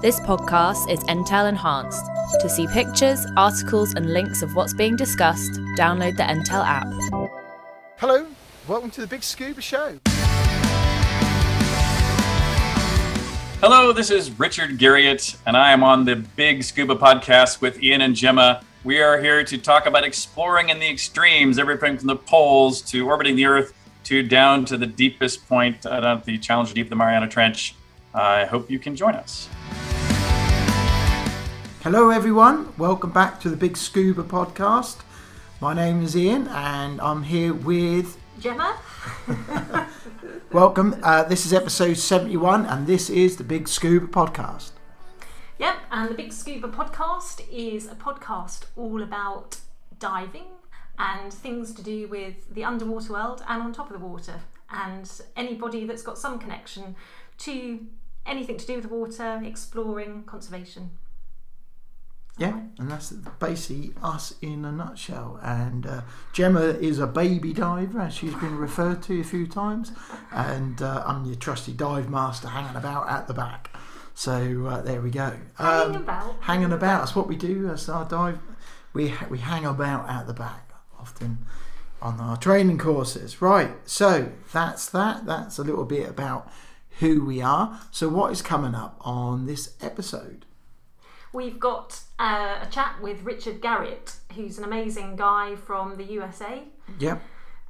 This podcast is Entale enhanced. To see pictures, articles, and links of what's being discussed, download the Entale app. Hello, welcome to the Big Scuba Show. Hello, this is Richard Garriott, and I am on the Big Scuba podcast with Ian and Gemma. We are here to talk about exploring in the extremes, everything from the poles to orbiting the Earth to down to the deepest point uh, at the Challenger Deep, the Mariana Trench. I hope you can join us. Hello, everyone. Welcome back to the Big Scuba podcast. My name is Ian, and I'm here with Gemma. Welcome. Uh, this is episode 71, and this is the Big Scuba podcast. Yep, and the Big Scuba podcast is a podcast all about diving and things to do with the underwater world and on top of the water. And anybody that's got some connection to anything to do with water, exploring, conservation. Yeah, and that's basically us in a nutshell. And uh, Gemma is a baby diver, as she's been referred to a few times. And uh, I'm your trusty dive master hanging about at the back. So uh, there we go. Hanging about. Hanging about. That's what we do as our dive. We, we hang about at the back often on our training courses. Right, so that's that. That's a little bit about who we are. So, what is coming up on this episode? We've got uh, a chat with Richard Garriott, who's an amazing guy from the USA, Yep.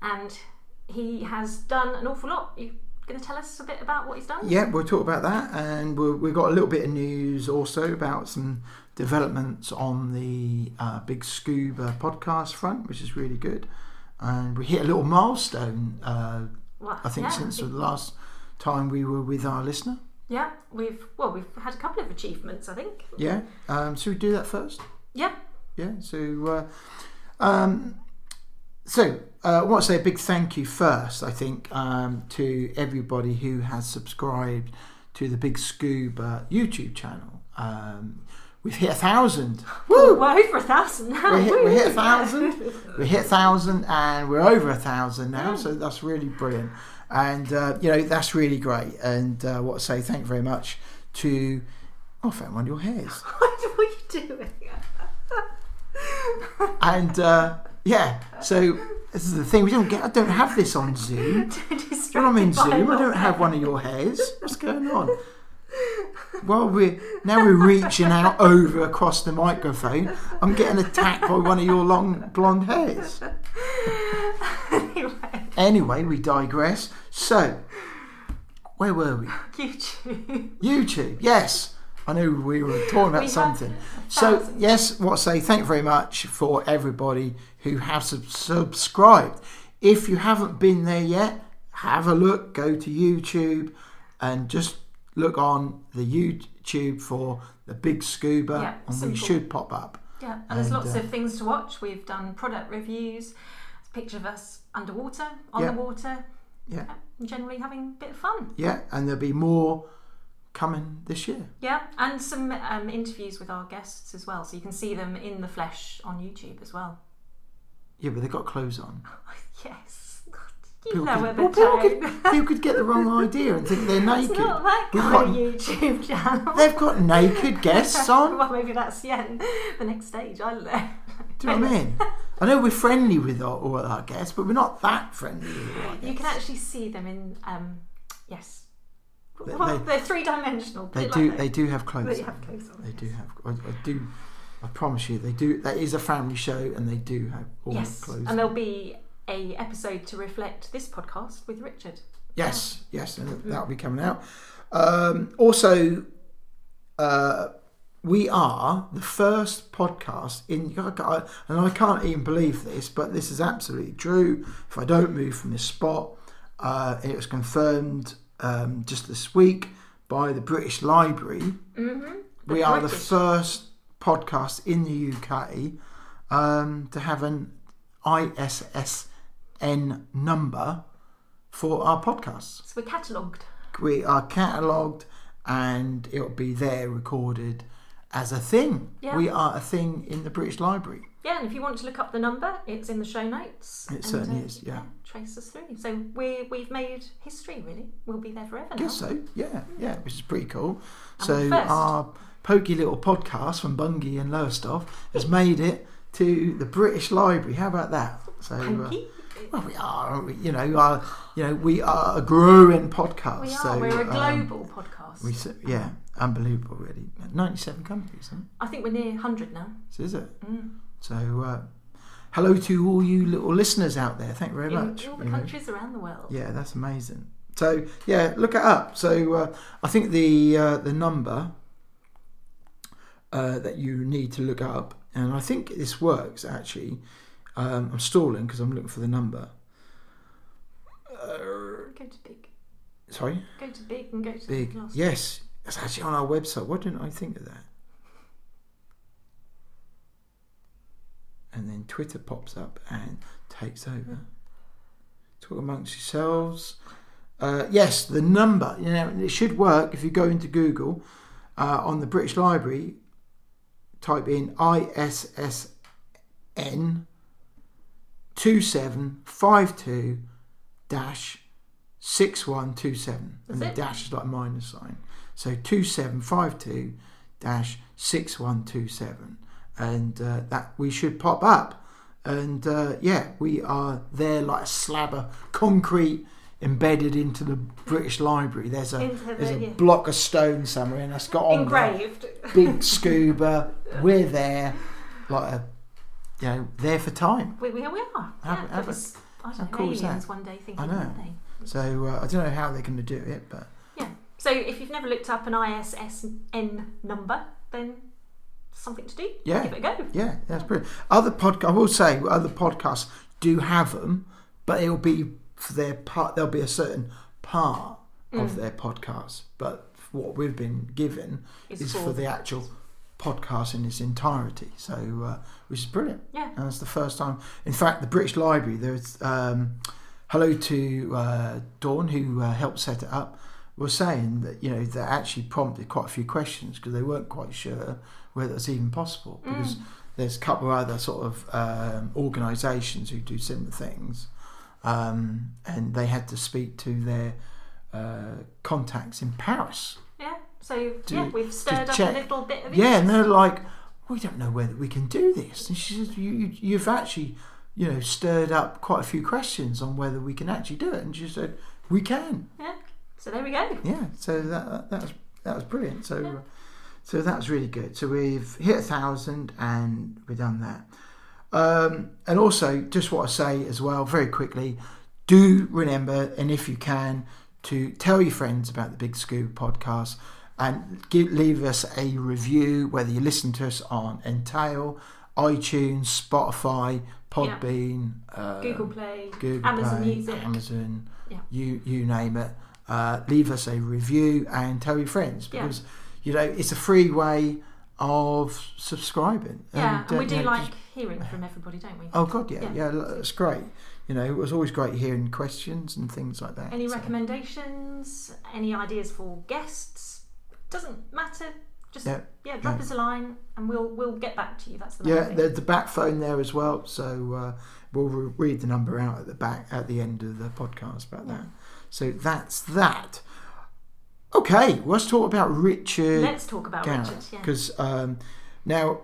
and he has done an awful lot. You going to tell us a bit about what he's done? Yeah, we'll talk about that, and we'll, we've got a little bit of news also about some developments on the uh, Big Scuba podcast front, which is really good. And we hit a little milestone, uh, Well, I think, yeah, since the think- last time we were with our listener. Yeah, we've well, we've had a couple of achievements, I think. Yeah. Um, so we do that first. Yeah, Yeah. So, uh, um, so uh, I want to say a big thank you first. I think um, to everybody who has subscribed to the Big Scuba YouTube channel. Um, we've hit a thousand. Woo! we're over a thousand now. We hit, we hit a thousand. We hit a thousand, and we're over a thousand now. So that's really brilliant, and uh, you know that's really great. And uh, what to say? Thank you very much to. Oh, I found one of your hairs. what are you doing? and uh, yeah, so this is the thing. We don't get. I don't have this on Zoom. When I'm in Zoom, I don't have one of your hairs. What's going on? Well, we're now we're reaching out over across the microphone. I'm getting attacked by one of your long blonde hairs. anyway, Anyway, we digress. So, where were we? YouTube. YouTube. Yes, I knew we were talking about We something. So yes, what I say? Thank you very much for everybody who have sub- subscribed. If you haven't been there yet, have a look. Go to YouTube and just look on the YouTube for the Big Scuba, Yeah, and we should pop up. Yeah, and there's lots uh, of things to watch. We've done product reviews, picture of us underwater, on Yeah. the water, Yeah, and generally having a bit of fun. yeah, and there'll be more coming this year. Yeah, and some um, interviews with our guests as well, so you can see them in the flesh on YouTube as well. Yeah, but they've got clothes on. Yes, God, you People know could, well, people, could, people could get the wrong idea and think they're naked. It's not that kind of YouTube channel. They've got naked guests on. well, maybe that's yeah, the next stage. I don't know. Do you know what I mean? I know we're friendly with our, all our guests, but we're not that friendly with all our guests. You can actually see them in um, yes. They- well, they- are three dimensional. They do. They do have clothes. They on. have clothes on. They do have. I, I do. I promise you, they do. That is a family show, and they do have all Yes, clothes. and on. there'll be a episode to reflect this podcast with Richard. Yes, yes, and that'll be coming out. Um, also, uh, we are the first podcast in, UK, and I can't even believe this, but this is absolutely true. If I don't move from this spot, uh, it was confirmed um, just this week by the British Library. Mm-hmm. we are the first podcast in the UK um, to have an ISSN number for our podcasts. So we're catalogued. We are catalogued and it'll be there recorded as a thing. Yeah. We are a thing in the British Library. Yeah, and if you want to look up the number, it's in the show notes. It and, certainly uh, is, yeah. Trace us through. So we we've made history. Really, we'll be there forever I now. guess so. Yeah, yeah, which is pretty cool. And so our pokey little podcast from Bungay and Lowestoft has made it to the British Library. How about that? So. Uh, well, we are, you know, uh, you know, we are a growing podcast. we are. So, We're a um, global podcast. we, s- yeah, unbelievable, really. Ninety-seven countries, isn't? I think we're near hundred now. So is it? Mm. So, uh, hello to all you little listeners out there. Thank you very In much. all the you know. countries around the world. Yeah, that's amazing. So, yeah, look it up. So, uh, I think the uh, the number uh, that you need to look up, and I think this works actually. Um, I'm stalling because I'm looking for the number. Go to big. Sorry, Go to big and go to big. Yes, it's actually on our website. Why didn't I think of that? And then Twitter pops up and takes over. Talk amongst yourselves. Uh, yes, the number. You know, it should work if you go into Google uh, on the British Library. Type in ISSN two seven five two dash six one two seven, and the it? dash is like a minus sign. So two seven five two dash six one two seven, and uh, that we should pop up. And uh, yeah, we are there like a slab of concrete embedded into the British Library. There's a the- there's a yeah. block of stone somewhere, and that's got on Engraved. big scuba. We're there, like a you know, there for time. We, we, we are. Have- yeah, it was, I don't how know, cool aliens that? one day thinking, I know. So uh, I don't know how they're going to do it, but Yeah. So if you've never looked up an ISSN number, then something to do. Yeah. Give it a go. yeah, that's brilliant. Other podcast, I will say, other podcasts do have them, but it'll be for their part. There'll be a certain part Mm. of their podcast, but what we've been given It's is for- for the actual podcast in its entirety. So, uh, which is brilliant. Yeah. And it's the first time. In fact, the British Library, there's um, hello to uh, Dawn, who uh, helped set it up, was saying that, you know, they actually prompted quite a few questions because they weren't quite sure whether it's even possible. Because there's a couple of other sort of um, organisations who do similar things. Um, and they had to speak to their uh, contacts in Paris Yeah. So To- yeah, we've stirred up check. a little bit of yeah, and they're like, we don't know whether we can do this. And she says, you, you, you've actually, you know, stirred up quite a few questions on whether we can actually do it. And she said, we can. Yeah. So there we go. Yeah. So that that, that was that was brilliant. So Yeah. uh, so that was really good. So we've hit a thousand and we've done that. Um, and also, just what I say as well, very quickly, do remember, and if you can, to tell your friends about the Big Scuba podcast and give, leave us a review, whether you listen to us on Entale, iTunes, Spotify, Podbean, uh, Google Play, Google Amazon Play, Music. Amazon, Yeah. you you name it. Uh, leave us a review and tell your friends Yeah. because you know it's a free way of subscribing. Yeah, and, uh, we do know, like just- hearing from everybody, don't we? oh god, yeah, Yeah. yeah, it's great. You know, it was always great hearing questions and things like that. Any so- recommendations? Any ideas for guests? Doesn't matter. Just Yeah, yeah, drop yeah. us a line and we'll we'll get back to you. That's the Yeah, thing. there's the Bat Phone there as well. So uh, we'll re- read the number out at the back at the end of the podcast about that. So that's that. Okay, let's talk about Richard. Let's talk about Richard. Garriott Yeah. because um, now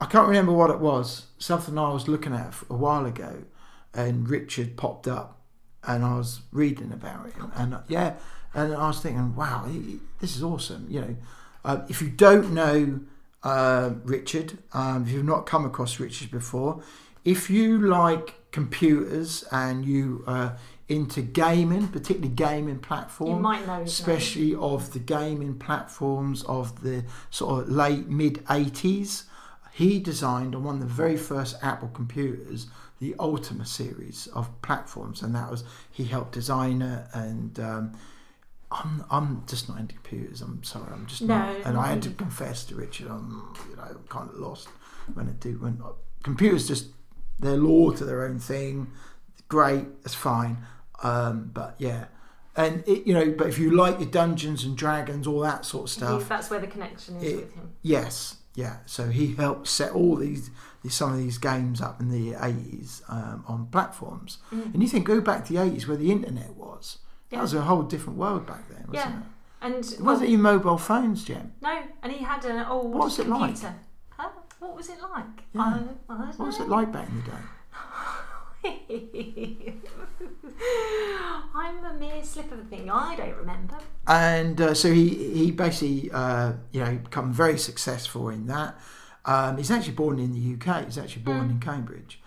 I can't remember what it was. Something I was looking at a while ago, and Richard popped up, and I was reading about it, and uh, yeah, and I was thinking, wow, he, this is awesome. You know, uh, if you don't know uh, Richard, um, if you've not come across Richard before, if you like computers and you are into gaming, particularly gaming platforms, You might know his name. especially of the gaming platforms of the sort of late mid 80s. He designed on one of the very first Apple computers the Ultima series of platforms, and that was he helped design it. And um, I'm I'm just not into computers. I'm sorry, I'm just No, not. And not I had to confess to Richard, I'm you know kind of lost when it do when computers just they're law to their own thing. Great, that's fine. Um, but yeah, and it, you know, but if you like your Dungeons and Dragons, all that sort of stuff, that's where the connection is it- with him. yes, Yeah, so he helped set all these, these some of these games up in the eighties um, on platforms. Mm. And you think go back to the eighties where the internet was. Yeah. That was a whole different world back then, wasn't Yeah. it? And It wasn't even mobile phones, Jim. no, and he had an old What was it like? computer. Huh? What was it like? Yeah. I I What was it like back in the day? I'm a mere slip of a thing. I don't remember. and uh, so he he basically uh, you know become very successful in that. Um, he's actually born in the UK. He's actually born in Cambridge,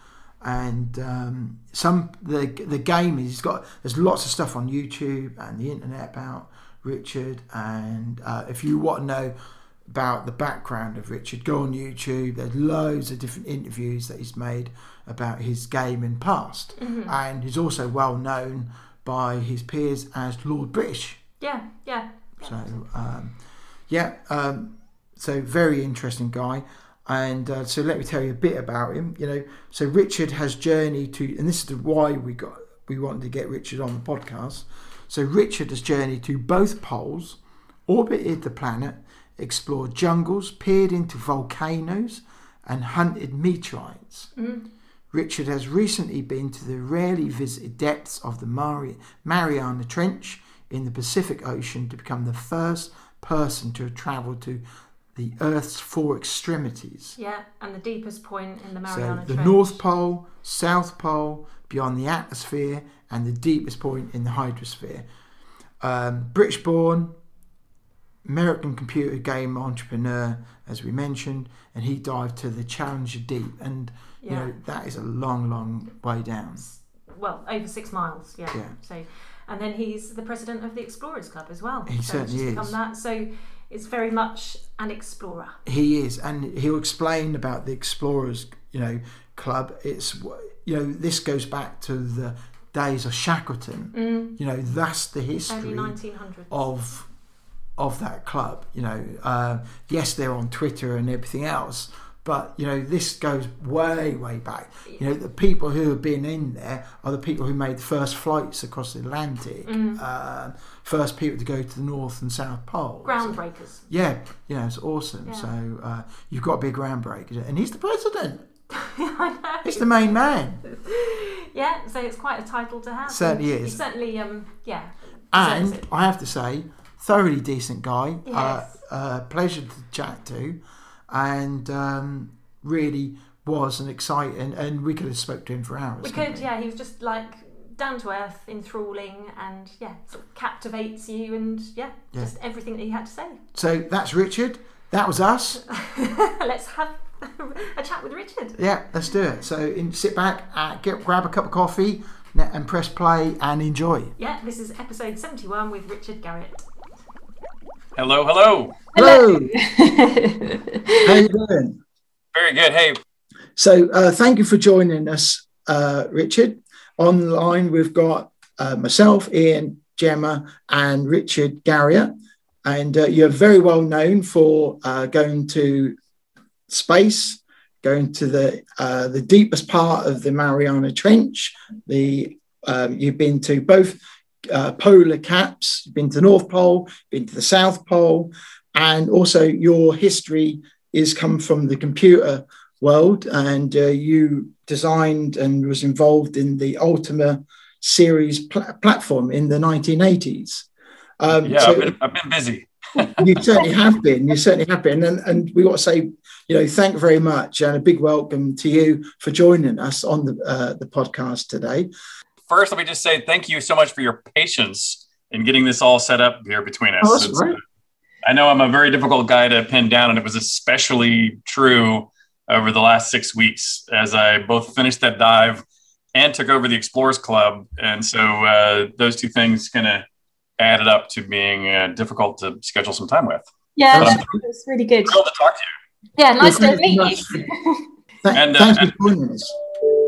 and um, some the the game is he's got there's lots of stuff on YouTube and the internet about Richard. And uh, if you want to know about the background of Richard, go on YouTube. There's loads of different interviews that he's made about his gaming past, and he's also well known by his peers as Lord British. Yeah, yeah. So um, yeah, um, so very interesting guy. And uh, so let me tell you a bit about him. You know, so Richard has journeyed to, and this is the why we got we wanted to get Richard on the podcast. So Richard has journeyed to both poles, orbited the planet, explored jungles, peered into volcanoes, and hunted meteorites. Richard has recently been to the rarely visited depths of the Mari- Mariana Trench in the Pacific Ocean to become the first person to have travelled to the Earth's four extremities. Yeah, and the deepest point in the So Mariana the Trench. North Pole, South Pole, beyond the atmosphere, and the deepest point in the hydrosphere. Um, British born, American computer game entrepreneur, as we mentioned, and he dived to the Challenger Deep. And, you know, that is a long, long way down. Well, over six miles. Yeah. Yeah. So, and then he's the president of the Explorers Club as well. He so certainly is. Become that. So it's very much an explorer. He is, and he'll explain about the Explorers, you know, club. It's you know this goes back to the days of Shackleton. You know, that's the history Early 1900s. of of that club. You know, uh, yes, they're on Twitter and everything else, but you know, this goes way, way back. You know, the people who have been in there are the people who made the first flights across the Atlantic, uh, first people to go to the North and South Pole. So- Groundbreakers. yeah, yeah, it's awesome. Yeah. So uh, you've got to be a groundbreaker, and he's the president. I know. He's the main man, Yeah, so it's quite a title to have. Certainly is. He certainly, um, yeah. and. I have to say, thoroughly decent guy. Yes. Uh, uh, pleasure to chat to, and um, really was an exciting. And we could have spoke to him for hours. we could, yeah. He was just like down to earth, enthralling, and yeah, sort of captivates you, and yeah, Yeah. just everything that he had to say. So that's Richard. That was us. Let's have a chat with Richard. Yeah, let's do it. So in, sit back, uh, get grab a cup of coffee, and press play and enjoy. Yeah, this is episode 71 with Richard Garriott. Hello, hello. Hello. How you doing? Very good. Hey, So uh, thank you for joining us, uh, Richard. Online, we've got uh, myself, Ian, Gemma, and Richard Garriott. And uh, you're very well known for uh, going to space, going to the uh, the deepest part of the Mariana Trench. The um, you've been to both uh, polar caps. You've been to the North Pole, been to the South Pole, and also your history is come from the computer world, and uh, you designed and was involved in the Ultima series pl- platform in the 1980s. Um, yeah, so I've been, I've been busy. you certainly have been. You certainly have been, and, and we got to say, you know, thank you very much, and a big welcome to you for joining us on the uh, the podcast today. First, let me just say thank you so much for your patience in getting this all set up here between us. Oh, that's It's, all right. uh, I know I'm a very difficult guy to pin down, and it was especially true over the last six weeks as I both finished that dive and took over the Explorers Club. And so uh, those two things kind of added up to being uh, difficult to schedule some time with. Yeah, But I'm that's, that's really good. Thrilled to talk to you. Yeah, nice to meet you. Th- And, uh, thanks for joining us.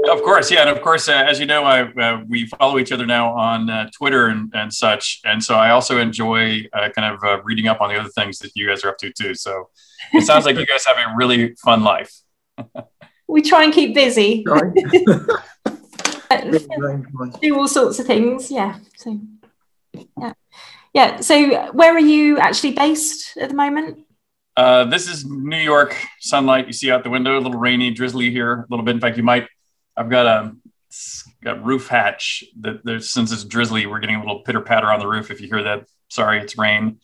Of course, yeah, and of course, uh, as you know, I uh, we follow each other now on uh, Twitter and, and such, and so I also enjoy uh, kind of uh, reading up on the other things that you guys are up to too. So it sounds like you guys have a really fun life. We try and keep busy, do all sorts of things. Yeah. So, yeah, yeah. So, where are you actually based at the moment? uh, this is New York sunlight. You see out the window, a little rainy, drizzly here, a little bit. In fact, you might. I've got a got roof hatch that there's since it's drizzly, we're getting a little pitter patter on the roof. If you hear that, sorry, it's rain.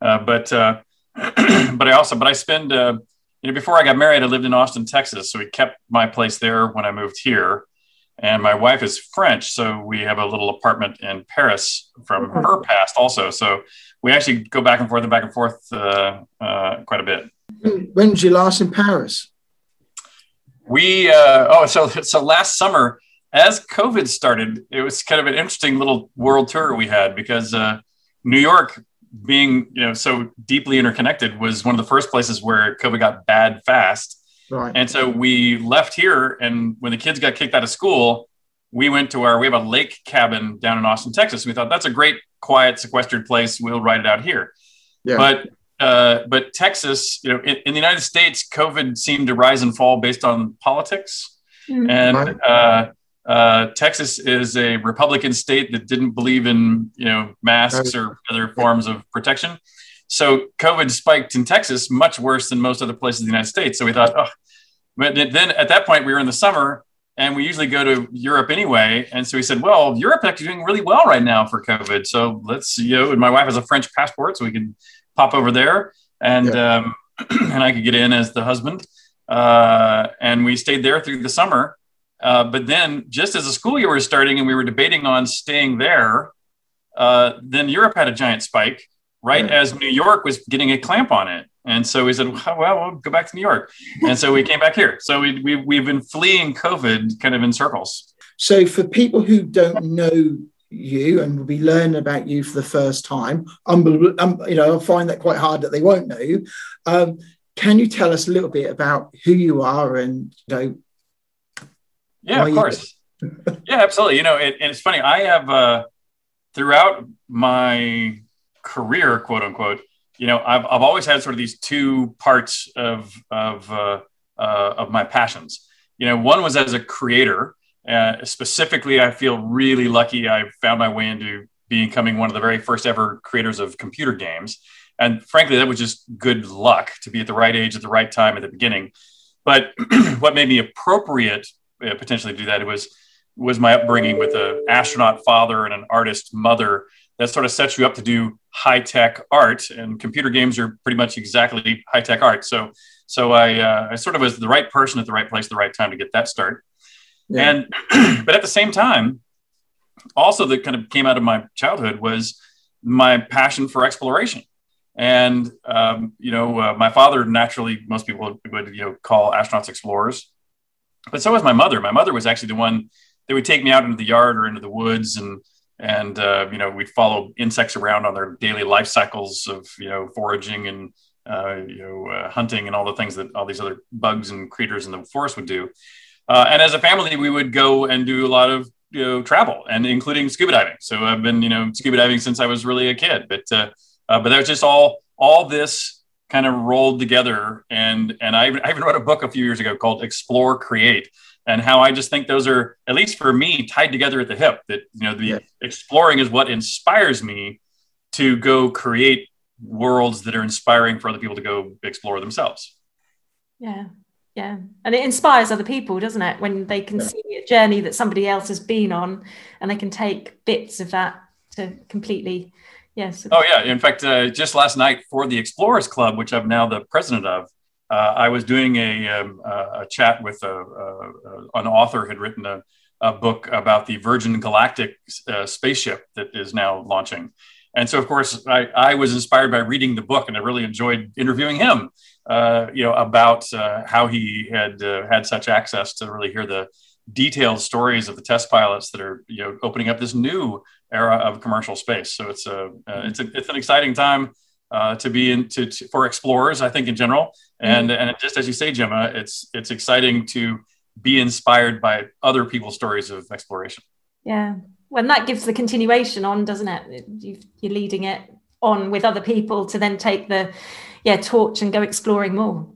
Uh, but uh, but I also but I spend uh, you know before I got married, I lived in Austin, Texas, so we kept my place there when I moved here. And my wife is French, so we have a little apartment in Paris from her past also. So we actually go back and forth and back and forth uh, uh, quite a bit. When was you last in Paris? We uh, oh so so last summer as COVID started, it was kind of an interesting little world tour we had because uh, New York, being you know so deeply interconnected, was one of the first places where COVID got bad fast. Right. And so we left here, and when the kids got kicked out of school, we went to our we have a lake cabin down in Austin, Texas. We thought that's a great, quiet, sequestered place. We'll write it out here. Yeah. But uh, but Texas, you know, in, in, the United States, COVID seemed to rise and fall based on politics, Mm. and Right. uh, uh, Texas is a Republican state that didn't believe in you know masks or other forms of protection. So COVID spiked in Texas much worse than most other places in the United States. So we thought, oh, but then at that point we were in the summer and we usually go to Europe anyway. And so we said, well, Europe actually doing really well right now for COVID. So let's, you know, and my wife has a French passport, so we could pop over there and um, and I could get in as the husband. Uh, and we stayed there through the summer. Uh, but then, just as the school year was starting and we were debating on staying there, uh, then Europe had a giant spike right Yeah. as New York was getting a clamp on it. And so we said, well, well, we'll go back to New York. And so we came back here. So we, we, we've been fleeing COVID kind of in circles. So, for people who don't know you and will be learning about you for the first time, unbel- um, you know, I find that quite hard that they won't know you. Um, can you tell us a little bit about who you are and you know? Yeah, of course. yeah, absolutely. You know, it, and it's funny. I have uh, throughout my career, quote unquote, you know, I've, I've always had sort of these two parts of of uh, uh, of my passions. You know, one was as a creator. Uh, specifically, I feel really lucky. I found my way into becoming one of the very first ever creators of computer games. And frankly, that was just good luck to be at the right age at the right time at the beginning. But what made me appropriate uh, potentially do that was was my upbringing with an astronaut father and an artist mother that sort of sets you up to do high tech art and computer games are pretty much exactly high tech art. So so I uh, I sort of was the right person at the right place at the right time to get that start. Yeah. And but at the same time, also that kind of came out of my childhood was my passion for exploration. And um, you know, uh, my father naturally, most people would you know call astronauts explorers, but so was my mother. My mother was actually the one that would take me out into the yard or into the woods, and and uh, you know we'd follow insects around on their daily life cycles of you know foraging and uh, you know uh, hunting and all the things that all these other bugs and creatures in the forest would do. Uh, and as a family, we would go and do a lot of you know travel, and including scuba diving. So I've been you know scuba diving since I was really a kid. But uh, uh, but that was just all all this kind of rolled together, and and I, even- I even wrote a book a few years ago called Explore Create, and how I just think those are at least for me tied together at the hip. That you know the Yeah. exploring is what inspires me to go create worlds that are inspiring for other people to go explore themselves. Yeah. Yeah. And it inspires other people, doesn't it? When they can Yeah. see a journey that somebody else has been on and they can take bits of that to completely, yes. Oh yeah. In fact, uh, just last night for the Explorers Club, which I'm now the president of, uh, I was doing a, um, a a chat with a, a, a- an author who had written a, a book about the Virgin Galactic uh, spaceship that is now launching. And so, of course, I, I was inspired by reading the book, and I really enjoyed interviewing him. Uh, you know about uh, how he had uh, had such access to really hear the detailed stories of the test pilots that are you know opening up this new era of commercial space. So it's a uh, it's a it's an exciting time uh, to be in to, to- for explorers, I think in general, and and just as you say, Gemma, it's it's exciting to be inspired by other people's stories of exploration. Yeah. Well, that gives the continuation on, doesn't it? You, you're leading it on with other people to then take the, yeah, torch and go exploring more.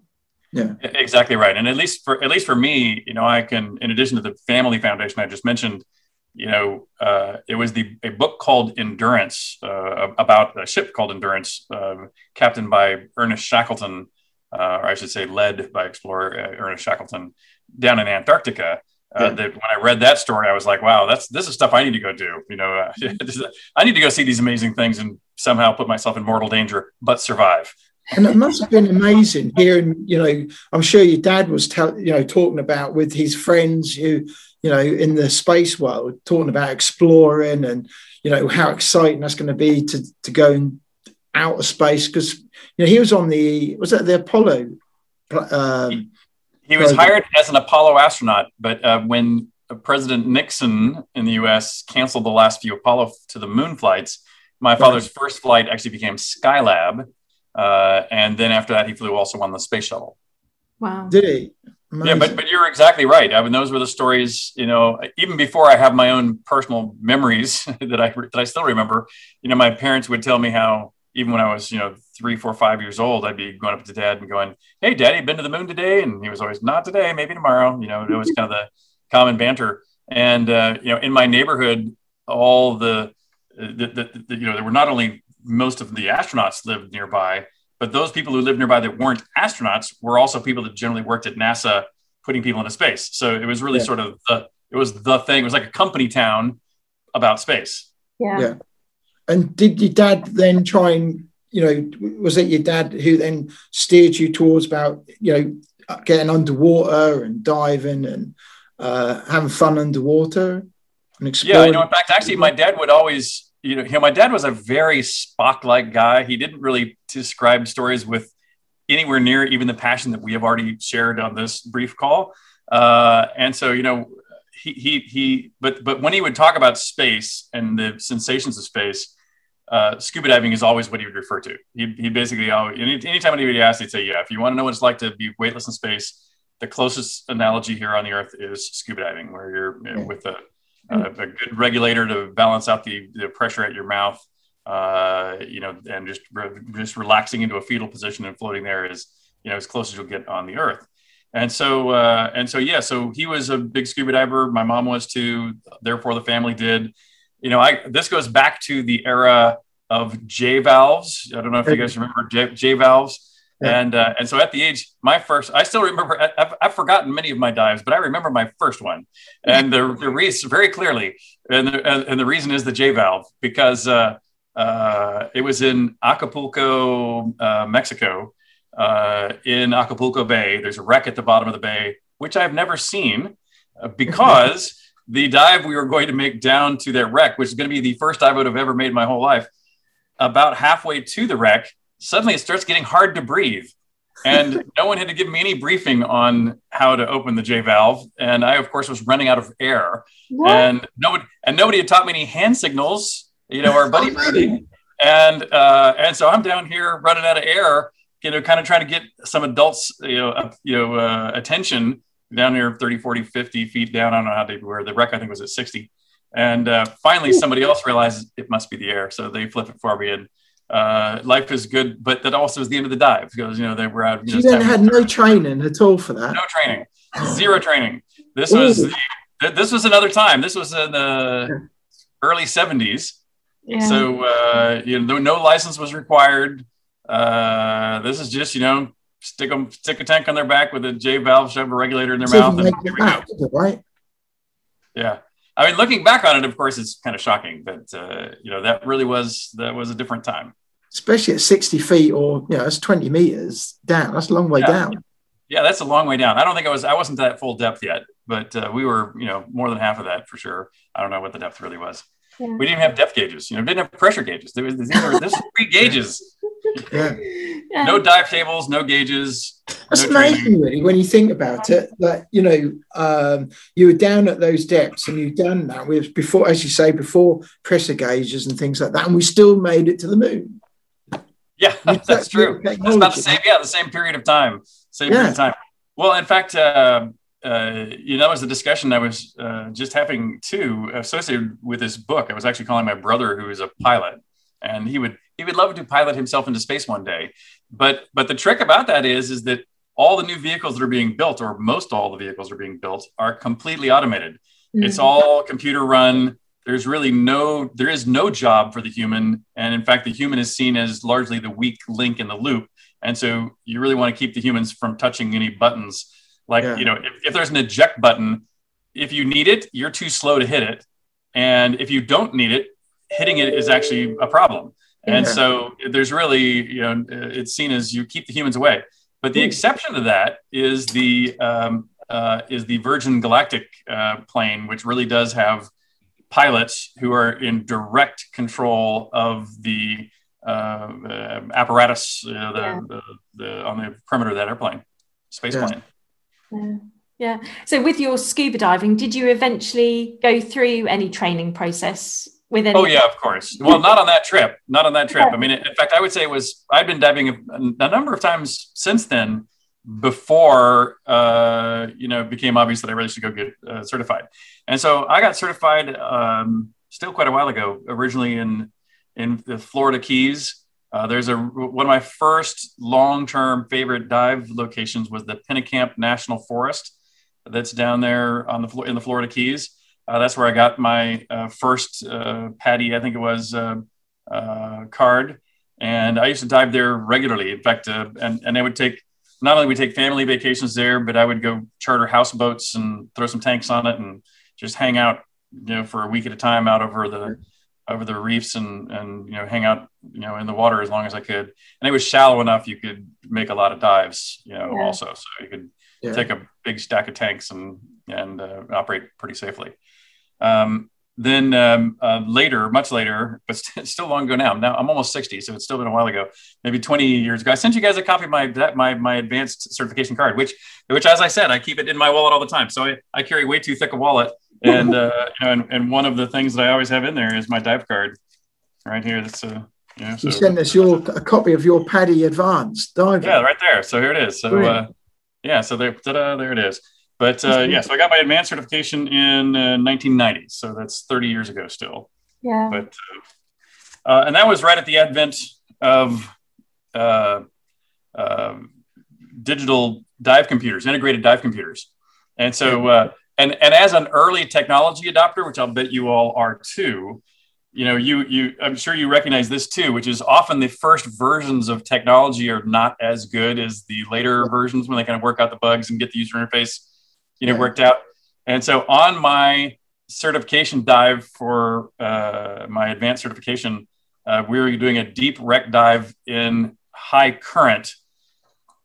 Yeah. Exactly right. And at least for at least for me, you know, I can, in addition to the family foundation I just mentioned, you know, uh, it was the a book called Endurance uh, about a ship called Endurance, uh, captained by Ernest Shackleton, uh, or I should say, led by explorer uh, Ernest Shackleton down in Antarctica. Uh, that when I read that story, I was like, "Wow, that's this is stuff I need to go do." You know, uh, I need to go see these amazing things and somehow put myself in mortal danger, but survive. And it must have been amazing hearing. You know, I'm sure your dad was, tell, you know, talking about with his friends who, you know, in the space world, talking about exploring and you know how exciting that's going to be to to go in outer space because you know he was on the was that the Apollo. Um, he was hired as an Apollo astronaut, but uh, when President Nixon in the U.S. canceled the last few Apollo to the moon flights, my father's first flight actually became Skylab, uh, and then after that, he flew also on the space shuttle. Wow! Did he? Amazing. Yeah, but but you're exactly right. I mean, those were the stories. You know, even before I have my own personal memories that I that I still remember. You know, my parents would tell me how even when I was, you know, three, four, five years old, I'd be going up to dad and going, Hey, daddy, been to the moon today? And he was always, Not today, maybe tomorrow. You know, it was kind of the common banter. And, uh, you know, in my neighborhood, all the, the, the, the, you know, there were not only most of the astronauts lived nearby, but those people who lived nearby that weren't astronauts were also people that generally worked at NASA putting people into space. So it was really yeah. sort of the, it was the thing. It was like a company town about space. Yeah. yeah. And did your dad then try and, you know, was it your dad who then steered you towards about, you know, getting underwater and diving and uh, having fun underwater and exploring? Yeah, you know, in fact, actually, my dad would always, you know, you know my dad was a very Spock-like guy. He didn't really describe stories with anywhere near even the passion that we have already shared on this brief call. Uh, and so, you know, he, he, he, but, but when he would talk about space and the sensations of space, uh, scuba diving is always what he would refer to. He, he basically always, any, anytime anybody asked, he'd say, yeah, if you want to know what it's like to be weightless in space, the closest analogy here on the earth is scuba diving, where you're you know, with a, a, a, good regulator to balance out the, the pressure at your mouth, uh, you know, and just, re- just relaxing into a fetal position and floating there is, you know, as close as you'll get on the earth. And so, uh, and so, yeah, so he was a big scuba diver. My mom was too. Therefore, the family did you know, I this goes back to the era of J valves. I don't know if you guys remember J, J valves. Yeah. And uh, and so at the age, my first, I still remember. I've, I've, forgotten many of my dives, but I remember my first one, and the, the reason very clearly, and the, and the reason is the J valve because uh, uh, it was in Acapulco, uh, Mexico, uh, in Acapulco Bay. There's a wreck at the bottom of the bay, which I've never seen uh, because the dive we were going to make down to that wreck, which is going to be the first dive I would have ever made in my whole life, about halfway to the wreck, suddenly it starts getting hard to breathe. And no one had to give me any briefing on how to open the J valve. And I, of course, was running out of air. What? And nobody and nobody had taught me any hand signals, you know, or buddy breathing. And uh, and so I'm down here running out of air, you know, kind of trying to get some adults, you know, uh, you know, uh, attention down here 30, 40, 50 feet down. I don't know how deep we were. The wreck, I think, was at 60. And uh, finally, somebody else realizes it must be the air. So they flip it for me. And uh, life is good, but that also is the end of the dive because, you know, they were out. You, know, then had no training at all for that. No training, zero training. This was, the, this was another time. This was in the early 70s. Yeah. So, uh, you know, no license was required. Uh, this is just, you know, stick them stick a tank on their back with a J valve, shove a regulator in their so mouth, and here we go. Right. Yeah. I mean, looking back on it, of course, it's kind of shocking, but uh, you know that really was that was a different time. Especially at sixty feet, or you know, it's twenty meters down. That's a long way yeah. down. Yeah, that's a long way down. I don't think I was I wasn't that full depth yet, but uh, we were you know more than half of that for sure. I don't know what the depth really was. Yeah. We didn't have depth gauges. You know, didn't have pressure gauges. There was these were, this three gauges. Yeah. yeah. No dive tables, no gauges. That's no amazing, training. really, when you think about it. That you know, um, you were down at those depths, and you've done that with before, as you say, before pressure gauges and things like that, and we still made it to the moon. Yeah, that's true. It's about the same. Yeah, the same period of time. Same yeah. period of time. Well, in fact, uh, uh, you know, it was a discussion I was uh, just having too associated with this book. I was actually calling my brother, who is a pilot, and he would he would love to pilot himself into space one day. But but the trick about that is is that all the new vehicles that are being built, or most all the vehicles are being built, are completely automated. Mm-hmm. It's all computer run. there's really no there is no job for the human and in fact the human is seen as largely the weak link in the loop and so you really want to keep the humans from touching any buttons like Yeah. you know if, if there's an eject button if you need it you're too slow to hit it and if you don't need it hitting it is actually a problem and Yeah. so there's really you know it's seen as you keep the humans away but the Hmm. exception to that is the um, uh, is the Virgin Galactic uh, plane, which really does have pilots who are in direct control of the uh, uh, apparatus uh, the, Yeah. the, the, on the perimeter of that airplane, space Yeah. plane. Yeah. Yeah. So with your scuba diving, did you eventually go through any training process with any? Oh yeah, of course. Well, not on that trip. Not on that trip. I mean, in fact, I would say it was. I've been diving a, a number of times since then. Before uh, you know, it became obvious that I really should go get uh, certified, and so I got certified um, still quite a while ago. Originally in in the Florida Keys. Uh, there's a one of my first long-term favorite dive locations was the Pennekamp National Forest, that's down there on the in the Florida Keys. Uh, that's where I got my uh, first uh, PADI, I think it was, uh, uh, card. And I used to dive there regularly. In fact, uh, and, and I would take, not only would we take family vacations there, but I would go charter houseboats and throw some tanks on it and just hang out, you know, for a week at a time out over the, over the reefs and, and, you know, hang out, you know, in the water as long as I could. And it was shallow enough you could make a lot of dives, you know, Yeah. also. So you could Yeah. take a big stack of tanks and and uh, operate pretty safely. Um, then um, uh, later, much later, but st- still long ago now. Now I'm almost 60, so it's still been a while ago, maybe 20 years ago. I sent you guys a copy of my my my advanced certification card, which which, as I said, I keep it in my wallet all the time. So I, I carry way too thick a wallet, and uh, and, and one of the things that I always have in there is my dive card, right here. That's uh, you know, so You send us your a copy of your PADI Advanced diving. yeah, right there. So here it is. So uh, yeah, so there, there it is. But uh, yeah, so I got my advanced certification in uh, 1990. So that's 30 years ago still. Yeah. But uh, uh, and that was right at the advent of uh, um digital dive computers, integrated dive computers. And so uh, and and as an early technology adopter, which I'll bet you all are too, you know, you you I'm sure you recognize this too, which is often the first versions of technology are not as good as the later versions when they kind of work out the bugs and get the user interface, you know, worked out. And so on my certification dive for uh, my advanced certification, uh, we were doing a deep wreck dive in high current.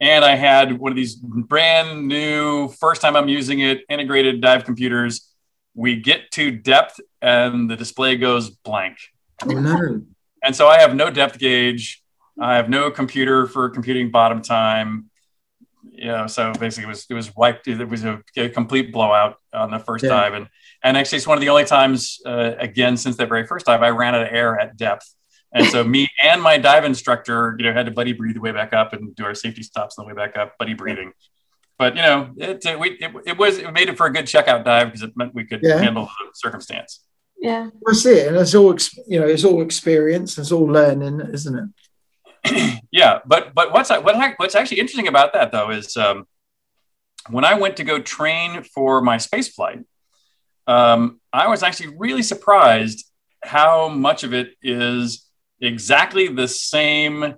And I had one of these brand new, first time I'm using it, integrated dive computers. We get to depth and the display goes blank. Oh no. And so I have no depth gauge. I have no computer for computing bottom time. You know, so basically it was it was wiped. It was a, a complete blowout on the first Yeah. dive, and and actually it's one of the only times uh, again since that very first dive I ran out of air at depth. And so me and my dive instructor, you know, had to buddy breathe the way back up and do our safety stops on the way back up, buddy breathing. But you know, it it, we, it, it was it made it for a good checkout dive because it meant we could Yeah. handle the circumstance. Yeah. That's it. And it's all you know, it's all experience, it's all learning, isn't it? yeah but but what's what what's actually interesting about that though is um, when i went to go train for my space flight um, i was actually really surprised how much of it is exactly the same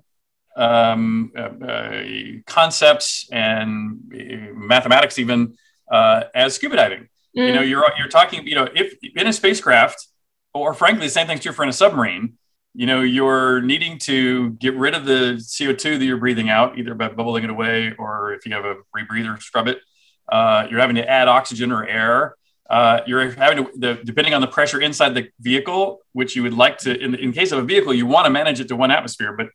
um, uh, uh, concepts and uh, mathematics even uh, as scuba diving you Mm. know you're you're talking you know if in a spacecraft or frankly the same thing's true for in a submarine you know you're needing to get rid of the co2 that you're breathing out either by bubbling it away or if you have a rebreather scrub it. Uh, you're having to add oxygen or air. Uh, you're having to the, depending on the pressure inside the vehicle which you would like to in, in case of a vehicle you want to manage it to one atmosphere but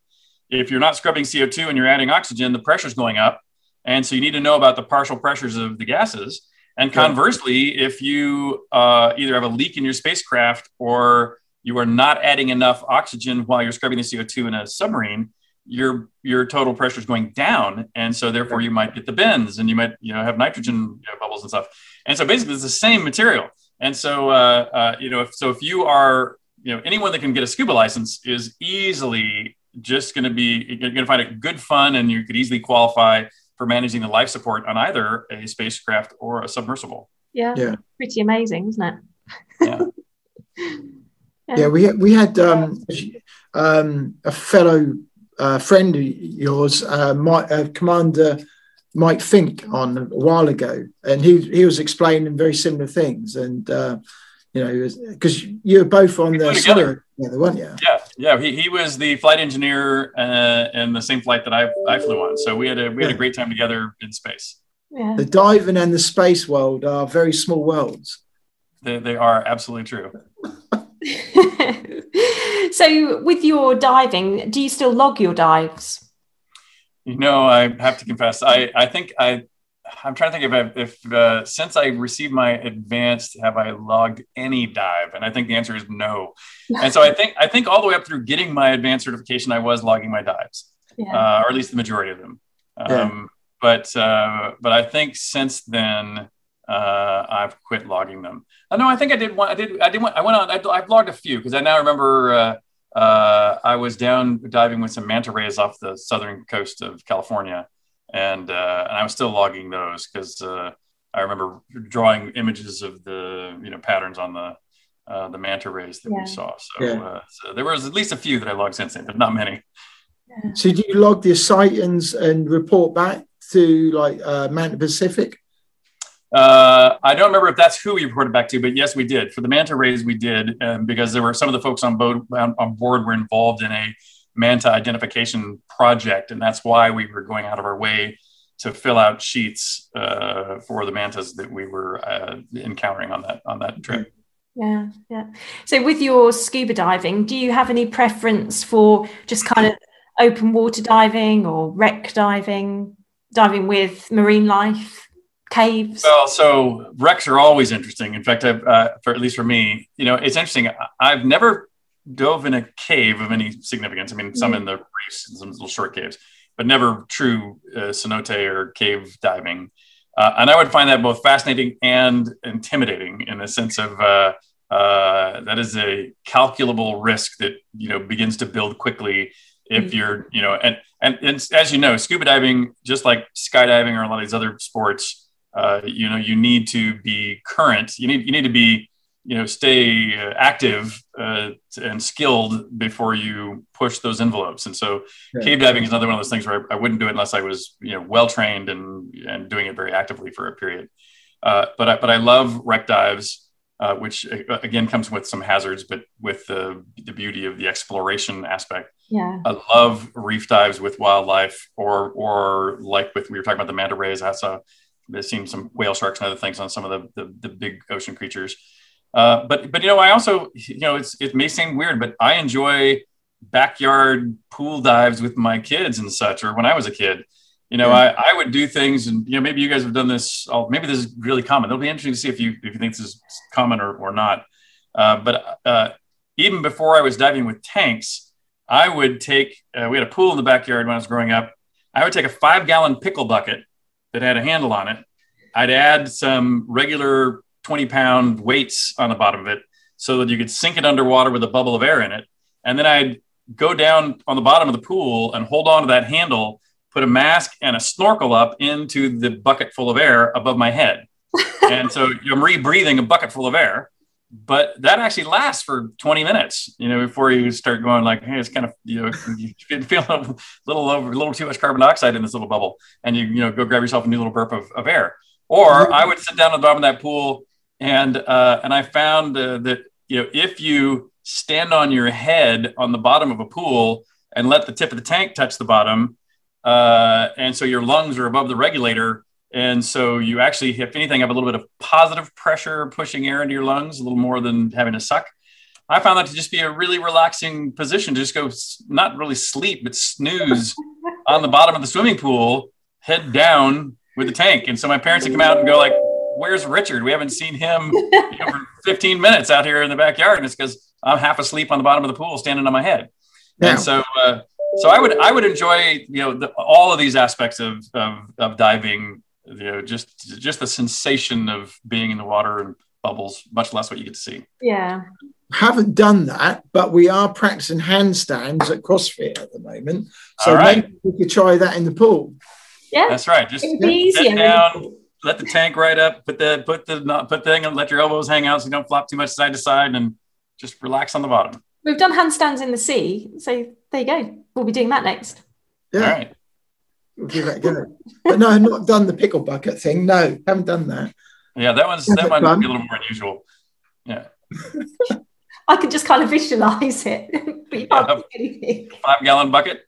if you're not scrubbing co2 and you're adding oxygen the pressure's going up and so you need to know about the partial pressures of the gases. And conversely, if you uh, either have a leak in your spacecraft or you are not adding enough oxygen while you're scrubbing the CO2 in a submarine, your your total pressure is going down, and so therefore you might get the bends, and you might you know have nitrogen you know, bubbles and stuff. And so basically, it's the same material. And so uh, uh, you know, if, so if you are you know anyone that can get a scuba license is easily just going to be you're going to find it good fun, and you could easily qualify for managing the life support on either a spacecraft or a submersible. Yeah. Yeah. Pretty amazing, isn't it? Yeah. Yeah, we we had um, um, a fellow uh, friend of yours, uh, Mike, uh, Commander Mike Fincke, on a while ago, and he he was explaining very similar things, and uh, you know, because you were both on the together, weren't you? Yeah, yeah. He, he was the flight engineer uh, in the same flight that I I flew on, so we had a we had a great time together in space. Yeah. The diving and the space world are very small worlds. They, they are absolutely true. so, with your diving, do you still log your dives? You know, I have to confess, I, I think I, I'm trying to think if, I, if uh, since I received my advanced, have I logged any dive? And I think the answer is no. and so I think I think all the way up through getting my advanced certification, I was logging my dives, yeah. uh, or at least the majority of them. Um, yeah. But uh, but I think since then, uh, I've quit logging them. Uh, no, I think I did one. I did. I did one. I went on. I, have logged a few because I now remember. Uh, uh, I was down diving with some manta rays off the southern coast of California, and uh, and I was still logging those because uh, I remember drawing images of the you know patterns on the uh, the manta rays that yeah. we saw. So, yeah. uh, so, there was at least a few that I logged since then, but not many. So do you log the sightings and report back to like uh, Manta Pacific? Uh, I don't remember if that's who we reported back to, but yes, we did. For the manta rays, we did um, because there were some of the folks on board, on board were involved in a manta identification project, and that's why we were going out of our way to fill out sheets uh, for the mantas that we were uh, encountering on that on that trip. Yeah, yeah. So, with your scuba diving, do you have any preference for just kind of open water diving or wreck diving, diving with marine life? Caves? Well, so wrecks are always interesting. In fact, uh, for at least for me, you know, it's interesting. I've never dove in a cave of any significance. I mean, some mm in the reefs, some little short caves, but never true uh, cenote or cave diving. Uh, and I would find that both fascinating and intimidating in the sense of uh, uh, that is a calculable risk that you know begins to build quickly if mm you're you know and, and and as you know scuba diving just like skydiving or a lot of these other sports uh, you know you need to be current. You need you need to be you know stay uh, active uh, and skilled before you push those envelopes. And so yeah. cave diving is another one of those things where I, I, wouldn't do it unless i was you know well trained and and doing it very actively for a period. Uh, but I, but i love wreck dives uh, which uh, again comes with some hazards but with the, the beauty of the exploration aspect. Yeah. I love reef dives with wildlife or or like with we were talking about the manta rays. I saw I've seen some whale sharks and other things on some of the the, the big ocean creatures. Uh, but but you know, I also you know it's it may seem weird, but I enjoy backyard pool dives with my kids and such. Or when I was a kid, you know, yeah. I, I would do things, and you know, maybe you guys have done this. Oh, maybe this is really common. It'll be interesting to see if you if you think this is common or or not. Uh, but uh, even before I was diving with tanks, I would take. Uh, we had a pool in the backyard when I was growing up. I would take a five gallon pickle bucket that had a handle on it. I'd add some regular 20 pound weights on the bottom of it so that you could sink it underwater with a bubble of air in it. And then I'd go down on the bottom of the pool and hold on to that handle, put a mask and a snorkel up into the bucket full of air above my head. and so I'm rebreathing a bucket full of air but that actually lasts for 20 minutes, you know, before you start going like, hey, it's kind of, you know, you feel a little over, a little too much carbon dioxide in this little bubble, and you, you know, go grab yourself a new little burp of, of air. Or mm-hmm. I would sit down at the bottom of that pool, and uh, and I found uh, that you know if you stand on your head on the bottom of a pool and let the tip of the tank touch the bottom, uh, and so your lungs are above the regulator, and so you actually, if anything, have a little bit of positive pressure pushing air into your lungs, a little more than having to suck. I found that to just be a really relaxing position to just go, not really sleep, but snooze on the bottom of the swimming pool, head down with the tank. And so my parents would come out and go like, where's Richard? We haven't seen him you know, for 15 minutes out here in the backyard. And it's because I'm half asleep on the bottom of the pool, standing on my head. Yeah. And so, uh, so I would, I would enjoy, you know, the, all of these aspects of, of, of diving you know just just the sensation of being in the water and bubbles much less what you get to see yeah haven't done that but we are practicing handstands at crossfit at the moment so right. maybe we could try that in the pool yeah that's right just sit down let the tank right up put the put the not put the thing and let your elbows hang out so you don't flop too much side to side and just relax on the bottom. We've done handstands in the sea, so there you go. We'll be doing that next. Yeah, All right. We'll give that a go. but no, I've not done the pickle bucket thing. No, haven't done that. Yeah, that one's That's that might fun. be a little more unusual. Yeah, I can just kind of visualize it, but you can't Yeah. do anything. five gallon bucket.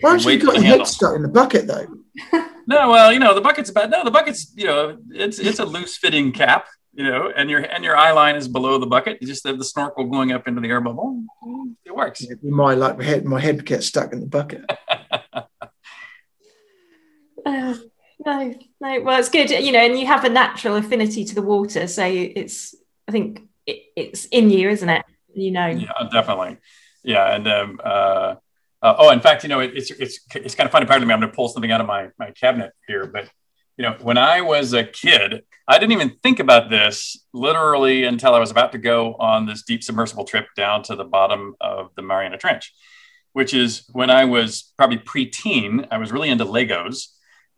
Why don't you Wait got for your head stuck in the bucket though? No, well, you know the bucket's about no, the bucket's you know it's it's a loose fitting cap, you know, and your and your eye line is below the bucket. You just have the snorkel going up into the air bubble. It works. It'd My like my head, my head gets stuck in the bucket. Uh, no, no. Well, it's good, you know, and you have a natural affinity to the water, so it's. I think it, it's in you, isn't it? You know. Yeah, definitely. Yeah, and um, uh, uh, oh, in fact, you know, it, it's it's it's kind of funny. Pardon me, I'm going to pull something out of my my cabinet here, but you know, when I was a kid, I didn't even think about this literally until I was about to go on this deep submersible trip down to the bottom of the Mariana Trench, which is when I was probably preteen. I was really into Legos,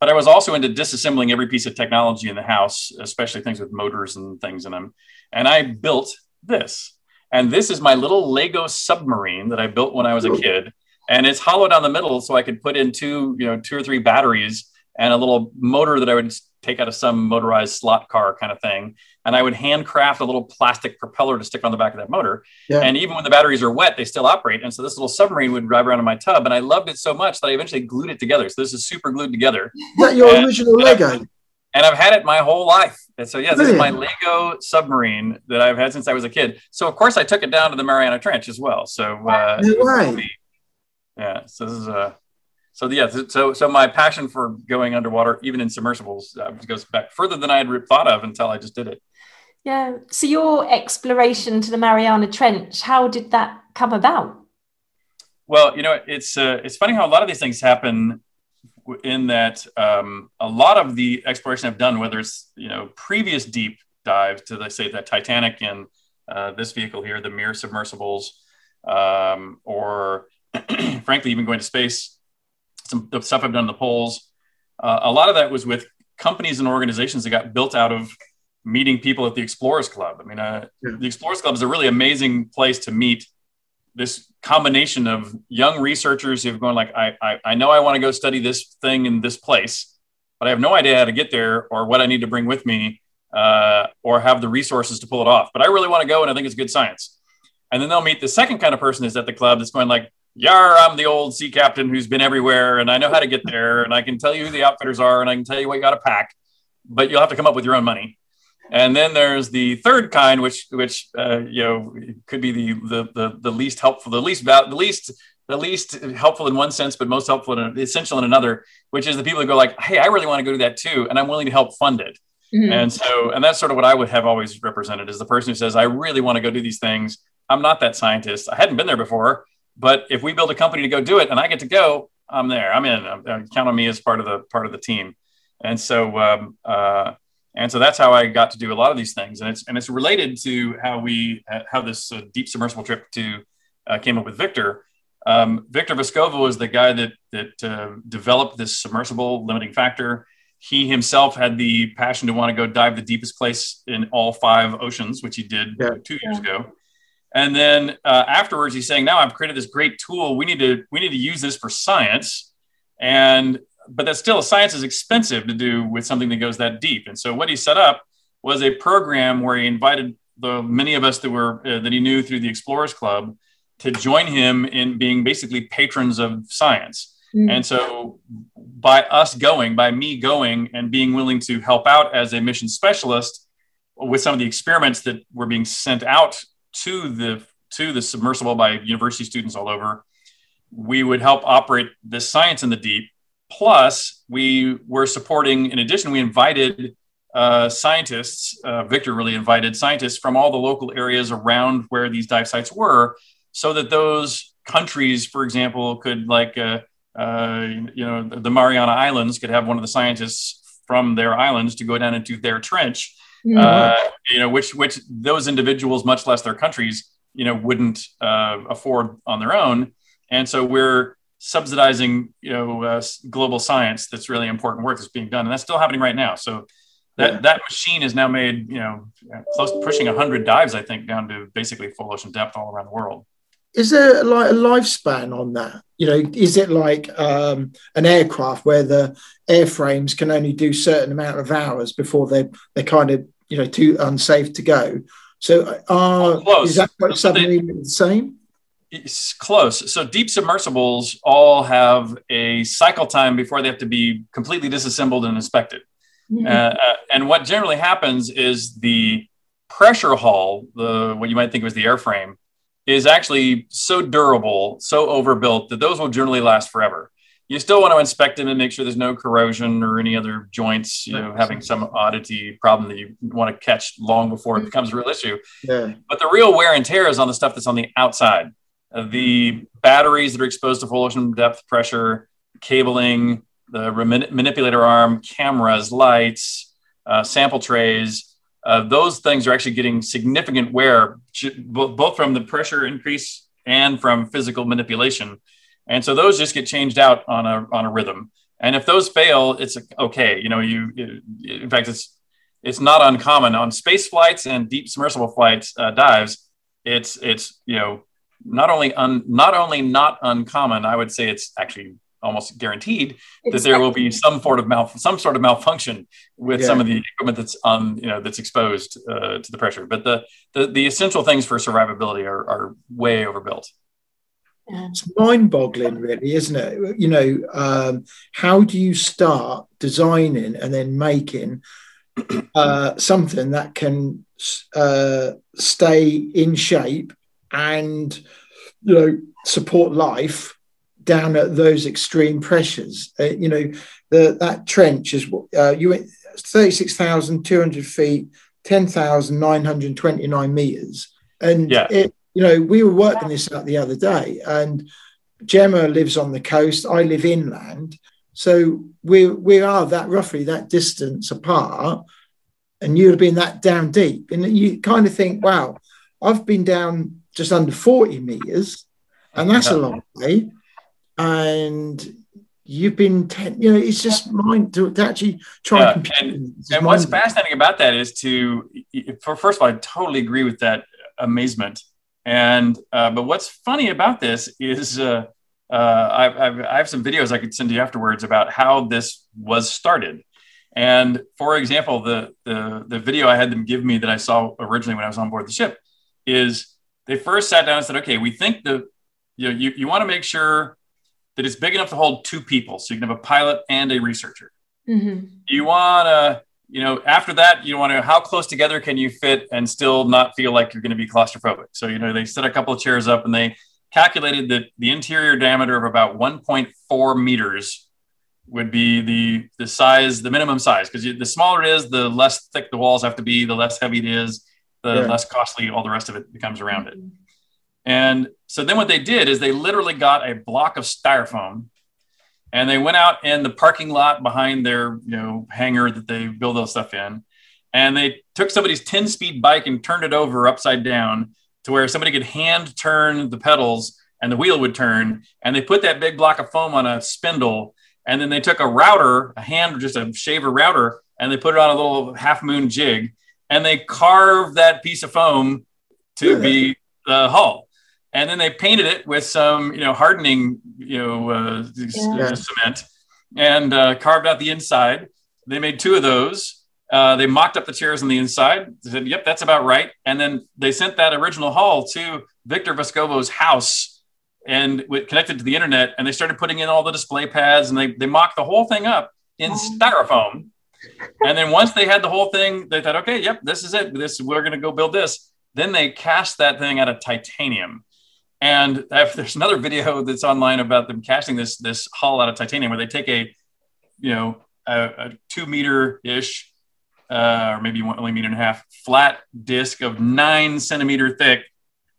but I was also into disassembling every piece of technology in the house, especially things with motors and things in them. And I built this. And this is my little Lego submarine that I built when I was a kid. And it's hollow down the middle, so I could put in two, you know, two or three batteries and a little motor that I would take out of some motorized slot car kind of thing. And I would handcraft a little plastic propeller to stick on the back of that motor. Yeah. And even when the batteries are wet, they still operate. And so this little submarine would drive around in my tub. And I loved it so much that I eventually glued it together. So this is super glued together. Is your Yeah. original Lego? And I've had it my whole life. And so, yeah, this is my Lego submarine that I've had since I was a kid. So, of course, I took it down to the Mariana Trench as well. So, uh, No way. yeah. So this is uh, so yeah. So so my passion for going underwater, even in submersibles, uh, goes back further than I had thought of until I just did it. Yeah. So your exploration to the Mariana Trench, how did that come about? Well, you know, it's uh, it's funny how a lot of these things happen in that um, a lot of the exploration I've done, whether it's you know previous deep dives to let's say that Titanic and uh, this vehicle here, the Mir submersibles, um, or frankly even going to space, some the stuff I've done in the poles, uh, a lot of that was with companies and organizations that got built out of meeting people at the Explorers Club. I mean, uh, Yeah. the Explorers Club is a really amazing place to meet this combination of young researchers who've gone like, I, I, I know I want to go study this thing in this place, but I have no idea how to get there or what I need to bring with me uh, or have the resources to pull it off. But I really want to go and I think it's good science. And then they'll meet the second kind of person is at the club that's going like, Yar, I'm the old sea captain who's been everywhere and I know how to get there and I can tell you who the outfitters are and I can tell you what you got to pack, but you'll have to come up with your own money. And then there's the third kind, which which uh, you know could be the, the the the least helpful, the least the least the least helpful in one sense, but most helpful and essential in another, which is the people that go like, "Hey, I really want to go do that too, and I'm willing to help fund it." And so, and that's sort of what I would have always represented is the person who says, "I really want to go do these things. I'm not that scientist. I hadn't been there before, but if we build a company to go do it, and I get to go, I'm there. I'm in. I'm, count on me as part of the part of the team." And so, um, uh, and so that's how I got to do a lot of these things, and it's and it's related to how we how this uh, deep submersible trip to uh, came up with Victor. Um, Victor Vescovo was the guy that that uh, developed this submersible limiting factor. He himself had the passion to want to go dive the deepest place in all five oceans, which he did Yeah. two years ago. And then uh, afterwards, he's saying, "Now I've created this great tool. We need to we need to use this for science." And but that's still science is expensive to do with something that goes that deep. And so what he set up was a program where he invited the many of us that were uh, that he knew through the Explorers Club to join him in being basically patrons of science. Mm. And so by us going, by me going and being willing to help out as a mission specialist with some of the experiments that were being sent out to the to the submersible by university students all over, we would help operate this science in the deep. Plus, we were supporting. In addition, we invited uh, scientists. Uh, Victor really invited scientists from all the local areas around where these dive sites were, so that those countries, for example, could like uh, uh, you know the Mariana Islands could have one of the scientists from their islands to go down into their trench Mm. uh, you know, which which those individuals, much less their countries, you know, wouldn't uh, afford on their own. And so we're subsidizing, you know, uh, global science that's really important work that's being done, and that's still happening right now. So That Yeah. that machine has now made you know close to pushing 100 dives, I think, down to basically full ocean depth all around the world. Is there like a lifespan on that? You know, is it like um, an aircraft where the airframes can only do certain amount of hours before they they're kind of you know too unsafe to go? So, are Close. is that what submarine the same? It's close. So deep submersibles all have a cycle time before they have to be completely disassembled and inspected. Mhm. Uh, uh, and what generally happens is the pressure hull, the what you might think was the airframe, is actually so durable, so overbuilt that those will generally last forever. You still want to inspect them and make sure there's no corrosion or any other joints, you know, having some oddity problem that you want to catch long before it becomes a real issue. Yeah, But the real wear and tear is on the stuff that's on the outside. Uh, the batteries that are exposed to full ocean depth pressure, cabling, the manipulator arm, cameras, lights, uh, sample trays. Uh, those things are actually getting significant wear, both from the pressure increase and from physical manipulation. And so those just get changed out on a on a rhythm. And if those fail, it's okay. You know, you in fact, it's it's not uncommon on space flights and deep submersible flights uh, dives. It's it's you know not only un, not only not uncommon. I would say it's actually almost guaranteed that there will be some sort of mal some sort of malfunction with some of the equipment that's on you know that's exposed uh, to the pressure. But the, the the essential things for survivability are, are way overbuilt. It's mind-boggling, really, isn't it? You know, um, how do you start designing and then making uh, something that can uh, stay in shape and you know support life down at those extreme pressures? Uh, you know, the that trench is uh, you went thirty-six thousand two hundred feet, ten thousand nine hundred twenty-nine meters, and Yeah. it. You know, we were working this out the other day, and Gemma lives on the coast. I live inland, so we we are that roughly that distance apart, and you'd have been that down deep, and you kind of think, wow, I've been down just under forty meters, and that's a long way, and you've been ten. You know, it's just mind to, to actually try Yeah, and and- and what's fascinating about that is to for first of all i totally agree with that amazement. And uh, but what's funny about this is uh, uh, I've, I've, i have some videos i could send you afterwards about how this was started. And for example the, the the video i had them give me that i saw originally when i was on board the ship is they first sat down and said okay we think the you know you, you want to make sure that it's big enough to hold two people so you can have a pilot and a researcher. Mhm. you want to you know after that you want to how close together can you fit and still not feel like you're going to be claustrophobic? So you know they set a couple of chairs up and they calculated that the interior diameter of about 1.4 meters would be the the size the minimum size because the smaller it is the less thick the walls have to be the less heavy it is the Yeah. less costly all the rest of it becomes around it. Mm-hmm. And so then what they did is they literally got a block of styrofoam and they went out in the parking lot behind their you know hangar that they build all stuff in. And they took somebody's 10 speed bike and turned it over upside down to where somebody could hand turn the pedals and the wheel would turn. And they put that big block of foam on a spindle and then they took a router a hand just a shaver router and they put it on a little half moon jig and they carved that piece of foam to be the hull. And then they painted it with some you know hardening you know uh, Yeah. cement and uh, carved out the inside. They made two of those. Uh, they mocked up the chairs on the inside. They said yep that's about right. And then they sent that original hull to victor vescovo's house and with, connected to the internet and they started putting in all the display pads and they, they mocked the whole thing up in styrofoam and then once they had the whole thing they thought okay yep this is it. This we're going to go build this. Then they cast that thing out of titanium. And if there's another video that's online about them casting this this hull out of titanium where they take a you know a, a two meter ish uh, or maybe one, only meter and a half flat disc of nine centimeter thick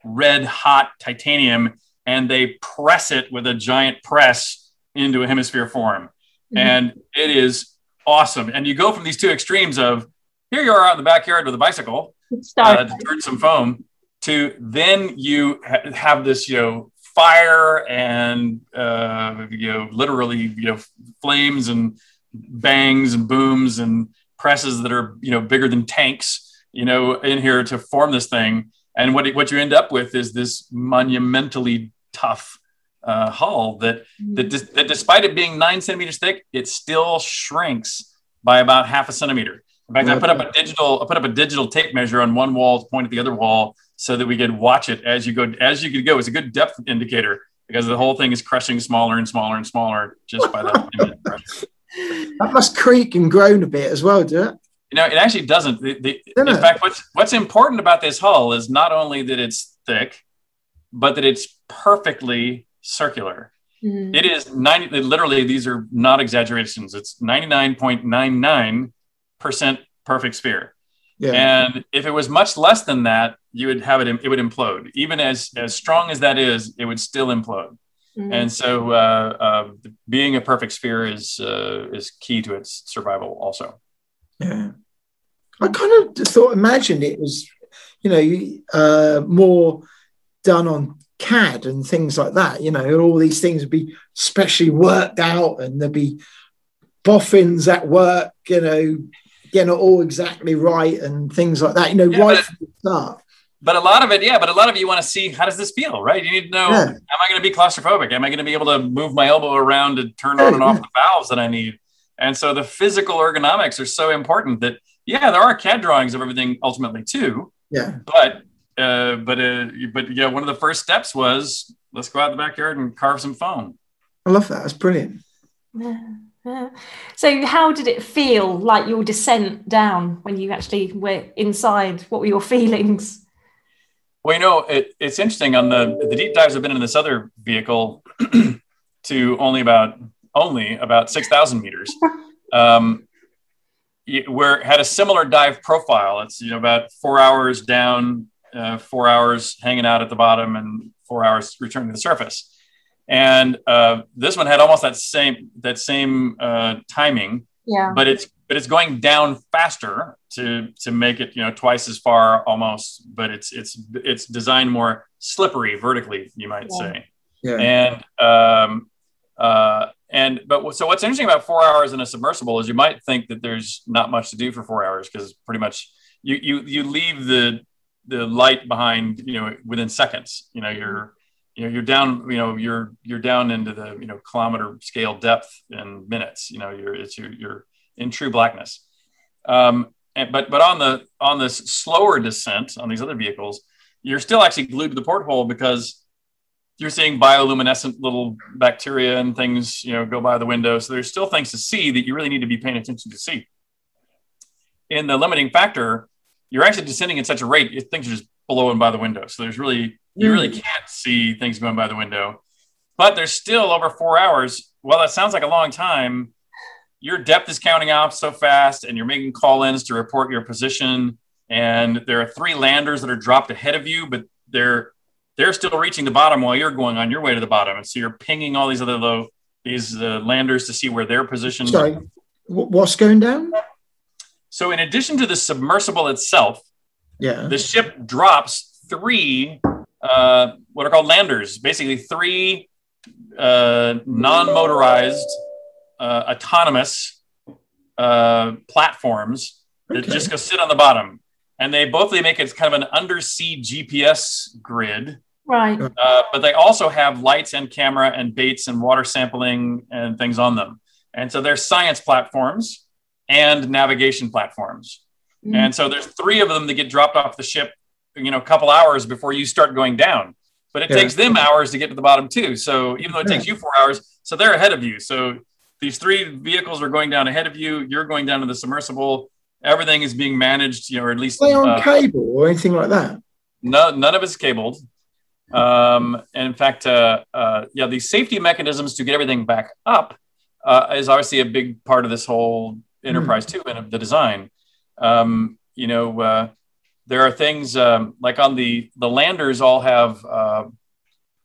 red hot titanium and they press it with a giant press into a hemisphere form. Mhm. and it is awesome and you go from these two extremes of here you are out in the backyard with a bicycle uh, to turn some foam to then you ha- have this you know fire and uh, you know literally you know flames and bangs and booms and presses that are you know bigger than tanks, you know, in here to form this thing. And what what you end up with is this monumentally tough uh, hull that that, that despite it being nine centimeters thick, it still shrinks by about half a centimeter. In fact, I put up a digital I put up a digital tape measure on one wall to point at the other wall so that we could watch it as you go as you could go. It's a good depth indicator because the whole thing is crushing smaller and smaller and smaller just by that. that must creak and groan a bit as well, do it? You know, it actually doesn't. The, the, in it? fact, what's what's important about this hull is not only that it's thick, but that it's perfectly circular. Mm-hmm. It is 90, literally, these are not exaggerations. It's 99.99% perfect sphere. Yeah. And if it was much less than that, you would have it, it would implode. Even as, as strong as that is, it would still implode. Mm-hmm. And so uh, uh, being a perfect sphere is, uh, is key to its survival also. Yeah. I kind of thought, imagined it was, you know, uh, more done on CAD and things like that. You know, all these things would be specially worked out, and there'd be boffins at work. You know, getting it all exactly right and things like that. You know, yeah, right from the start. But a lot of it, yeah. But a lot of you want to see how does this feel, right? You need to know: yeah. Am I going to be claustrophobic? Am I going to be able to move my elbow around to turn on and off the valves that I need? And so the physical ergonomics are so important that yeah, there are CAD drawings of everything ultimately too. Yeah. But uh, but uh, but yeah, one of the first steps was let's go out in the backyard and carve some foam. I love that. That's brilliant. So, how did it feel like your descent down when you actually were inside? What were your feelings? Well, you know, it, it's interesting. On the the deep dives, I've been in this other vehicle to only about only about six thousand meters. Um, where had a similar dive profile. It's you know about four hours down uh, four hours hanging out at the bottom and four hours returning to the surface. And uh, this one had almost that same that same uh, timing. Yeah. But it's but it's going down faster to to make it you know twice as far almost. But it's it's it's designed more slippery vertically, you might yeah. say. Yeah. And um, uh, and but so what's interesting about four hours in a submersible is you might think that there's not much to do for four hours because pretty much you you you leave the the light behind you know within seconds you know you're you know you're down you know you're you're down into the you know kilometer scale depth in minutes you know you're it's you're, you're in true blackness. Um, and, but but on the on this slower descent on these other vehicles you're still actually glued to the porthole because you're seeing bioluminescent little bacteria and things you know go by the window. So there's still things to see that you really need to be paying attention to see. In the limiting factor you're actually descending at such a rate, things are just blowing by the window. So there's really, you really mm. can't see things going by the window. But there's still over four hours. Well, that sounds like a long time. Your depth is counting off so fast, and you're making call ins to report your position. And there are three landers that are dropped ahead of you, but they're they're still reaching the bottom while you're going on your way to the bottom. And so you're pinging all these other low these uh, landers to see where their position. Sorry, what's going down? So, in addition to the submersible itself, yeah, the ship drops three uh, what are called landers, basically three uh, non-motorized, uh, autonomous uh, platforms that okay. just go sit on the bottom, and they both they make it kind of an undersea GPS grid. Right. Uh, but they also have lights and camera and baits and water sampling and things on them. And so they're science platforms and navigation platforms. Mm-hmm. And so there's three of them that get dropped off the ship, you know, a couple hours before you start going down. But it yeah. takes them hours to get to the bottom too. So even though it takes you four hours, so they're ahead of you. So these three vehicles are going down ahead of you. You're going down to the submersible. Everything is being managed, you know, or at least they on uh, cable or anything like that. No, none of it's cabled. Um, and in fact, uh, uh, yeah, these safety mechanisms to get everything back up uh, is obviously a big part of this whole enterprise mm. too and of the design. Um, you know, uh, there are things um, like on the the landers all have uh,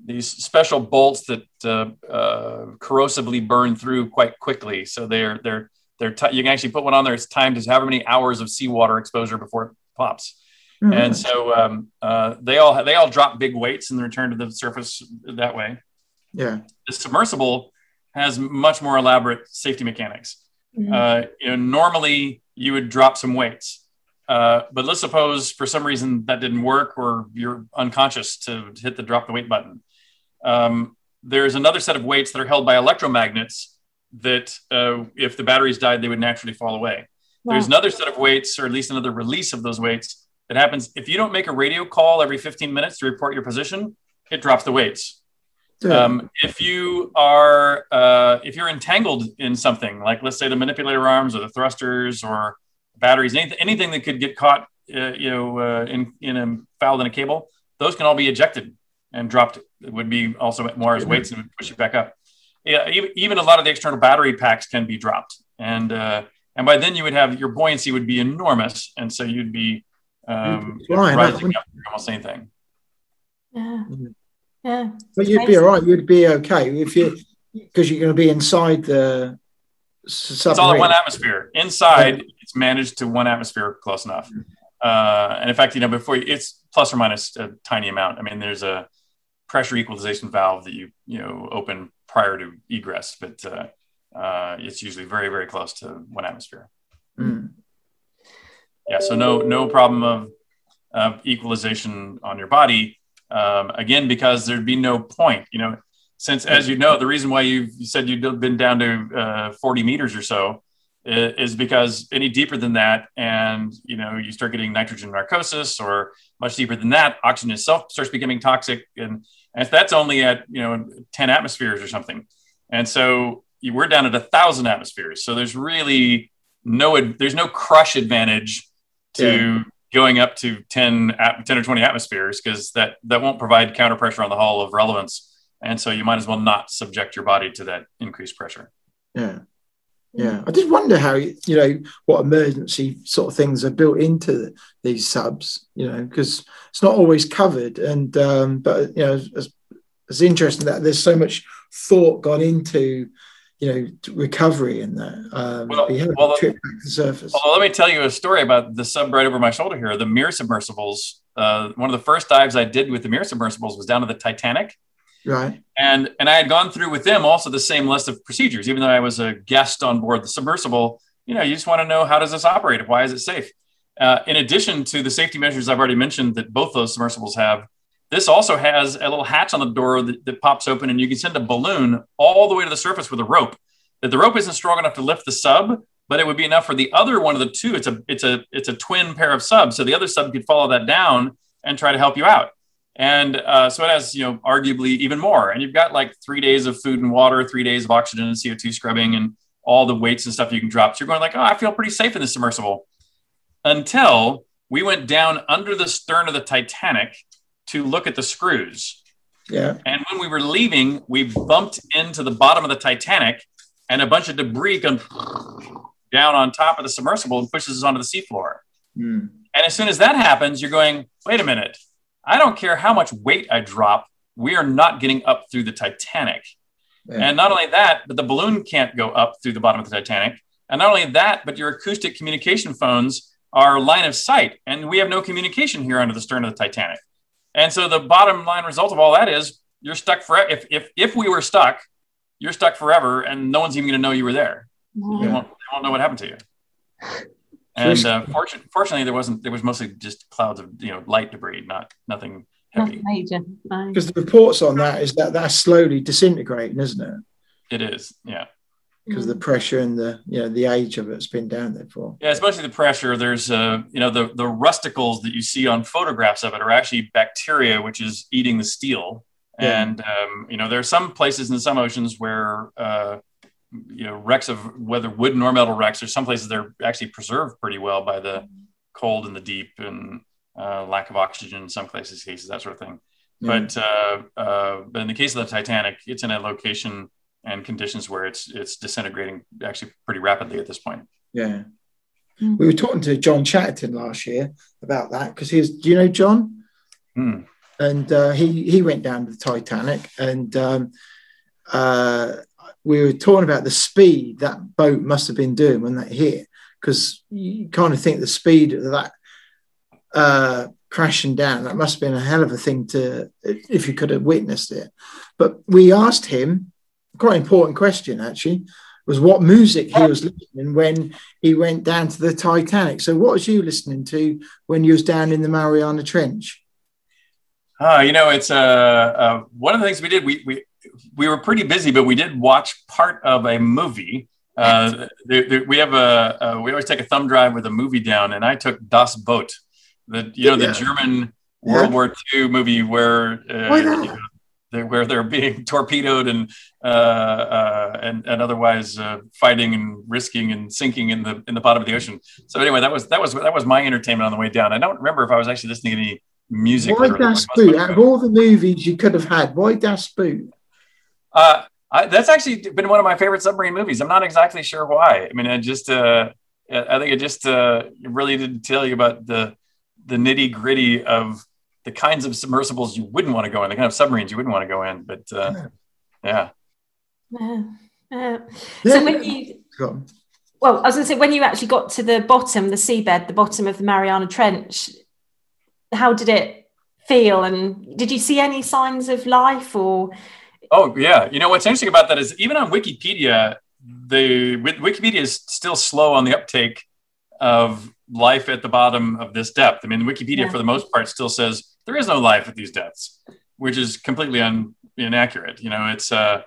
these special bolts that uh, uh corrosively burn through quite quickly. So they're they're they're t- you can actually put one on there. It's timed as however many hours of seawater exposure before it pops. Mm-hmm. And so um, uh, they all they all drop big weights and return to the surface that way. Yeah, the submersible has much more elaborate safety mechanics. Mm-hmm. Uh, you know, normally you would drop some weights. Uh, but let's suppose for some reason that didn't work or you're unconscious to hit the drop the weight button. Um, there's another set of weights that are held by electromagnets that uh, if the batteries died, they would naturally fall away. Wow. There's another set of weights, or at least another release of those weights that happens if you don't make a radio call every 15 minutes to report your position, it drops the weights. Um, if you are uh, if you're entangled in something like let's say the manipulator arms or the thrusters or batteries, anything, anything that could get caught, uh, you know, uh, in in a fouled in a cable, those can all be ejected and dropped. It would be also more as weights and push it back up. Yeah, even, even a lot of the external battery packs can be dropped, and uh, and by then you would have your buoyancy would be enormous, and so you'd be um, rising up almost anything. Yeah. Mm-hmm. Yeah. But you'd be all right. You'd be okay if you because you're going to be inside the. Submarine. It's all in one atmosphere. Inside, yeah. it's managed to one atmosphere close enough. Uh, and in fact, you know, before you, it's plus or minus a tiny amount. I mean, there's a pressure equalization valve that you you know open prior to egress, but uh, uh, it's usually very very close to one atmosphere. Mm. Yeah, so no no problem of, of equalization on your body um, again, because there'd be no point, you know, since as you know, the reason why you said you've been down to uh, 40 meters or so is because any deeper than that, and you know, you start getting nitrogen narcosis, or much deeper than that, oxygen itself starts becoming toxic, and and that's only at you know 10 atmospheres or something, and so you, we're down at a thousand atmospheres. So there's really no there's no crush advantage to yeah going up to 10, 10 or 20 atmospheres because that, that won't provide counter pressure on the hull of relevance. And so you might as well not subject your body to that increased pressure. Yeah. Yeah. I just wonder how, you know, what emergency sort of things are built into these subs, you know, because it's not always covered. And, um, but, you know, it's, it's interesting that there's so much thought gone into, you know recovery in that. Um, well, well, trip back to the surface. Well, let me tell you a story about the sub right over my shoulder here. The Mir submersibles. Uh, one of the first dives I did with the Mir submersibles was down to the Titanic. Right. And and I had gone through with them also the same list of procedures, even though I was a guest on board the submersible. You know, you just want to know how does this operate? Why is it safe? Uh, in addition to the safety measures I've already mentioned that both those submersibles have, this also has a little hatch on the door that, that, pops open, and you can send a balloon all the way to the surface with a rope. That the rope isn't strong enough to lift the sub, but it would be enough for the other one of the two. It's a it's a it's a twin pair of subs, so the other sub could follow that down and try to help you out. And uh, so it has you know arguably even more. And you've got like three days of food and water, three days of oxygen and CO two scrubbing, and all the weights and stuff you can drop. So you're going like, oh, I feel pretty safe in this submersible. Until we went down under the stern of the Titanic to look at the screws. Yeah. And when we were leaving, we bumped into the bottom of the Titanic and a bunch of debris comes down on top of the submersible and pushes us onto the seafloor. Mm. And as soon as that happens, you're going, wait a minute, I don't care how much weight I drop, we are not getting up through the Titanic. Yeah. And not only that, but the balloon can't go up through the bottom of the Titanic. And not only that, but your acoustic communication phones are line of sight, and we have no communication here under the stern of the Titanic. And so the bottom line result of all that is you're stuck forever. If, if, if we were stuck, you're stuck forever and no one's even going to know you were there. Yeah. They, won't, they, won't, know what happened to you. And uh, fortunately, fortunately, there wasn't. There was mostly just clouds of you know light debris, not nothing heavy. major. Because the reports on that is that that's slowly disintegrating, isn't it? It is, yeah. Because the pressure and the you know the age of it's been down there for. Yeah, especially the pressure. There's uh you know the the rusticles that you see on photographs of it are actually bacteria which is eating the steel yeah. And um, you know, there are some places in some oceans where uh, you know wrecks of whether wooden or metal wrecks. There's some places they're actually preserved pretty well by the cold in the deep and uh, lack of oxygen in some places, cases that sort of thing. Yeah. But uh, uh, but in the case of the Titanic, it's in a location and conditions where it's it's disintegrating actually pretty rapidly at this point. Yeah. Mm. We were talking to John Chatterton last year about that because he's. Do you know John? Mm and uh, he he went down to the Titanic, and um, uh, we were talking about the speed that boat must have been doing when that hit, because you kind of think the speed of that uh, crashing down that must have been a hell of a thing to if you could have witnessed it. But we asked him quite important question actually. was what music he was listening when he went down to the Titanic. So, what was you listening to when you was down in the Mariana Trench? Uh, you know, it's uh, uh, one of the things we did. We, we we were pretty busy, but we did watch part of a movie. Uh, there, there, we have a uh, we always take a thumb drive with a movie down, and I took Das Boot, the you know the German World Yeah. War II movie where uh, you know, they're, where they're being torpedoed and uh, uh, and and otherwise uh, fighting and risking and sinking in the in the bottom of the ocean. So anyway, that was that was that was my entertainment on the way down. I don't remember if I was actually listening to any music. Why. Das Boot? Out of all the movies you could have had, why Das Boot? Uh, I, that's actually been one of my favorite submarine movies. I'm not exactly sure why. I mean, I just, uh, I think it just uh, really didn't tell you about the the nitty gritty of the kinds of submersibles you wouldn't want to go in, the kind of submarines you wouldn't want to go in. But uh, yeah, Uh, uh, So when you well, I was going to say when you actually got to the bottom, the seabed, the bottom of the Mariana Trench, how did it feel? And did you see any signs of life or? Oh yeah, you know what's interesting about that is even on Wikipedia, the Wikipedia is still slow on the uptake of life at the bottom of this depth. I mean, Wikipedia Yeah. for the most part still says there is no life at these depths, which is completely un- inaccurate. You know, it's uh,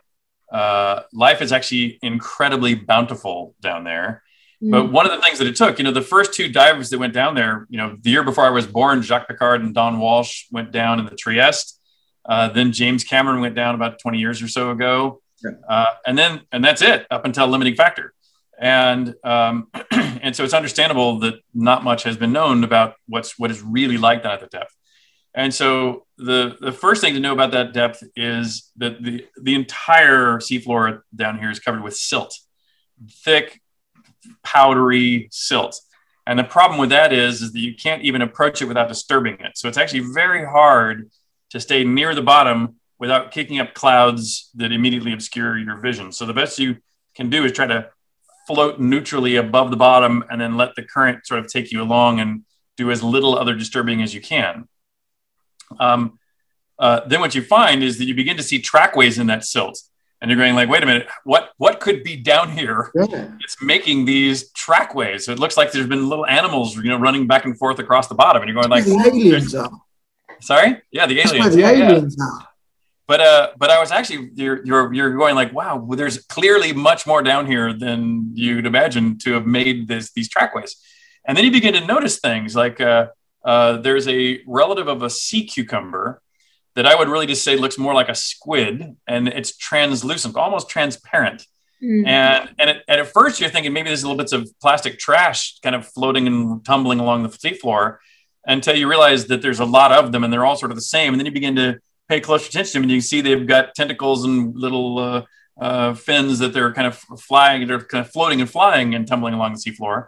uh, life is actually incredibly bountiful down there. But one of the things that it took, you know, the first two divers that went down there, you know, the year before I was born, Jacques Piccard and Don Walsh went down in the Trieste. Uh, then James Cameron went down about 20 years or so ago. Uh, and then, and that's it up until limiting factor. And, um, and so it's understandable that not much has been known about what's, what is really like down at the depth. And so the, the first thing to know about that depth is that the, the entire seafloor down here is covered with silt, thick, powdery silt. And the problem with that is, is that you can't even approach it without disturbing it. So it's actually very hard to stay near the bottom without kicking up clouds that immediately obscure your vision. So the best you can do is try to float neutrally above the bottom and then let the current sort of take you along and do as little other disturbing as you can. Um, uh, then what you find is that you begin to see trackways in that silt. And you're going like, wait a minute, what what could be down here Yeah. it's making these trackways. So it looks like there's been little animals, you know, running back and forth across the bottom. And you're going like, the aliens are. sorry, yeah, the aliens. the Yeah, yeah. aliens are. But uh, but I was actually you're you're you're going like, wow, well, there's clearly much more down here than you'd imagine to have made this these trackways. And then you begin to notice things like uh, uh, there's a relative of a sea cucumber that I would really just say looks more like a squid, and it's translucent, almost transparent. Mm. And and, it, and at first you're thinking maybe there's little bits of plastic trash kind of floating and tumbling along the seafloor until you realize that there's a lot of them and they're all sort of the same. And then you begin to pay closer attention to them and you can see they've got tentacles and little uh, uh, fins that they're kind of flying, they're kind of floating and flying and tumbling along the seafloor.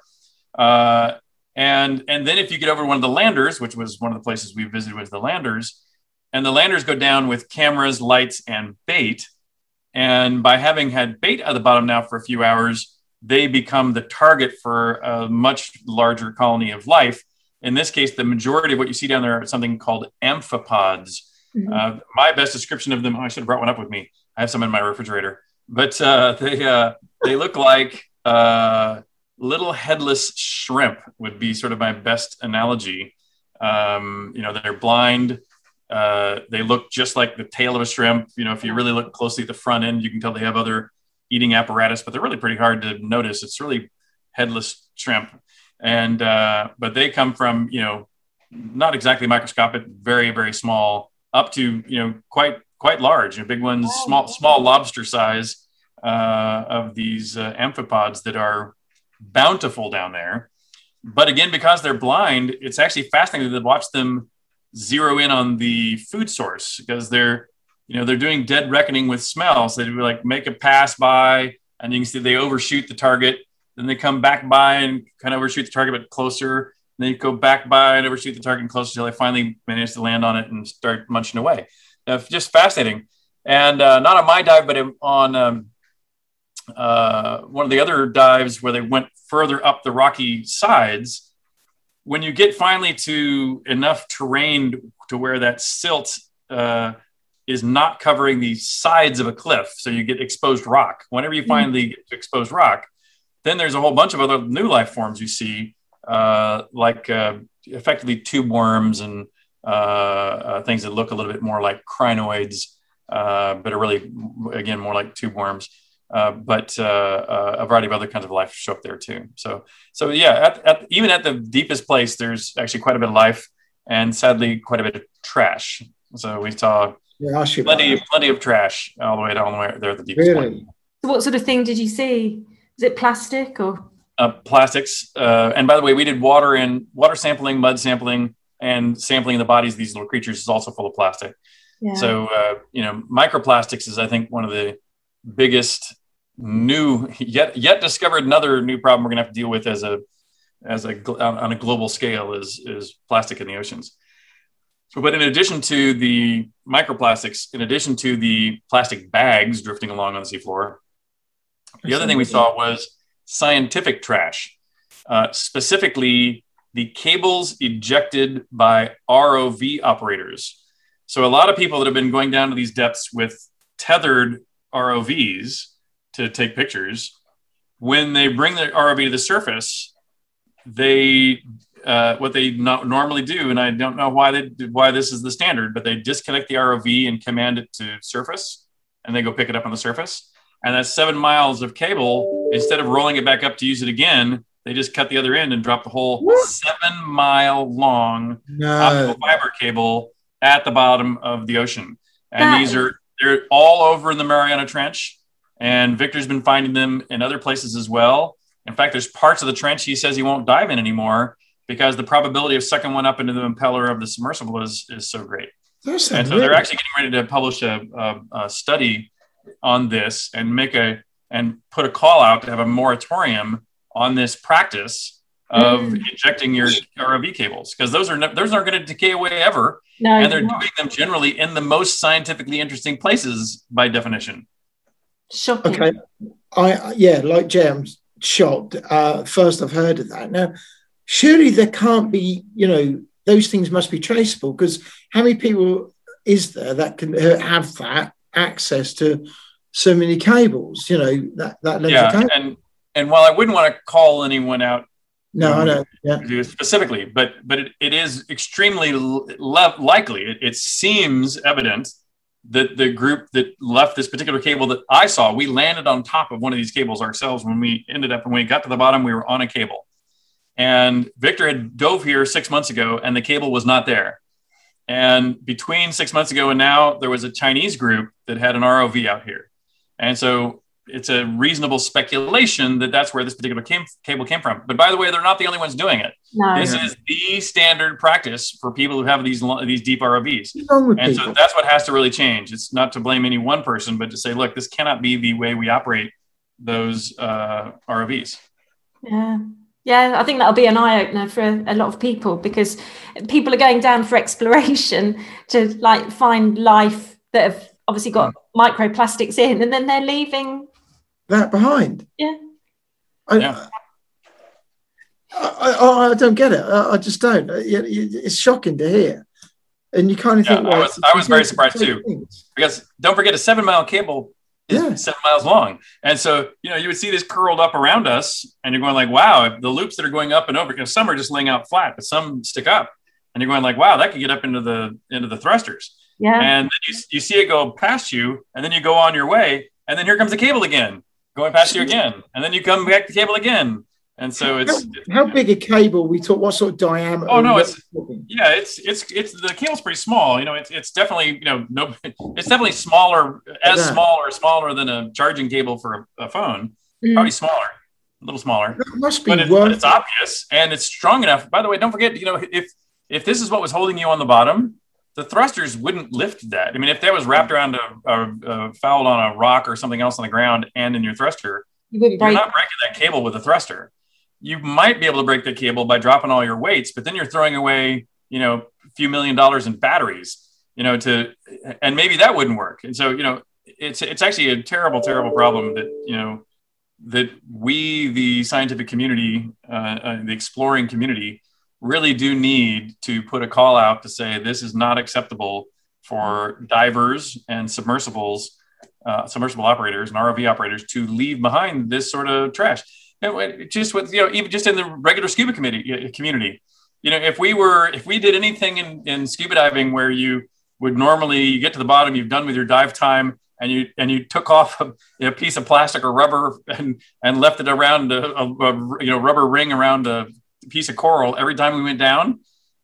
Uh, and and then if you get over to one of the landers, which was one of the places we visited was the landers, and the landers go down with cameras, lights, and bait. And by having had bait at the bottom now for a few hours, they become the target for a much larger colony of life. In this case, the majority of what you see down there are something called amphipods. Mhm. Uh, my best description of them, oh, I should have brought one up with me. I have some in my refrigerator, but uh, they uh, they look like uh, little headless shrimp. Would be sort of my best analogy. Um, you know, they're blind. Uh, they look just like the tail of a shrimp. You know, if you really look closely at the front end, you can tell they have other eating apparatus, but they're really pretty hard to notice. It's really headless shrimp, and uh, but they come from you know not exactly microscopic, very very small, up to you know quite quite large. You know, big ones, small small lobster size uh, of these uh, amphipods that are bountiful down there. But again, because they're blind, it's actually fascinating to watch them zero in on the food source because they're you know they're doing dead reckoning with smell. So they do like make a pass by, and you can see they overshoot the target. Then they come back by and kind of overshoot the target, but closer. And they go back by and overshoot the target closer until they finally manage to land on it and start munching away. Now, just fascinating. And uh, not on my dive, but on um, uh, one of the other dives where they went further up the rocky sides. When you get finally to enough terrain to where that silt uh, is not covering the sides of a cliff. So you get exposed rock. Whenever you find the exposed rock, then there's a whole bunch of other new life forms you see, uh, like uh, effectively tube worms and uh, uh, things that look a little bit more like crinoids, uh, but are really, again, more like tube worms. Uh, but uh, uh, a variety of other kinds of life show up there too. So, so yeah, at, at, even at the deepest place, there's actually quite a bit of life, and sadly, quite a bit of trash. So we saw Yeah, plenty, plenty of trash all the way down the way there at the deepest point. So what sort of thing did you see? Is it plastic or? uh, plastics. Uh, and by the way, we did water and water sampling, mud sampling, and sampling the bodies of these little creatures is also full of plastic. Yeah. So uh, you know, microplastics is I think one of the biggest new yet yet discovered another new problem we're going to have to deal with as a as a on a global scale is is plastic in the oceans. So, but in addition to the microplastics, in addition to the plastic bags drifting along on the seafloor, the other thing we saw was scientific trash, uh, specifically the cables ejected by ROV operators. So, a lot of people that have been going down to these depths with tethered ROVs to take pictures, when they bring the ROV to the surface, they uh, what they not normally do, and I don't know why they why this is the standard, but they disconnect the ROV and command it to surface, and they go pick it up on the surface. And that's seven miles of cable. Instead of rolling it back up to use it again, they just cut the other end and drop the whole What? seven mile long No. optical fiber cable at the bottom of the ocean. And That these are they're all over in the Mariana Trench. And Victor's been finding them in other places as well. In fact, there's parts of the trench he says he won't dive in anymore because the probability of sucking one up into the impeller of the submersible is, is so great. And so they're actually getting ready to publish a, a, a study on this and make a and put a call out to have a moratorium on this practice of Mm. injecting your ROV cables because those are ne- those aren't going to decay away ever, No. and they're not. doing them generally in the most scientifically interesting places by definition. Shocking. Okay. I yeah, like Jay, I'm shocked. Uh, first, I've heard of that. Now, surely there can't be. You know, those things must be traceable because how many people is there that can uh, have that access to so many cables? You know, that that length of Yeah, cable. and and while I wouldn't want to call anyone out No, I know. Yeah. specifically, but but it, it is extremely l- le- likely. It, it seems evident that the group that left this particular cable that I saw, we landed on top of one of these cables ourselves when we ended up when we got to the bottom, we were on a cable, and Victor had dove here six months ago, and the cable was not there. And between six months ago and now, there was a Chinese group that had an ROV out here, and so it's a reasonable speculation that that's where this particular came, cable came from. But by the way, they're not the only ones doing it. No. This is the standard practice for people who have these these deep ROVs. What's wrong with And people? so that's what has to really change. It's not to blame any one person, but to say, look, this cannot be the way we operate those uh, ROVs. Yeah. Yeah, I think that'll be an eye opener for a, a lot of people because people are going down for exploration to like find life that have obviously got microplastics in and then they're leaving. That behind. Yeah. I, Yeah. I, I, I don't get it. I, I just don't. Uh, It's shocking to hear. And you kind of Yeah, think, I was- I was very surprised too. things. Because don't forget, a seven mile cable is Yeah. seven miles long. And so, you know, you would see this curled up around us, and you're going like, wow, the loops that are going up and over, because some are just laying out flat, but some stick up. And you're going like, wow, that could get up into the into the thrusters. Yeah. and then you, you see it go past you and then you go on your way and then here comes the cable again going past you again and then you come back to cable again and so it's How, how big a cable we talk? What sort of diameter? Oh, no, it's- yeah it's it's it's the cable's pretty small you know it's, it's definitely you know no it's definitely smaller as Yeah. small or smaller than a charging cable for a, a phone Mm. probably smaller a little smaller That must be but, it, but it's obvious and it's strong enough by the way don't forget you know if if this is what was holding you on the bottom the thrusters wouldn't lift that i mean if that was wrapped around a, a, a fouled on a rock or something else on the ground and in your thruster You break. not breaking that cable with a thruster you might be able to break the cable by dropping all your weights but then you're throwing away you know a few million dollars in batteries you know to and maybe that wouldn't work and so you know it's it's actually a terrible terrible problem that you know that we the scientific community uh, uh, the exploring community really do need to put a call out to say this is not acceptable for divers and submersibles, uh, submersible operators and ROV operators to leave behind this sort of trash. And just with you know, even just in the regular scuba community, community, you know, if we were if we did anything in, in scuba diving where you would normally you get to the bottom, you've done with your dive time, and you and you took off a, a piece of plastic or rubber and and left it around a, a, a, you know rubber ring around a piece of coral every time we went down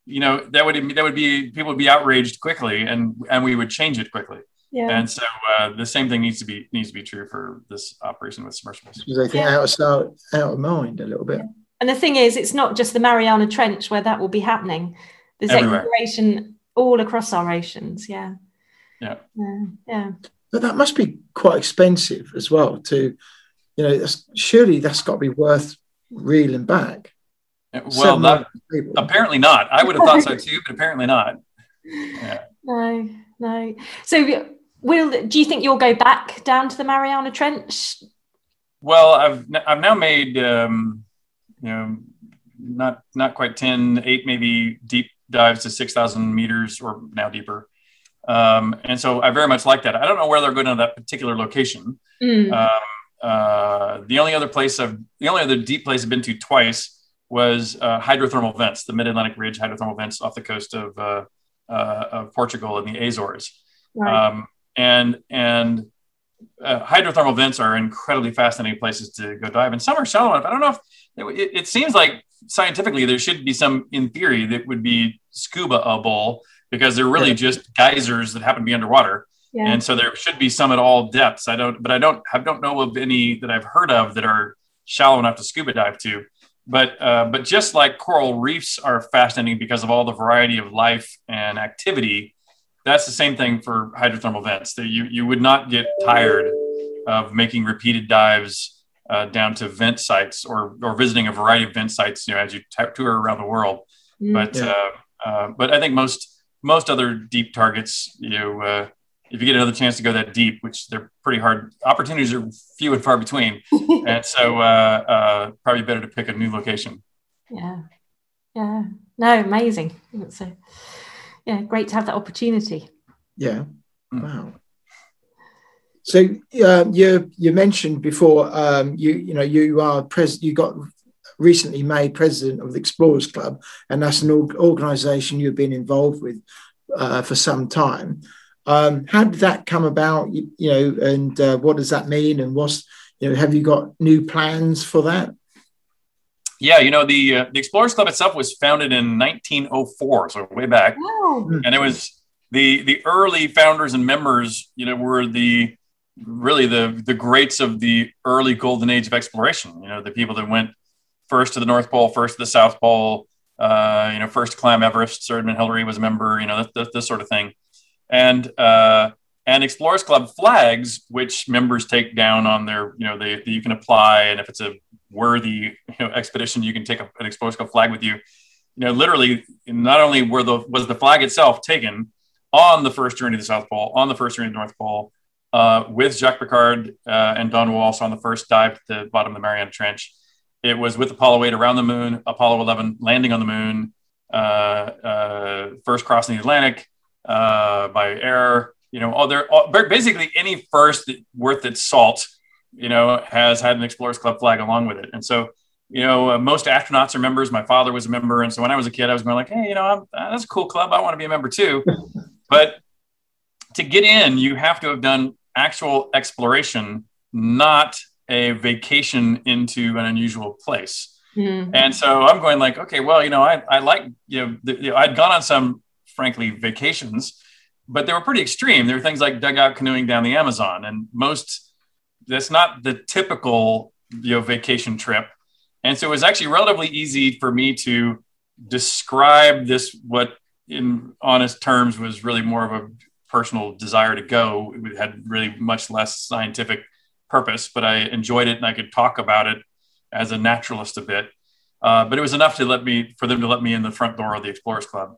you know that would that would be people would be outraged quickly and and we would change it quickly yeah. and so uh, the same thing needs to be needs to be true for this operation with submersibles because I think yeah. out of out of mind a little bit yeah. and the thing is it's not just the mariana trench where that will be happening there's Everywhere. exploration all across our oceans yeah yeah yeah, yeah. But that must be quite expensive as well. To you know, that's, surely that's got to be worth reeling back. Well, not, apparently not. I would have thought so too, but apparently not. Yeah. No, no. So, will do you think you'll go back down to the Mariana Trench? Well, I've I've now made um, you know not not quite 10, eight maybe deep dives to six thousand meters or now deeper. Um, and so I very much like that. I don't know where they're going to that particular location. Mm. Um, uh, the only other place I've, the only other deep place I've been to twice was uh, hydrothermal vents, the Mid Atlantic Ridge hydrothermal vents off the coast of, uh, uh of Portugal and the Azores. Right. Um, and and uh, hydrothermal vents are incredibly fascinating places to go dive. And some are shallow enough. I don't know if it, it seems like scientifically there should be some, in theory, that would be scuba a bowl because they're really just geysers that happen to be underwater. Yeah. And so there should be some at all depths. I don't, but I don't, I don't know of any that I've heard of that are shallow enough to scuba dive to. But, uh, but just like coral reefs are fascinating because of all the variety of life and activity, that's the same thing for hydrothermal vents. That you you would not get tired of making repeated dives uh, down to vent sites or or visiting a variety of vent sites. You know, as you t- tour around the world. Mm, but yeah. uh, uh, but I think most most other deep targets, you know, uh, if you get another chance to go that deep, which they're pretty hard, opportunities are few and far between, and so uh, uh, probably better to pick a new location. Yeah, yeah, no, amazing. So, yeah, great to have that opportunity. Yeah, mm. wow. So uh, you you mentioned before um, you you know you are pres you got recently made president of the Explorers Club, and that's an organisation you've been involved with uh, for some time. Um, how did that come about? You, you know, and uh, what does that mean? And what's you know, have you got new plans for that? Yeah, you know, the uh, the Explorers Club itself was founded in 1904, so way back, oh. and it was the the early founders and members. You know, were the really the the greats of the early golden age of exploration. You know, the people that went first to the North Pole, first to the South Pole, uh, you know, first to climb Everest. Sir Edmund Hillary was a member, you know, this, this, this sort of thing. And, uh, and Explorers Club flags, which members take down on their, you know, they, you can apply. And if it's a worthy you know, expedition, you can take a, an Explorers Club flag with you. You know, literally, not only were the was the flag itself taken on the first journey to the South Pole, on the first journey to the North Pole, uh, with Jacques Piccard uh, and Don Walsh on the first dive to the bottom of the Mariana Trench. It was with Apollo 8 around the moon, Apollo 11 landing on the moon, uh, uh, first crossing the Atlantic uh, by air. You know, all there all, basically any first worth its salt, you know, has had an Explorers Club flag along with it. And so, you know, uh, most astronauts are members. My father was a member, and so when I was a kid, I was going like, hey, you know, I'm, uh, that's a cool club. I want to be a member too. but to get in, you have to have done actual exploration, not a vacation into an unusual place. Mm-hmm. And so I'm going like, okay, well, you know, I, I like, you know, the, you know, I'd gone on some, frankly, vacations, but they were pretty extreme. There were things like dugout canoeing down the Amazon, and most that's not the typical, you know, vacation trip. And so it was actually relatively easy for me to describe this, what in honest terms was really more of a personal desire to go. It had really much less scientific purpose, but I enjoyed it and I could talk about it as a naturalist a bit. Uh, but it was enough to let me for them to let me in the front door of the Explorers Club.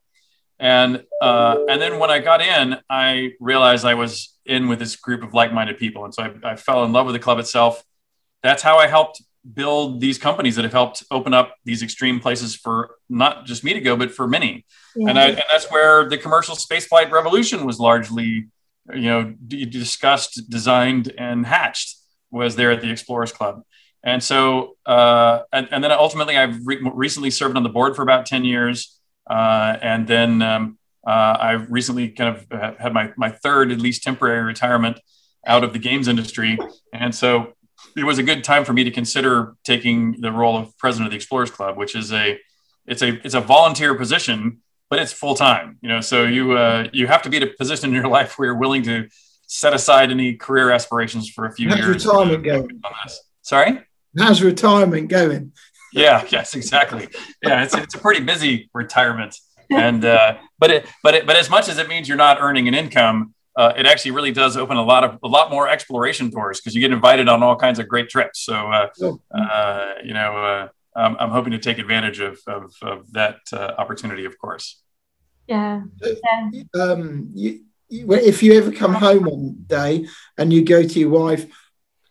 And uh, and then when I got in, I realized I was in with this group of like-minded people, and so I, I, fell in love with the club itself. That's how I helped build these companies that have helped open up these extreme places for not just me to go, but for many. Yeah. And, I, and that's where the commercial spaceflight revolution was largely, you know, discussed, designed, and hatched was there at the Explorers Club. And so, uh, and, and, then ultimately, I've re- recently served on the board for about 10 years. Uh, and then um, uh, I've recently kind of had my, my third, at least temporary retirement out of the games industry. And so it was a good time for me to consider taking the role of president of the Explorers Club, which is a it's a it's a volunteer position, but it's full time. You know, so you uh, you have to be in a position in your life where you're willing to set aside any career aspirations for a few How's years. retirement going? Sorry. How's retirement going? Yeah. Yes. Exactly. Yeah. It's it's a pretty busy retirement, and uh, but it but it, but as much as it means you're not earning an income, uh, it actually really does open a lot of a lot more exploration doors because you get invited on all kinds of great trips. So uh, uh, you know, uh, I'm, I'm, hoping to take advantage of of, of that uh, opportunity, of course. Yeah. yeah. Um, you, you, if you ever come home one day and you go to your wife,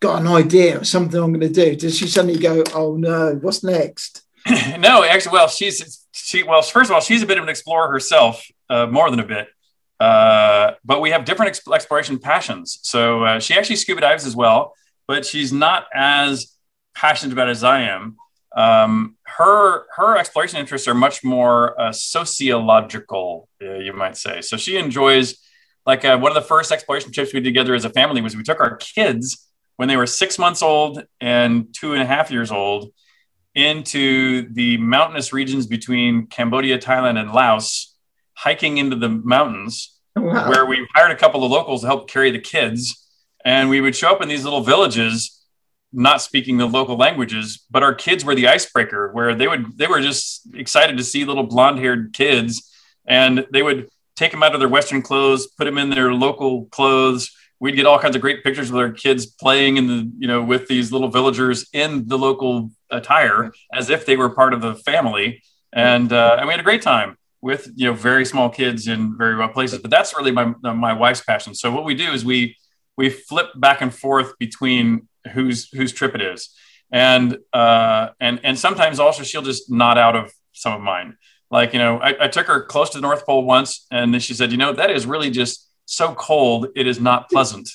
got an idea of something I'm going to do, does she suddenly go, "Oh no, what's next"? no, actually, well, she's she well, first of all, she's a bit of an explorer herself, uh, more than a bit. Uh, but we have different exploration passions. So uh, she actually scuba dives as well, but she's not as passionate about it as I am. Um, her her exploration interests are much more uh, sociological, uh, you might say. So she enjoys like uh, one of the first exploration trips we did together as a family was we took our kids when they were six months old and two and a half years old into the mountainous regions between Cambodia, Thailand, and Laos hiking into the mountains oh, wow. where we hired a couple of locals to help carry the kids. And we would show up in these little villages, not speaking the local languages, but our kids were the icebreaker where they would, they were just excited to see little blonde haired kids. And they would take them out of their Western clothes, put them in their local clothes. We'd get all kinds of great pictures of our kids playing in the, you know, with these little villagers in the local attire as if they were part of the family. And, uh, and we had a great time with you know very small kids in very rough places. But that's really my my wife's passion. So what we do is we we flip back and forth between whose whose trip it is, and uh, and and sometimes also she'll just nod out of some of mine. Like you know, I, I took her close to the North Pole once, and then she said, you know, that is really just so cold. It is not pleasant.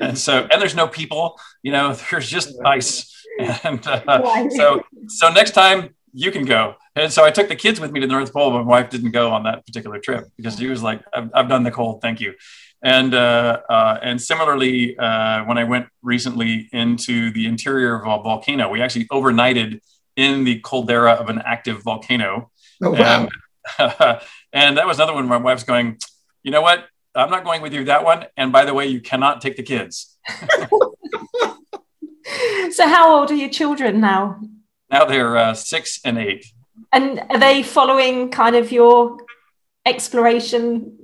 And so, and there's no people. You know, there's just ice. And uh, so, so next time you can go. And so I took the kids with me to the North Pole, but my wife didn't go on that particular trip because she was like, I've, I've done the cold, thank you. And uh, uh, and similarly, uh, when I went recently into the interior of a volcano, we actually overnighted in the caldera of an active volcano. Oh, wow. And, and that was another one where my wife's going, you know what? I'm not going with you that one. And by the way, you cannot take the kids. so, how old are your children now? Now they're uh, six and eight. And are they following kind of your exploration?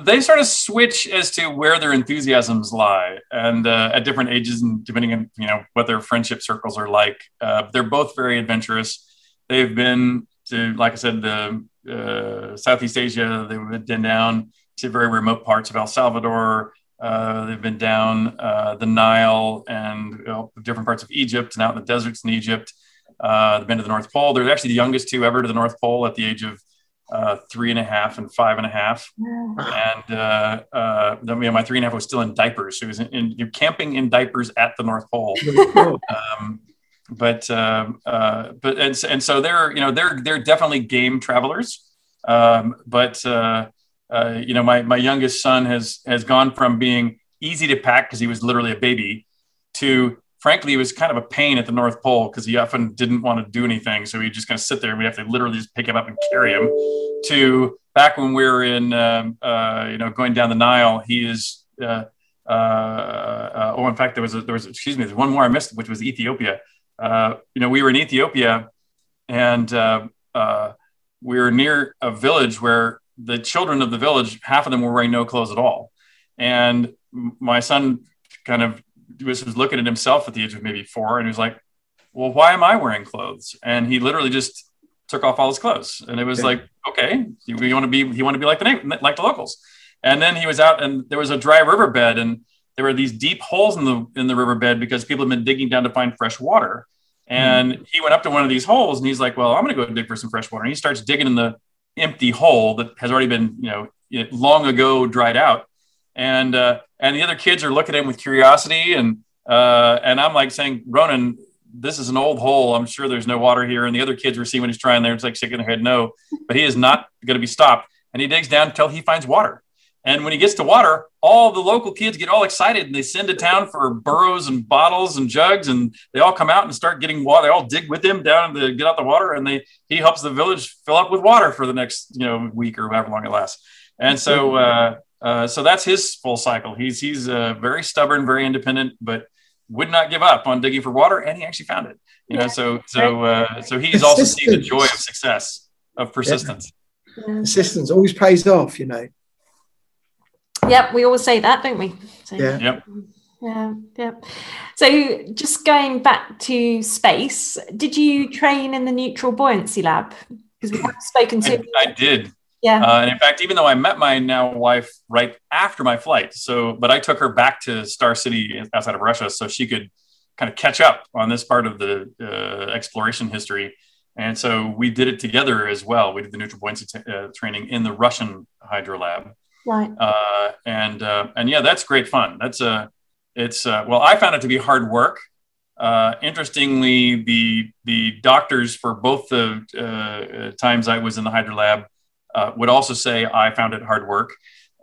They sort of switch as to where their enthusiasms lie, and uh, at different ages, and depending on you know what their friendship circles are like. Uh, they're both very adventurous. They've been to, like I said, the uh, Southeast Asia. They've been down to very remote parts of El Salvador. Uh, they've been down uh, the Nile and you know, different parts of Egypt and out in the deserts in Egypt. Uh, they've been to the North Pole. They're actually the youngest two ever to the North Pole at the age of uh, three and a half and five and a half. And uh, uh, you know, my three and a half was still in diapers. She was in, in camping in diapers at the North Pole. um, but um, uh, but and, and so they're you know they're they're definitely game travelers. Um, but uh, you know my my youngest son has has gone from being easy to pack because he was literally a baby to frankly, it was kind of a pain at the North Pole because he often didn't want to do anything. So he'd just kind of sit there and we have to literally just pick him up and carry him to back when we were in, um, uh, you know, going down the Nile. He is, uh, uh, uh oh, in fact, there was, a, there was, excuse me, there's one more I missed, which was Ethiopia. Uh, you know, we were in Ethiopia and we were near a village where the children of the village, half of them were wearing no clothes at all. And my son kind of was, was looking at himself at the age of maybe four and he was like, well, why am I wearing clothes? And he literally just took off all his clothes. And it was okay. like, okay, you, want to be, you want to be like the name, like the locals. And then he was out and there was a dry riverbed and there were these deep holes in the, in the riverbed because people had been digging down to find fresh water. Hmm. And he went up to one of these holes and he's like, Well, I'm going to go dig for some fresh water. And he starts digging in the empty hole that has already been, you know, long ago dried out. And, uh, and the other kids are looking at him with curiosity. And, uh, and I'm like saying, Ronan, this is an old hole. I'm sure there's no water here. And the other kids were seeing what he's trying there. It's like shaking their head, no, but he is not going to be stopped. And he digs down until he finds water. And when he gets to water, all the local kids get all excited and they send to town for burros and bottles and jugs, and they all come out and start getting water. They all dig with him down to get out the water, and they he helps the village fill up with water for the next you know week or however long it lasts. And so uh, uh, so that's his full cycle. He's he's uh, very stubborn, very independent, but would not give up on digging for water, and he actually found it. You know, so so uh, so he's also seen the joy of success of persistence. Yeah. Persistence always pays off. You know. Yep, we always say that, don't we? So, yeah. Yep. Yeah, yeah. So, just going back to space, did you train in the neutral buoyancy lab? Because we have spoken to. I, I did. Yeah. Uh, and in fact, even though I met my now wife right after my flight, so but I took her back to Star City outside of Russia so she could kind of catch up on this part of the uh, exploration history. And so we did it together as well. We did the neutral buoyancy t- uh, training in the Russian hydro lab. Right. Uh, and uh, and yeah, that's great fun. That's a it's uh, well, I found it to be hard work. Uh, interestingly, the the doctors for both the uh, times I was in the hydro lab would also say I found it hard work.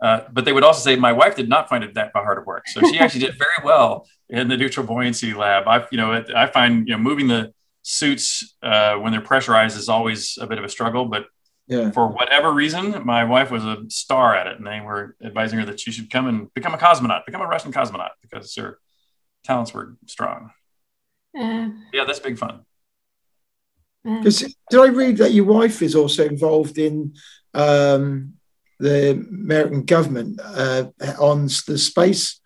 but they would also say my wife did not find it that hard of work. So she actually did very well in the neutral buoyancy lab. I, you know, I find you know moving the suits when they're pressurized is always a bit of a struggle, but yeah. for whatever reason, my wife was a star at it, and they were advising her that she should come and become a cosmonaut, become a Russian cosmonaut, because her talents were strong. Uh, yeah, that's big fun. Because did I read that your wife is also involved in um, the American government uh, on the space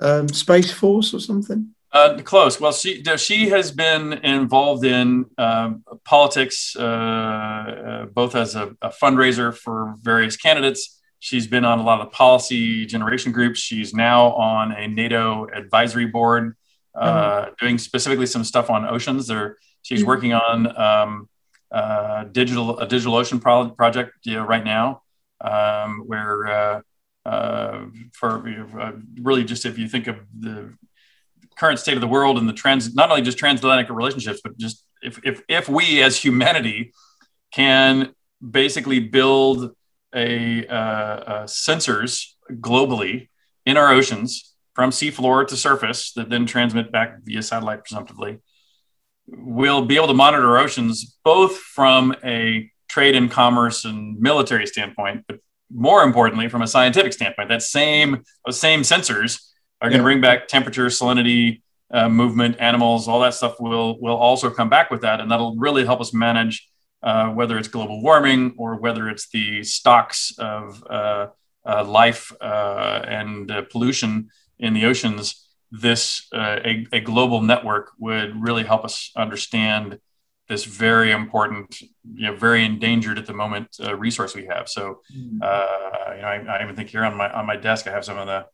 um, space force or something? Uh, close. Well, she she has been involved in um, politics, uh, uh, both as a, a, fundraiser for various candidates. She's been on a lot of policy generation groups. She's now on a NATO advisory board, mm-hmm. doing specifically some stuff on oceans. There, she's mm-hmm. working on um, uh, digital a digital ocean pro- project you know, right now, um, where uh, for really just if you think of the current state of the world and the trends, not only just transatlantic relationships, but just if, if, if we as humanity can basically build a, uh, uh, sensors globally in our oceans from seafloor to surface that then transmit back via satellite presumptively, we'll be able to monitor oceans both from a trade and commerce and military standpoint, but more importantly, from a scientific standpoint, that same those same sensors are going to bring back temperature, salinity, uh, movement, animals, all that stuff will will also come back with that, and that'll really help us manage uh, whether it's global warming or whether it's the stocks of uh, uh life uh, and uh, pollution in the oceans. This a, a, global network would really help us understand this very important, you know, very endangered at the moment resource we have. So, mm. you know, I, I even think here on my on my desk I have some of the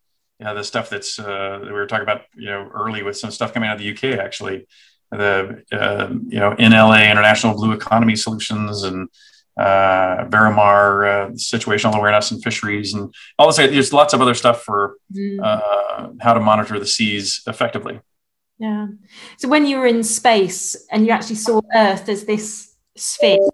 you know, the stuff that's uh, we were talking about, you know, early with some stuff coming out of the UK actually, the uh, you know NLA International Blue Economy Solutions and uh, Veromar uh, situational awareness and fisheries and all this. There's lots of other stuff for mm. uh, how to monitor the seas effectively. Yeah. So when you were in space and you actually saw Earth as this sphere,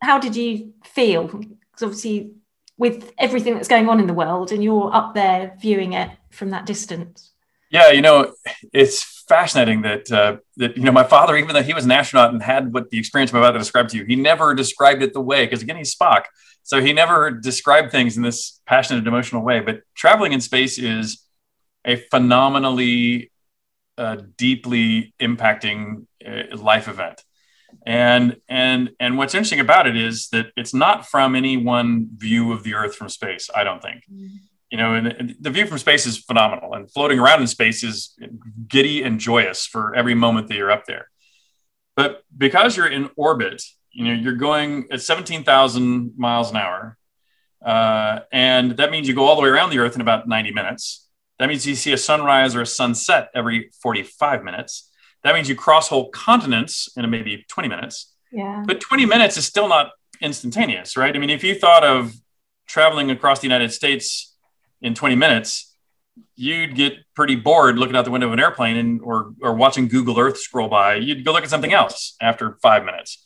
how did you feel? Because obviously with everything that's going on in the world and you're up there viewing it from that distance? Yeah you know it's fascinating that uh, that you know my father even though he was an astronaut and had what the experience i'm about to describe to you he never described it the way because again he's spock. So he never described things in this passionate and emotional way. But traveling in space is a phenomenally uh, deeply impacting uh, life event and and and what's interesting about it is that it's not from any one view of the earth from space i don't think. Mm-hmm. you know and, and, the view from space is phenomenal and floating around in space is giddy and joyous for every moment that you're up there. But because you're in orbit you know you're going at 17000 miles an hour uh, and that means you go all the way around the earth in about 90 minutes. That means you see a sunrise or a sunset every 45 minutes That means you cross whole continents in maybe 20 minutes. Yeah. But 20 minutes is still not instantaneous, right? I mean, if you thought of traveling across the United States in 20 minutes, you'd get pretty bored looking out the window of an airplane and or or watching Google Earth scroll by. You'd go look at something else after five minutes.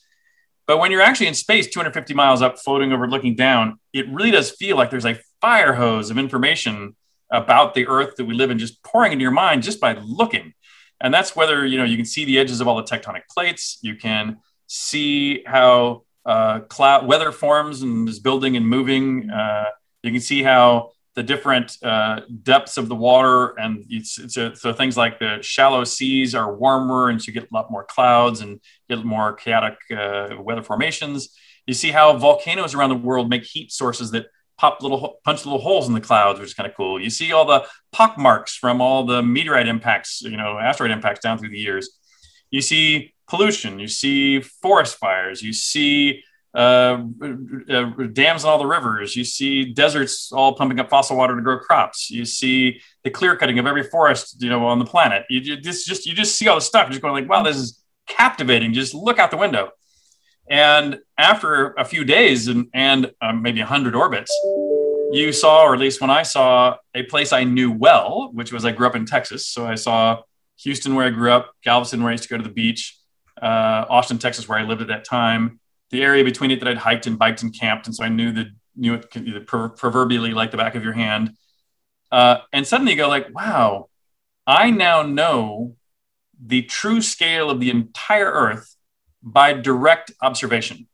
But when you're actually in space, 250 miles up, floating over, looking down, it really does feel like there's a fire hose of information about the Earth that we live in, just pouring into your mind just by looking. And that's whether you know you can see the edges of all the tectonic plates. You can see how uh, cloud weather forms and is building and moving. Uh, you can see how the different uh, depths of the water and it's, it's a, so things like the shallow seas are warmer and so you get a lot more clouds and get more chaotic uh, weather formations you see how volcanoes around the world make heat sources that pop little punch little holes in the clouds which is kind of cool you see all the pock marks from all the meteorite impacts you know asteroid impacts down through the years you see pollution you see forest fires you see uh, uh, dams in all the rivers. You see deserts all pumping up fossil water to grow crops. You see the clear cutting of every forest, you know, on the planet. You, you just, just you just see all the stuff. You're just going like, wow, this is captivating. Just look out the window. And after a few days and, and um, maybe 100 orbits, you saw, or at least when I saw, a place I knew well, which was I grew up in Texas. So I saw Houston, where I grew up, Galveston, where I used to go to the beach, uh, Austin, Texas, where I lived at that time, the area between it that I'd hiked and biked and camped, and so I knew the knew it proverbially like the back of your hand. Uh, and suddenly you go like, wow, I now know the true scale of the entire Earth by direct observation.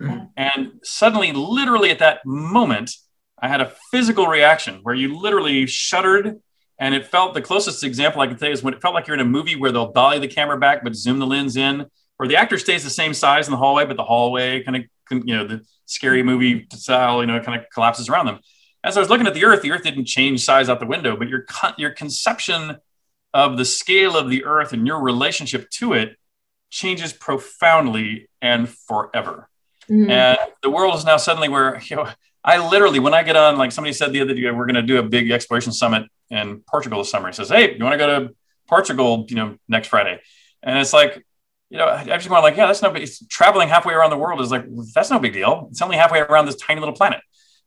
Mm-hmm. And suddenly, literally at that moment, I had a physical reaction where you literally shuddered. And it felt the closest example I can say is when it felt like you're in a movie where they'll dolly the camera back but zoom the lens in or the actor stays the same size in the hallway, but the hallway kind of, you know, the scary movie style, you know, kind of collapses around them. As I was looking at the Earth, the Earth didn't change size out the window, but your your conception of the scale of the Earth and your relationship to it changes profoundly and forever. Mm-hmm. And the world is now suddenly where you know I literally, when I get on, like somebody said the other day, we're going to do a big exploration summit in Portugal this summer. He says, "Hey, you want to go to Portugal? You know, next Friday?" And it's like you know, I just going like, yeah, that's no big. Traveling halfway around the world is like that's no big deal. It's only halfway around this tiny little planet.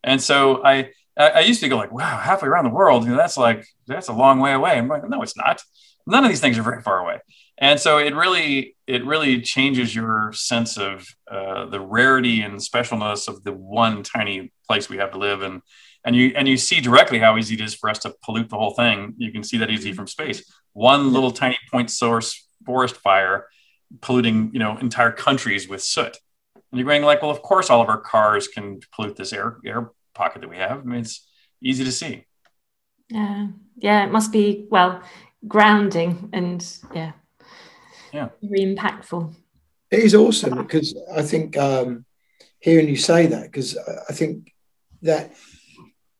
And so I I used to go like, wow, halfway around the world, you know, that's like that's a long way away. I'm like, no, it's not. None of these things are very far away. And so it really it really changes your sense of uh, the rarity and specialness of the one tiny place we have to live. And and you and you see directly how easy it is for us to pollute the whole thing. You can see that easy from space. One little tiny point source forest fire polluting you know entire countries with soot. And you're going like well of course all of our cars can pollute this air air pocket that we have. I mean it's easy to see. Yeah. Yeah it must be well grounding and yeah yeah. Very impactful. It is awesome because i think um hearing you say that because i think that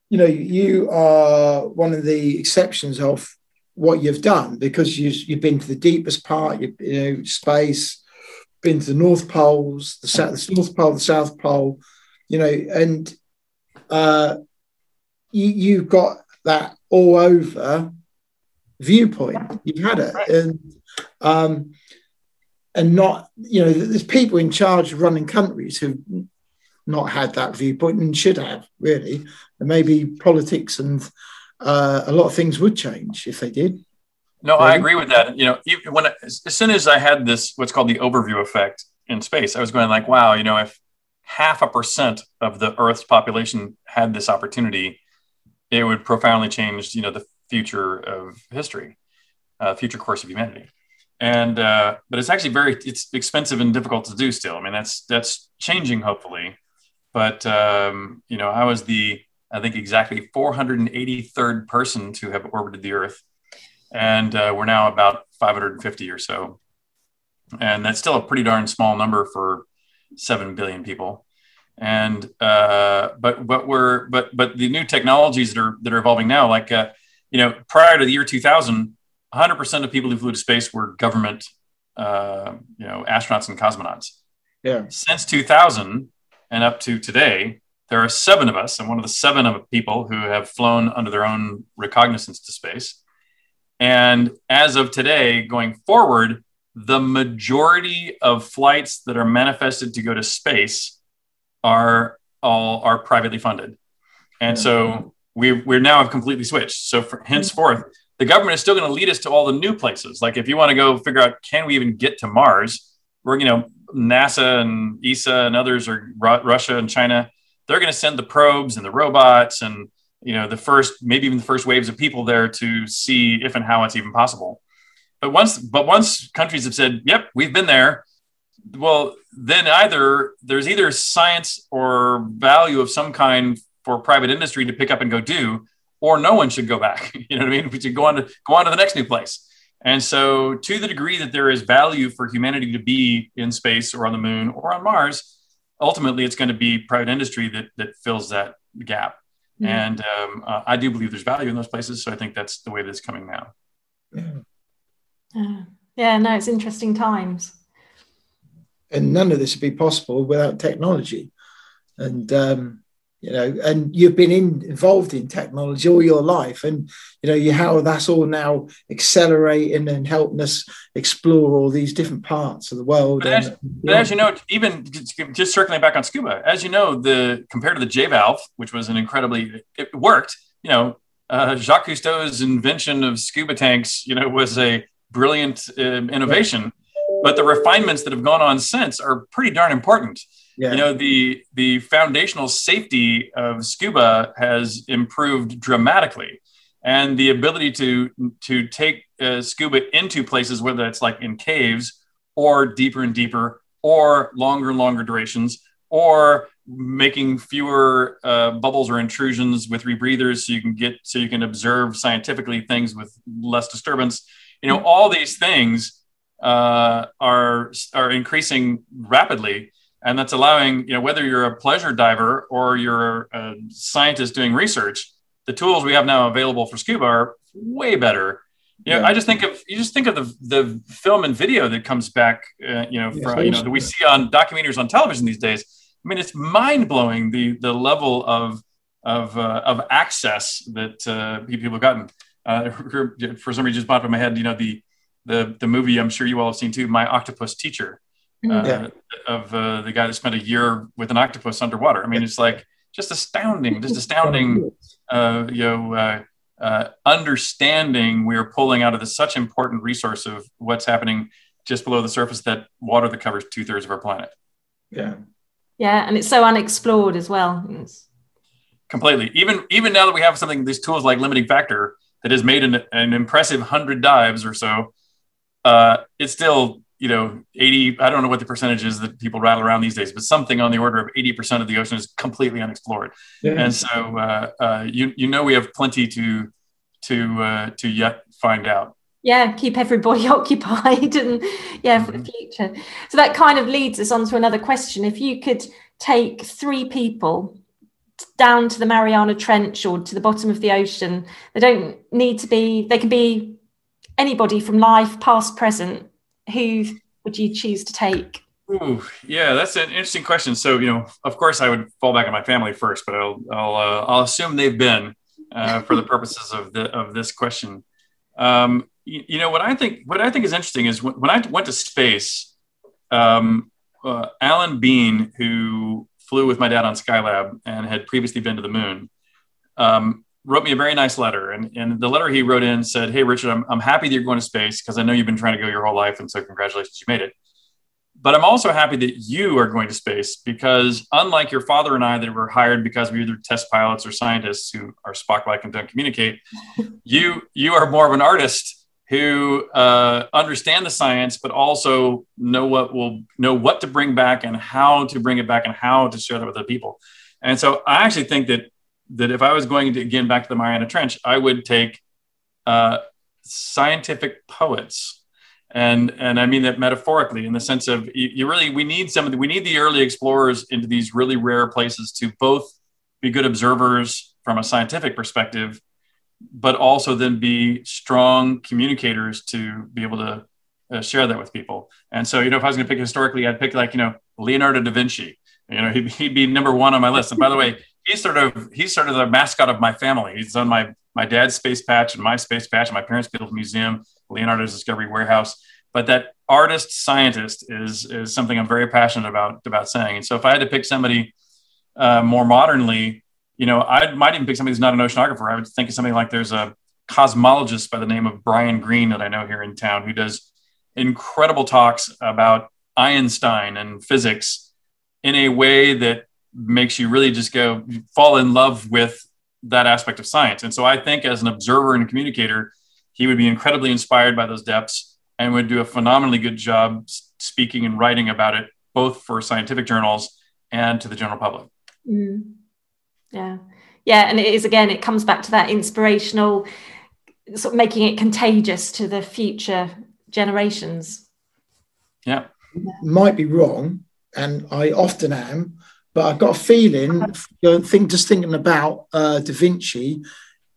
you know you are one of the exceptions of what you've done because you, you've been to the deepest part, you, you know, space, been to the North Poles, the, south, the North Pole, the South Pole, you know, and uh, you, you've got that all over viewpoint. You've had it, and um, and not, you know, there's people in charge of running countries who've not had that viewpoint and should have really, and maybe politics and uh, a lot of things would change if they did. No, I agree with that. You know, when as soon as I had this, what's called the overview effect in space, I was going like, wow, you know, if half a percent of the Earth's population had this opportunity, it would profoundly change, you know, the future of history, uh, future course of humanity. And uh, but it's actually very it's expensive and difficult to do still. I mean, that's that's changing hopefully, but um, you know, I was the I think exactly 483rd person to have orbited the Earth. And uh, we're now about 550 or so. And that's still a pretty darn small number for 7 billion people. And, uh, but, but we're, but, but the new technologies that are, that are evolving now, like, uh, you know, prior to the year 2000, 100% of people who flew to space were government, uh, you know, astronauts and cosmonauts. Yeah. Since 2000 and up to today, there are seven of us. I'm one of the seven of people who have flown under their own recognizance to space. And as of today, going forward, the majority of flights that are manifested to go to space are all are privately funded, and so we we now have completely switched. So for, henceforth, the government is still going to lead us to all the new places. Like if you want to go figure out can we even get to Mars, we're you know NASA and ESA and others are Russia and China. They're going to send the probes and the robots and you know the first maybe even the first waves of people there to see if and how it's even possible. But once but once countries have said, "Yep, we've been there," well, then either there's either science or value of some kind for private industry to pick up and go do, or no one should go back. You know what I mean? We should go on to go on to the next new place. And so, to the degree that there is value for humanity to be in space or on the moon or on Mars, ultimately it's going to be private industry that that fills that gap. Mm-hmm. And um, uh, I do believe there's value in those places. So I think that's the way that's coming now. Yeah. yeah, no, it's interesting times. And none of this would be possible without technology. And um, you know and you've been in, involved in technology all your life and you know you how that's all now accelerating and helping us explore all these different parts of the world but, as, but as, you know even just circling back on scuba as you know the compared to the j valve which was an incredibly it worked you know uh, jacques cousteau's invention of scuba tanks you know was a brilliant uh, innovation. But the refinements that have gone on since are pretty darn important yeah. you know the the foundational safety of scuba has improved dramatically. And the ability to to take uh, scuba into places whether it's like in caves or deeper and deeper or longer and longer durations or making fewer uh, bubbles or intrusions with rebreathers so you can get so you can observe scientifically things with less disturbance. You know all these things uh, are are increasing rapidly and that's allowing you know whether you're a pleasure diver or you're a scientist doing research the tools we have now available for scuba are way better you know, yeah. I just think of you just think of the the film and video that comes back, uh, you know, from, you know that we see on documentaries on television these days. I mean, it's mind blowing the the level of of uh, of access that uh, people have gotten. Uh, for some reason, just popped in my head, you know, the the the movie I'm sure you all have seen too, My Octopus Teacher, uh, yeah. of uh, the guy that spent a year with an octopus underwater. I mean, it's like just astounding, just astounding, uh, you know, uh, uh, understanding we are pulling out of this such important resource of what's happening just below the surface that water that covers two thirds of our planet. Yeah. Yeah, and it's so unexplored as well. It's... Completely. Even even now that we have something, these tools like limiting factor that has made an, an impressive hundred dives or so, uh, it's still you know, 80, I don't know what the percentage is that people rattle around these days, but something on the order of 80% of the ocean is completely unexplored. Yeah. And so, uh, uh, you, you know, we have plenty to, to, uh, to yet find out. Yeah, keep everybody occupied and yeah, for mm-hmm. the future. So that kind of leads us on to another question. If you could take three people down to the Mariana Trench or to the bottom of the ocean, they don't need to be, they can be anybody from life, past, present, who would you choose to take? Ooh, yeah, that's an interesting question. So, you know, of course, I would fall back on my family first, but I'll I'll, uh, I'll assume they've been uh, for the purposes of the of this question. Um, you, you, know, what I think what I think is interesting is when, when I went to space, um, uh, Alan Bean, who flew with my dad on Skylab and had previously been to the moon, um, wrote me a very nice letter. And, and the letter he wrote in said, Hey, Richard, I'm, I'm happy that you're going to space because I know you've been trying to go your whole life. And so congratulations, you made it. But I'm also happy that you are going to space because unlike your father and I that were hired because we are either test pilots or scientists who are Spock-like and don't communicate, you, you are more of an artist who uh, understand the science, but also know what will know what to bring back and how to bring it back and how to share that with other people. And so I actually think that that if I was going to again back to the Mariana Trench, I would take uh, scientific poets, and and I mean that metaphorically in the sense of you, you really we need some of the, we need the early explorers into these really rare places to both be good observers from a scientific perspective, but also then be strong communicators to be able to uh, share that with people. And so you know if I was going to pick historically, I'd pick like you know Leonardo da Vinci. You know he'd, he'd be number one on my list. And by the way he's sort of he's sort of the mascot of my family. He's on my my dad's space patch and my space patch and my parents' built museum, Leonardo's Discovery Warehouse. but that artist scientist is is something I'm very passionate about about saying. And so if I had to pick somebody uh, more modernly, you know, I might even pick somebody who's not an oceanographer. I would think of something like there's a cosmologist by the name of Brian Greene that I know here in town who does incredible talks about Einstein and physics in a way that makes you really just go fall in love with that aspect of science. And so I think as an observer and communicator, he would be incredibly inspired by those depths and would do a phenomenally good job speaking and writing about it, both for scientific journals and to the general public. Mm. Yeah. Yeah. And it is, again, it comes back to that inspirational, sort of making it contagious to the future generations. Yeah. Might be wrong, and I often am, but I've got a feeling, you know, think, just thinking about uh, Da Vinci,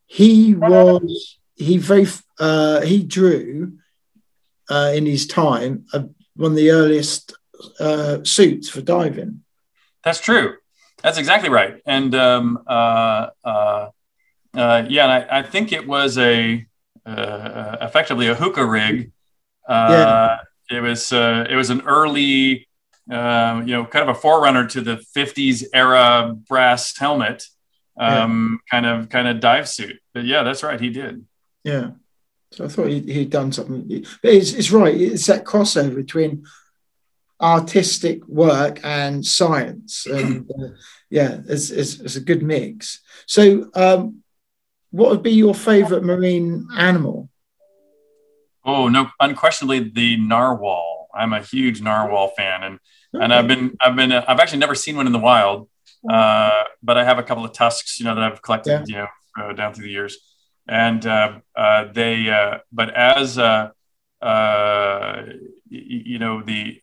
he was, he very, uh, he drew uh, in his time uh, one of the earliest uh, suits for diving. That's true. That's exactly right. And um, uh, uh, uh, yeah, and I, I, think it was a uh, effectively a hookah rig. Uh, yeah. It was uh, it was an early, uh, you know, kind of a forerunner to the '50s era brass helmet, um, yeah. kind of kind of dive suit. But yeah, that's right. He did. Yeah. So I thought he, he'd done something. But it's, it's right. It's that crossover between artistic work and science. And uh, yeah, it's, it's, it's, a good mix. So, um, what would be your favorite marine animal? Oh no, unquestionably the narwhal. I'm a huge narwhal fan, and and I've been I've been uh, I've actually never seen one in the wild, uh, but I have a couple of tusks, you know, that I've collected, yeah. you know, uh, down through the years, and uh, uh, they. Uh, but as you know, the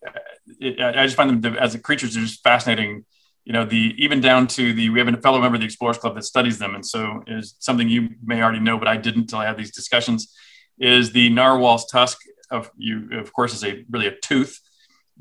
it, I just find them as a creatures are just fascinating. You know, the even down to the we have a fellow member of the Explorers Club that studies them, and so is something you may already know, but I didn't until I had these discussions is the narwhal's tusk. Of you, of course, is a really a tooth,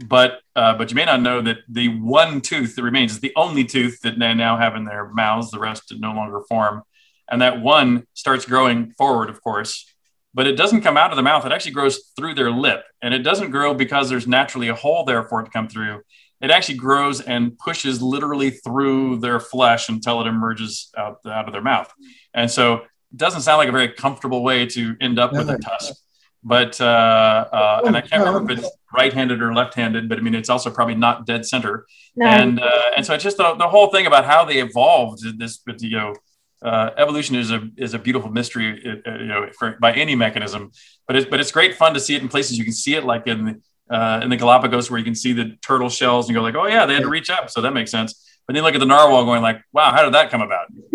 but uh, but you may not know that the one tooth that remains is the only tooth that they now have in their mouths. The rest no longer form, and that one starts growing forward, of course, but it doesn't come out of the mouth. It actually grows through their lip, and it doesn't grow because there's naturally a hole there for it to come through. It actually grows and pushes literally through their flesh until it emerges out, out of their mouth. And so it doesn't sound like a very comfortable way to end up with a tusk. But uh, uh, and I can't remember if it's right-handed or left-handed, but I mean it's also probably not dead center. No. And uh, and so it's just the, the whole thing about how they evolved. This but you know uh, evolution is a is a beautiful mystery, uh, you know, for, by any mechanism. But it's but it's great fun to see it in places you can see it, like in uh, in the Galapagos, where you can see the turtle shells, and you go like, oh yeah, they had to reach up, so that makes sense. But then you look at the narwhal, going like, wow, how did that come about?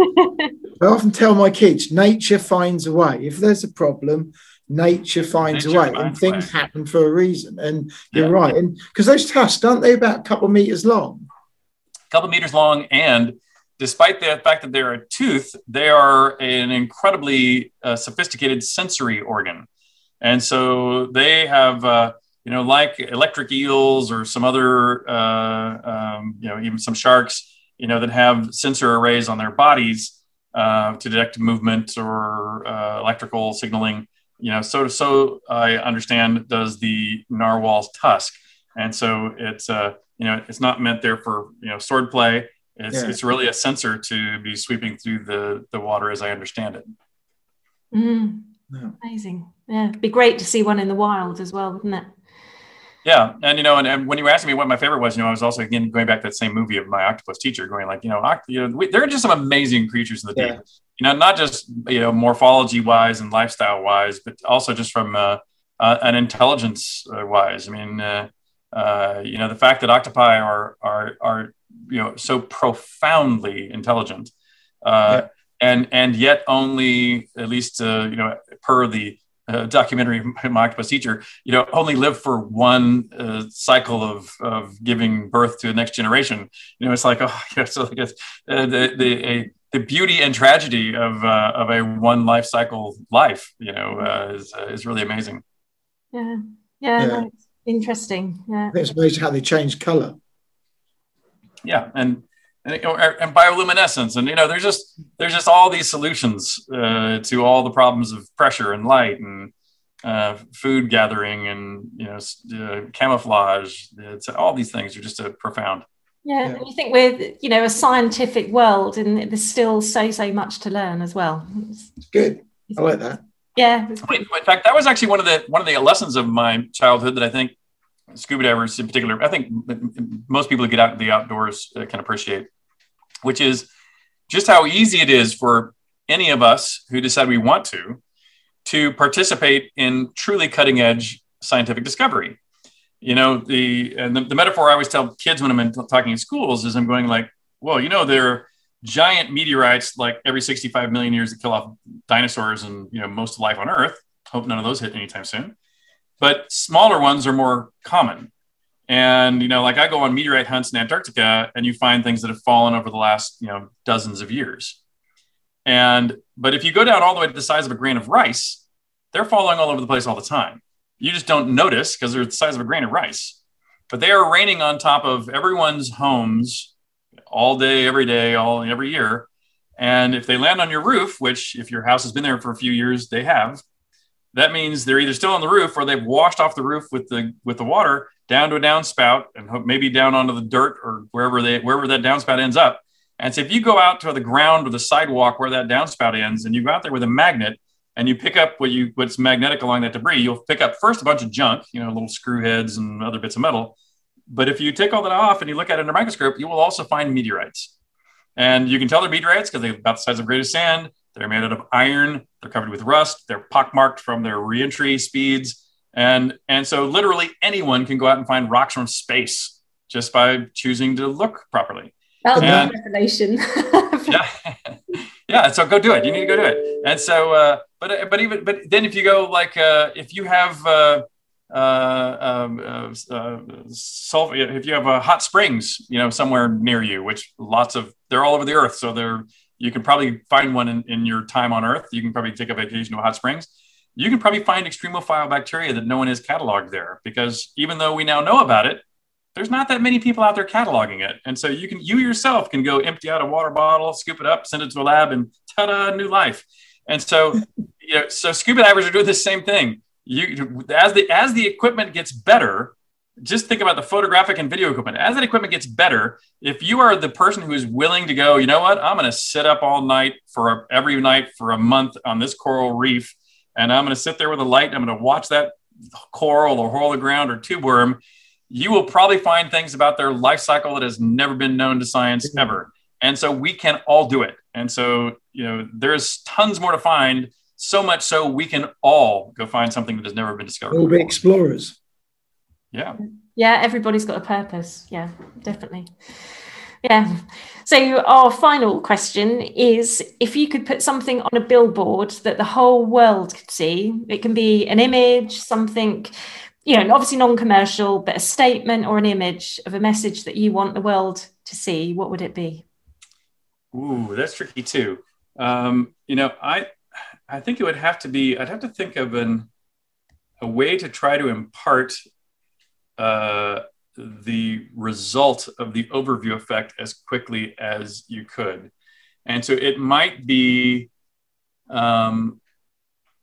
I often tell my kids, nature finds a way. If there's a problem, nature finds nature a way, and things way. happen for a reason. And you're yeah. right, and because those tusks aren't they about a couple of meters long? A couple of meters long, and despite the fact that they're a tooth, they are an incredibly uh, sophisticated sensory organ, and so they have. Uh, you know, like electric eels or some other, uh, um, you know, even some sharks, you know, that have sensor arrays on their bodies uh, to detect movement or uh, electrical signaling. You know, so so I understand does the narwhal's tusk, and so it's uh, you know it's not meant there for you know sword play. It's yeah. it's really a sensor to be sweeping through the the water, as I understand it. Mm. Yeah. Amazing. Yeah, it'd be great to see one in the wild as well, wouldn't it? Yeah, and you know, and, and, when you were asking me what my favorite was, you know, I was also again going back to that same movie of my octopus teacher, going like, you know, oct- you know, we, there are just some amazing creatures in the yeah. deep. You know, not just you know morphology wise and lifestyle wise, but also just from uh, uh, an intelligence uh, wise. I mean, uh, uh, you know, the fact that octopi are are are you know so profoundly intelligent, uh, yeah. and and yet only at least you know per the uh, documentary my octopus teacher you know only live for one uh, cycle of of giving birth to the next generation you know it's like oh yeah, so like it's, uh, the the a, the beauty and tragedy of uh, of a one life cycle life you know uh, is uh, is really amazing yeah yeah, yeah. No, interesting yeah it's amazing how they change color yeah and and, and bioluminescence and you know there's just there's just all these solutions uh, to all the problems of pressure and light and uh, food gathering and you know uh, camouflage. It's all these things are just a profound. Yeah, and you think we're you know a scientific world, and there's still so so much to learn as well. Good, I like that. Yeah. In fact, that was actually one of the one of the lessons of my childhood that I think scuba divers in particular, I think most people who get out in the outdoors uh, can appreciate, which is just how easy it is for any of us who decide we want to to participate in truly cutting edge scientific discovery. You know, the and the, the metaphor I always tell kids when I'm in, talking in schools is I'm going like, well, you know, there are giant meteorites like every 65 million years that kill off dinosaurs and you know most of life on Earth. Hope none of those hit anytime soon. But smaller ones are more common. And you know, like I go on meteorite hunts in Antarctica, and you find things that have fallen over the last you know dozens of years. And but if you go down all the way to the size of a grain of rice, they're falling all over the place all the time. You just don't notice because they're the size of a grain of rice. But they are raining on top of everyone's homes all day, every day, all every year. And if they land on your roof, which if your house has been there for a few years, they have, that means they're either still on the roof or they've washed off the roof with the with the water down to a downspout and maybe down onto the dirt or wherever they wherever that downspout ends up. And so if you go out to the ground or the sidewalk where that downspout ends, and you go out there with a magnet and you pick up what you what's magnetic along that debris, you'll pick up first a bunch of junk, you know, little screw heads and other bits of metal. But if you take all that off and you look at it under a microscope, you will also find meteorites. And you can tell they're meteorites because they're about the size of grain of sand. They're made out of iron. They're covered with rust. They're pockmarked from their reentry speeds. And, and so literally anyone can go out and find rocks from space just by choosing to look properly. That'll be a revelation. yeah. Yeah. So go do it. You need to go do it. And so, uh, but, but even, but then if you go like, uh, if you have, uh, uh, um, uh, uh, sulfur, if you have a hot springs, you know, somewhere near you, which lots of, they're all over the earth. So they're, you can probably find one in, in your time on earth. You can probably take a vacation to hot springs. You can probably find extremophile bacteria that no one has cataloged there because even though we now know about it, there's not that many people out there cataloging it. And so you can, you yourself can go empty out a water bottle, scoop it up, send it to a lab and ta-da, new life. And so, you know, so scuba divers are doing the same thing. You, as the, as the equipment gets better, just think about the photographic and video equipment. As that equipment gets better, if you are the person who is willing to go, you know what, I'm going to sit up all night for every night for a month on this coral reef, and I'm going to sit there with a light. I'm going to watch that coral or hole the ground or tube worm you will probably find things about their life cycle that has never been known to science mm-hmm. ever. And so we can all do it. And so, you know, there's tons more to find, so much so we can all go find something that has never been discovered. We'll be explorers. Yeah. Yeah, everybody's got a purpose. Yeah, definitely. Yeah. So, our final question is if you could put something on a billboard that the whole world could see, it can be an image, something you know, obviously non-commercial, but a statement or an image of a message that you want the world to see, what would it be? Ooh, that's tricky too. Um, you know, I I think it would have to be. I'd have to think of an a way to try to impart uh, the result of the overview effect as quickly as you could, and so it might be um,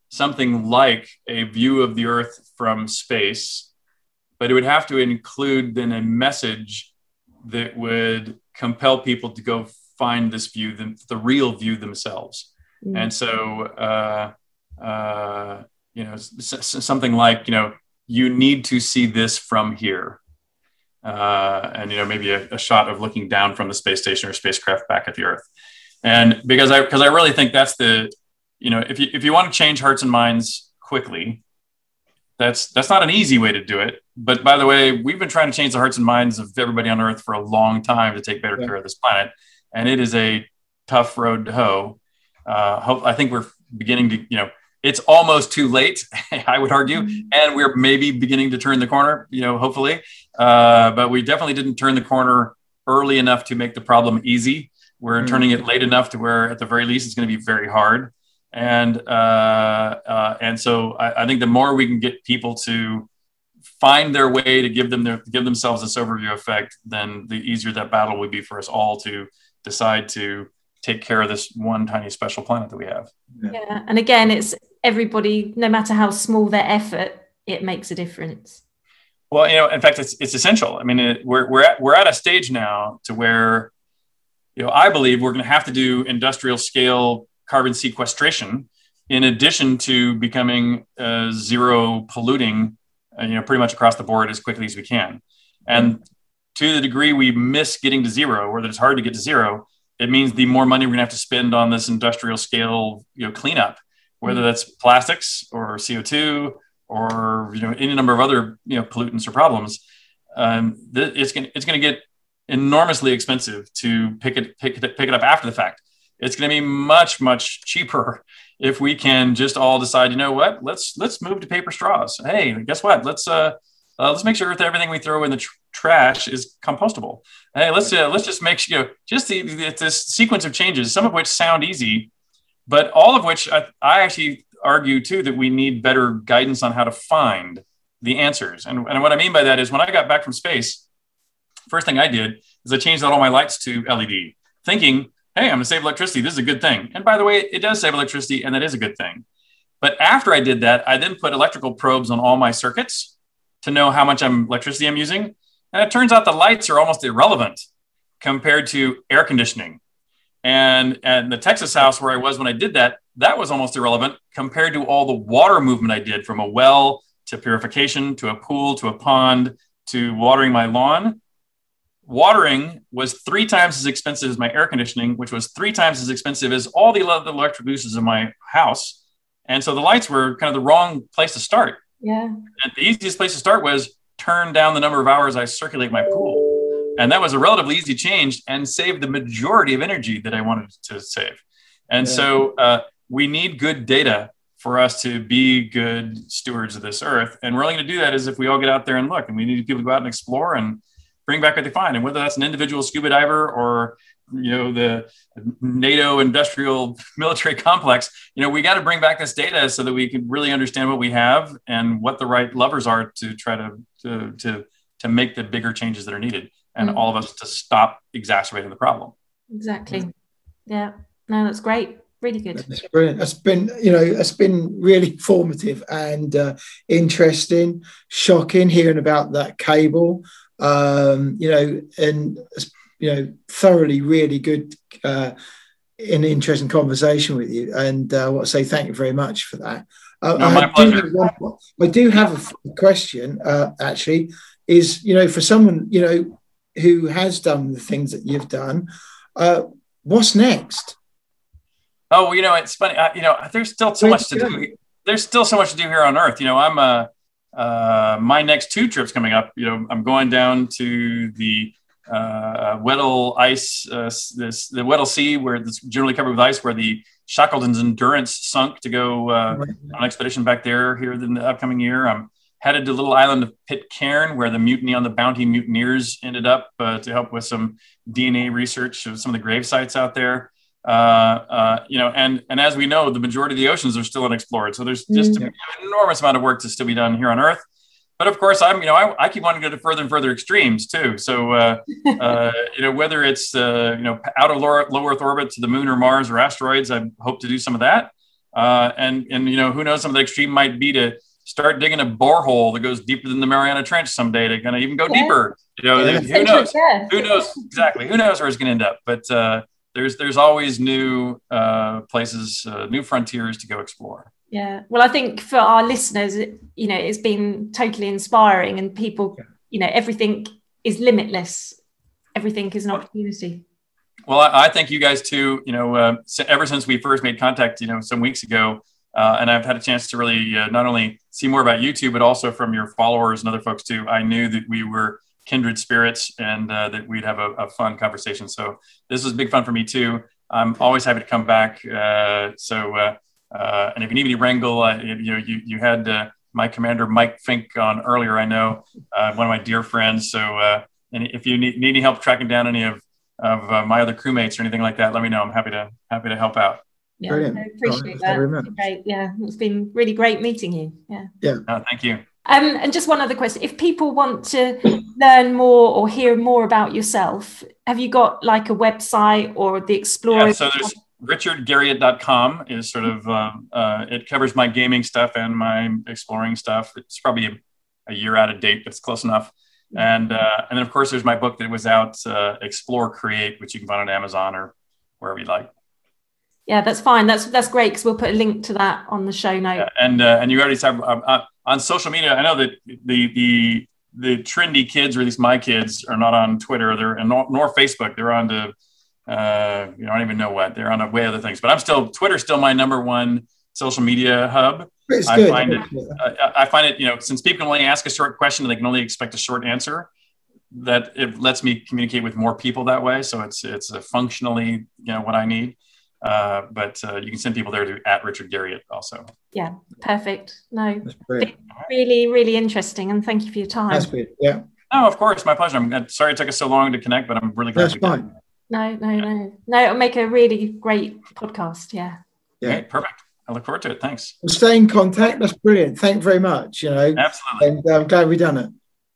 something like a view of the Earth from space, but it would have to include then a message that would compel people to go find this view, the, the real view themselves. Mm. And so, uh, uh, you know, s- something like, you know, you need to see this from here. Uh, and, you know, maybe a, a shot of looking down from the space station or spacecraft back at the Earth. And because I, because I really think that's the, you know, if you if you want to change hearts and minds quickly, that's that's not an easy way to do it. But by the way, we've been trying to change the hearts and minds of everybody on Earth for a long time to take better yeah. care of this planet, and it is a tough road to hoe. Uh, hope, I think we're beginning to, you know, it's almost too late, I would argue, mm-hmm. and we're maybe beginning to turn the corner. You know, hopefully, uh, but we definitely didn't turn the corner early enough to make the problem easy. We're mm-hmm. turning it late enough to where, at the very least, it's going to be very hard and uh, uh, and so I, I, think the more we can get people to find their way to give them their give themselves this overview effect, then the easier that battle would be for us all to decide to take care of this one tiny special planet that we have. Yeah, and again, it's everybody, no matter how small their effort, it makes a difference. Well, you know, in fact, it's it's essential. I mean, it, we're we're at we're at a stage now to where, you know, I believe we're going to have to do industrial scale carbon sequestration in addition to becoming uh, zero polluting, uh, you know, pretty much across the board as quickly as we can. And to the degree we miss getting to zero, or that it's hard to get to zero, it means the more money we're gonna have to spend on this industrial scale, you know, cleanup, whether that's plastics or CO2 or you know any number of other you know pollutants or problems. Um, th- it's gonna it's gonna get enormously expensive to pick it pick it pick it up after the fact. It's going to be much much cheaper if we can just all decide, you know what, let's let's move to paper straws. Hey, guess what? Let's uh, uh let's make sure that everything we throw in the tr- trash is compostable. Hey, let's uh, let's just make sure you know just the, the, this sequence of changes, some of which sound easy, but all of which I, I actually argue too that we need better guidance on how to find the answers. And, and what I mean by that is when I got back from space, first thing I did is I changed out all my lights to LED, thinking hey, I'm going to save electricity. This is a good thing. And by the way, it does save electricity, and that is a good thing. But after I did that, I then put electrical probes on all my circuits to know how much I'm, electricity I'm using. And it turns out the lights are almost irrelevant compared to air conditioning. And, and the Texas house where I was when I did that, that was almost irrelevant compared to all the water movement I did from a well to purification to a pool to a pond to watering my lawn watering was three times as expensive as my air conditioning, which was three times as expensive as all the other electric uses in my house. And so the lights were kind of the wrong place to start. Yeah. And the easiest place to start was turn down the number of hours I circulate my pool. And that was a relatively easy change and saved the majority of energy that I wanted to save. And yeah. so uh, we need good data for us to be good stewards of this earth. And we're only going to do that is if we all get out there and look. And we need people to go out and explore and bring back what they find. And whether that's an individual scuba diver or you know the NATO industrial military complex, you know we got to bring back this data so that we can really understand what we have and what the right levers are to try to to to, to make the bigger changes that are needed, and mm-hmm. all of us to stop exacerbating the problem. Exactly. Yeah. No, that's great really good. That's brilliant. That's been, you know, it's been really formative and uh, interesting, shocking hearing about that cable um, you know, and you know, thoroughly really good uh, an interesting conversation with you. And uh, I want to say thank you very much for that. Uh, no, my I, pleasure. Do one, I do have a question, uh, actually, is, you know, for someone, you know, who has done the things that you've done, uh, what's next? Oh, well, you know, it's funny. I, you know, there's still so much to do. There's still so much to do here on Earth. You know, I'm a uh, my next two trips coming up, you know, I'm going down to the uh, Weddell ice, uh, this the Weddell Sea, where it's generally covered with ice, where the Shackleton's Endurance sunk to go uh, on an expedition back there here in the upcoming year. I'm headed to little island of Pitcairn, where the mutiny on the Bounty mutineers ended up uh, to help with some DNA research of some of the grave sites out there. Uh, uh, you know, and and as we know, the majority of the oceans are still unexplored. So there's just mm-hmm. an enormous amount of work to still be done here on Earth. But of course, I'm you know I, I keep wanting to go to further and further extremes too. So uh, uh, you know whether it's uh, you know out of low, low, Earth orbit to the moon or Mars or asteroids, I hope to do some of that. Uh, and and you know who knows some of the extreme might be to start digging a borehole that goes deeper than the Mariana Trench someday to kind of even go yeah. deeper. You know, yeah. who knows? Who knows exactly? Who knows where it's going to end up? But uh, there's there's always new uh, places, uh, new frontiers to go explore. Yeah, well, I think for our listeners, you know, it's been totally inspiring, and people, you know, everything is limitless. Everything is an opportunity. Well, I, I thank you guys too. You know, uh, ever since we first made contact, you know, some weeks ago, uh, and I've had a chance to really uh, not only see more about you two, but also from your followers and other folks too. I knew that we were kindred spirits and uh, that we'd have a, a, fun conversation. So this was big fun for me too. I'm always happy to come back. Uh, so, uh, uh and if you need me to wrangle, uh, you know, you, you had uh, my commander, Mike Fincke on earlier, I know, one of my dear friends. So, and if you need, need any help tracking down any of, of my other crewmates or anything like that, let me know. I'm happy to, happy to help out. Yeah, Brilliant. I appreciate that. Great. Yeah, it's been really great meeting you. Yeah. Yeah. thank you. Um, and just one other question: If people want to learn more or hear more about yourself, have you got like a website or the Explorer? Yeah, so there's richardgarriott.com is sort of uh, uh, it covers my gaming stuff and my exploring stuff. It's probably a, a year out of date, but it's close enough. And uh, and then of course there's my book that was out, uh, Explore Create, which you can find on Amazon or wherever you like. Yeah, that's fine. That's that's great because we'll put a link to that on the show note. Yeah, and uh, and you already have uh, on social media. I know that the the the trendy kids, or at least my kids, are not on Twitter. They're nor, nor Facebook. They're on to uh, you know, I don't even know what they're on a way other things. But I'm still Twitter's still my number one social media hub. It's I good. find it. I, I find it. You know, since people can only ask a short question, and they can only expect a short answer. That it lets me communicate with more people that way. So it's it's a functionally you know what I need. Uh, but uh, you can send people there to at Richard Garriott also. Yeah, perfect. No, really, really interesting, and thank you for your time. That's good. Yeah, No, of course, my pleasure. I'm I'm sorry it took us so long to connect, but I'm really glad that's we did. fine. No, no, no, no. It'll make a really great podcast. Yeah. Yeah. Okay, perfect. I look forward to it. Thanks. We'll stay in contact. That's brilliant. Thank you very much. You know, Absolutely. and uh, I'm glad we've done it.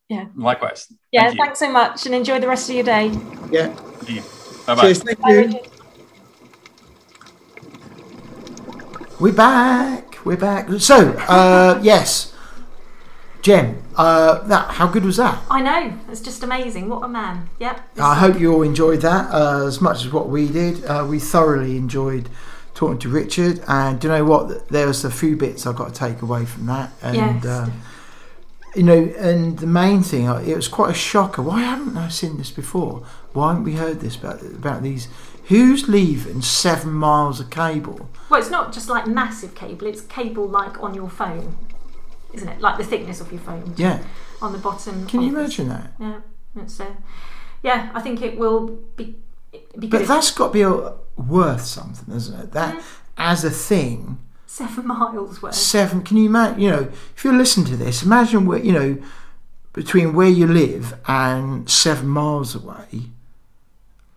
Yeah. Likewise. Yeah. Thank you. thanks so much, and enjoy the rest of your day. Yeah. Bye bye. Cheers. Thank Bye, you. Richard. We're back. We're back. So, uh, yes, Jem. Uh, that how good was that? I know. It's just amazing. What a man. Yep. I hope you all enjoyed that uh, as much as what we did. Uh, we thoroughly enjoyed talking to Richard, and do you know what? There was a few bits I got to take away from that, and Yes. uh, you know, and the main thing, uh, it was quite a shocker. Why haven't I seen this before? Why haven't we heard this about about these? Who's leaving seven miles of cable? Well, it's not just like massive cable. It's cable like on your phone, isn't it? Like the thickness of your phone. Yeah, On the bottom. can you the- imagine that? Yeah. It's uh, yeah. I think it will be. Be good. But that's got to be a, worth something, isn't it? That as a thing, seven miles worth. seven. Can you imagine? You know, if you listen to this, imagine where you know between where you live and seven miles away.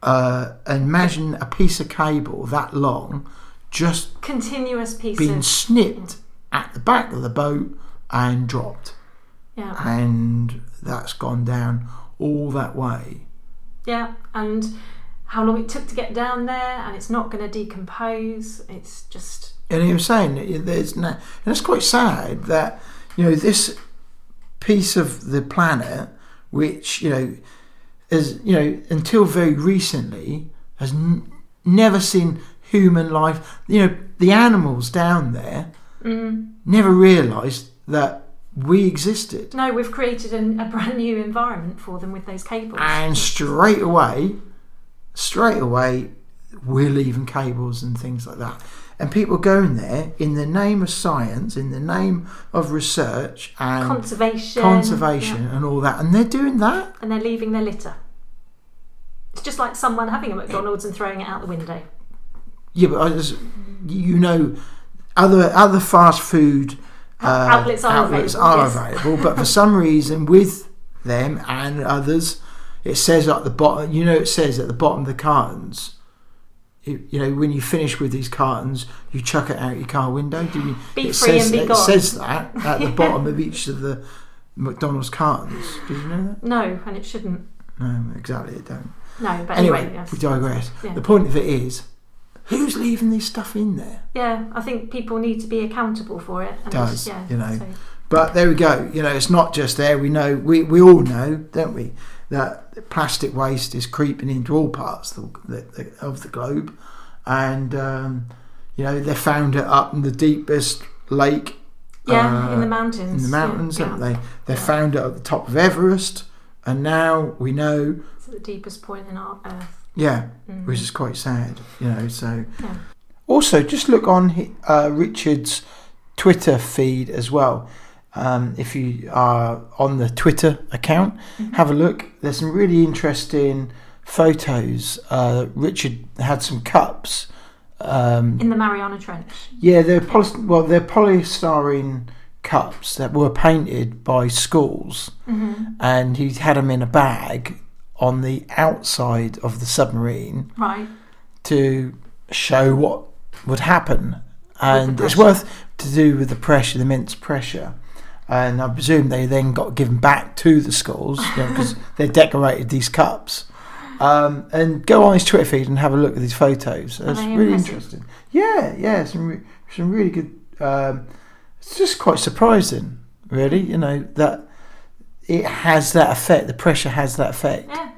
Uh, imagine a piece of cable that long, just Continuous piece being snipped at the back of the boat and dropped, yeah. and that's gone down all that way. Yeah, and how long it took to get down there, and it's not going to decompose. It's just and he was saying that there's no, and it's quite sad that you know this piece of the planet, which you know is you know until very recently has n- never seen human life. You know the animals down there mm. never realised that we existed, no. We've created an, a brand new environment for them with those cables. and straight away, straight away, we're leaving cables and things like that. And people going there in the name of science, in the name of research and conservation, conservation yeah. and all that, and they're doing that. and they're leaving their litter. It's just like someone having a McDonald's and throwing it out the window. Yeah, but I just, you know, other other fast food uh, Outlets are outlets available, are yes. available, but for some reason, with them and others, it says at the bottom. You know, it says at the bottom of the cartons. You, you know, when you finish with these cartons, you chuck it out your car window. Do you? Be it free says, and be it gone. says that at the bottom of each of the McDonald's cartons. Did you know that? No, and it shouldn't. No, exactly. It don't. No, but Anyway, anyway, yes. we digress. Yeah. The point of it is, who's leaving this stuff in there? yeah, I think people need to be accountable for it. And Does, yeah, you know. so- But there we go. You know, it's not just there. We know, we, we all know, don't we, that plastic waste is creeping into all parts of the, the, of the globe. And, um, you know, they found it up in the deepest lake. yeah, uh, in the mountains. In the mountains, yeah. haven't they? They Yeah. found it at the top of Everest. And now we know, It's at the deepest point in our earth. yeah, Mm. which is quite sad, you know. So, Yeah. also just look on uh, Richard's Twitter feed as well. Um, if you are on the Twitter account, have a look. There's some really interesting photos. Uh, Richard had some cups. Um, In the Mariana Trench. yeah, they're poly- well, they're polystyrene cups that were painted by schools, and he had them in a bag on the outside of the submarine Right. to show what would happen, and it's worth to do with the pressure, the immense pressure. And I presume they then got given back to the schools because they decorated these cups. Um, and go on his Twitter feed and have a look at his photos. It's really impressive? interesting. Yeah, yeah, some re- some really good. Um, it's just quite surprising, really. You know that it has that effect. The pressure has that effect. Yeah.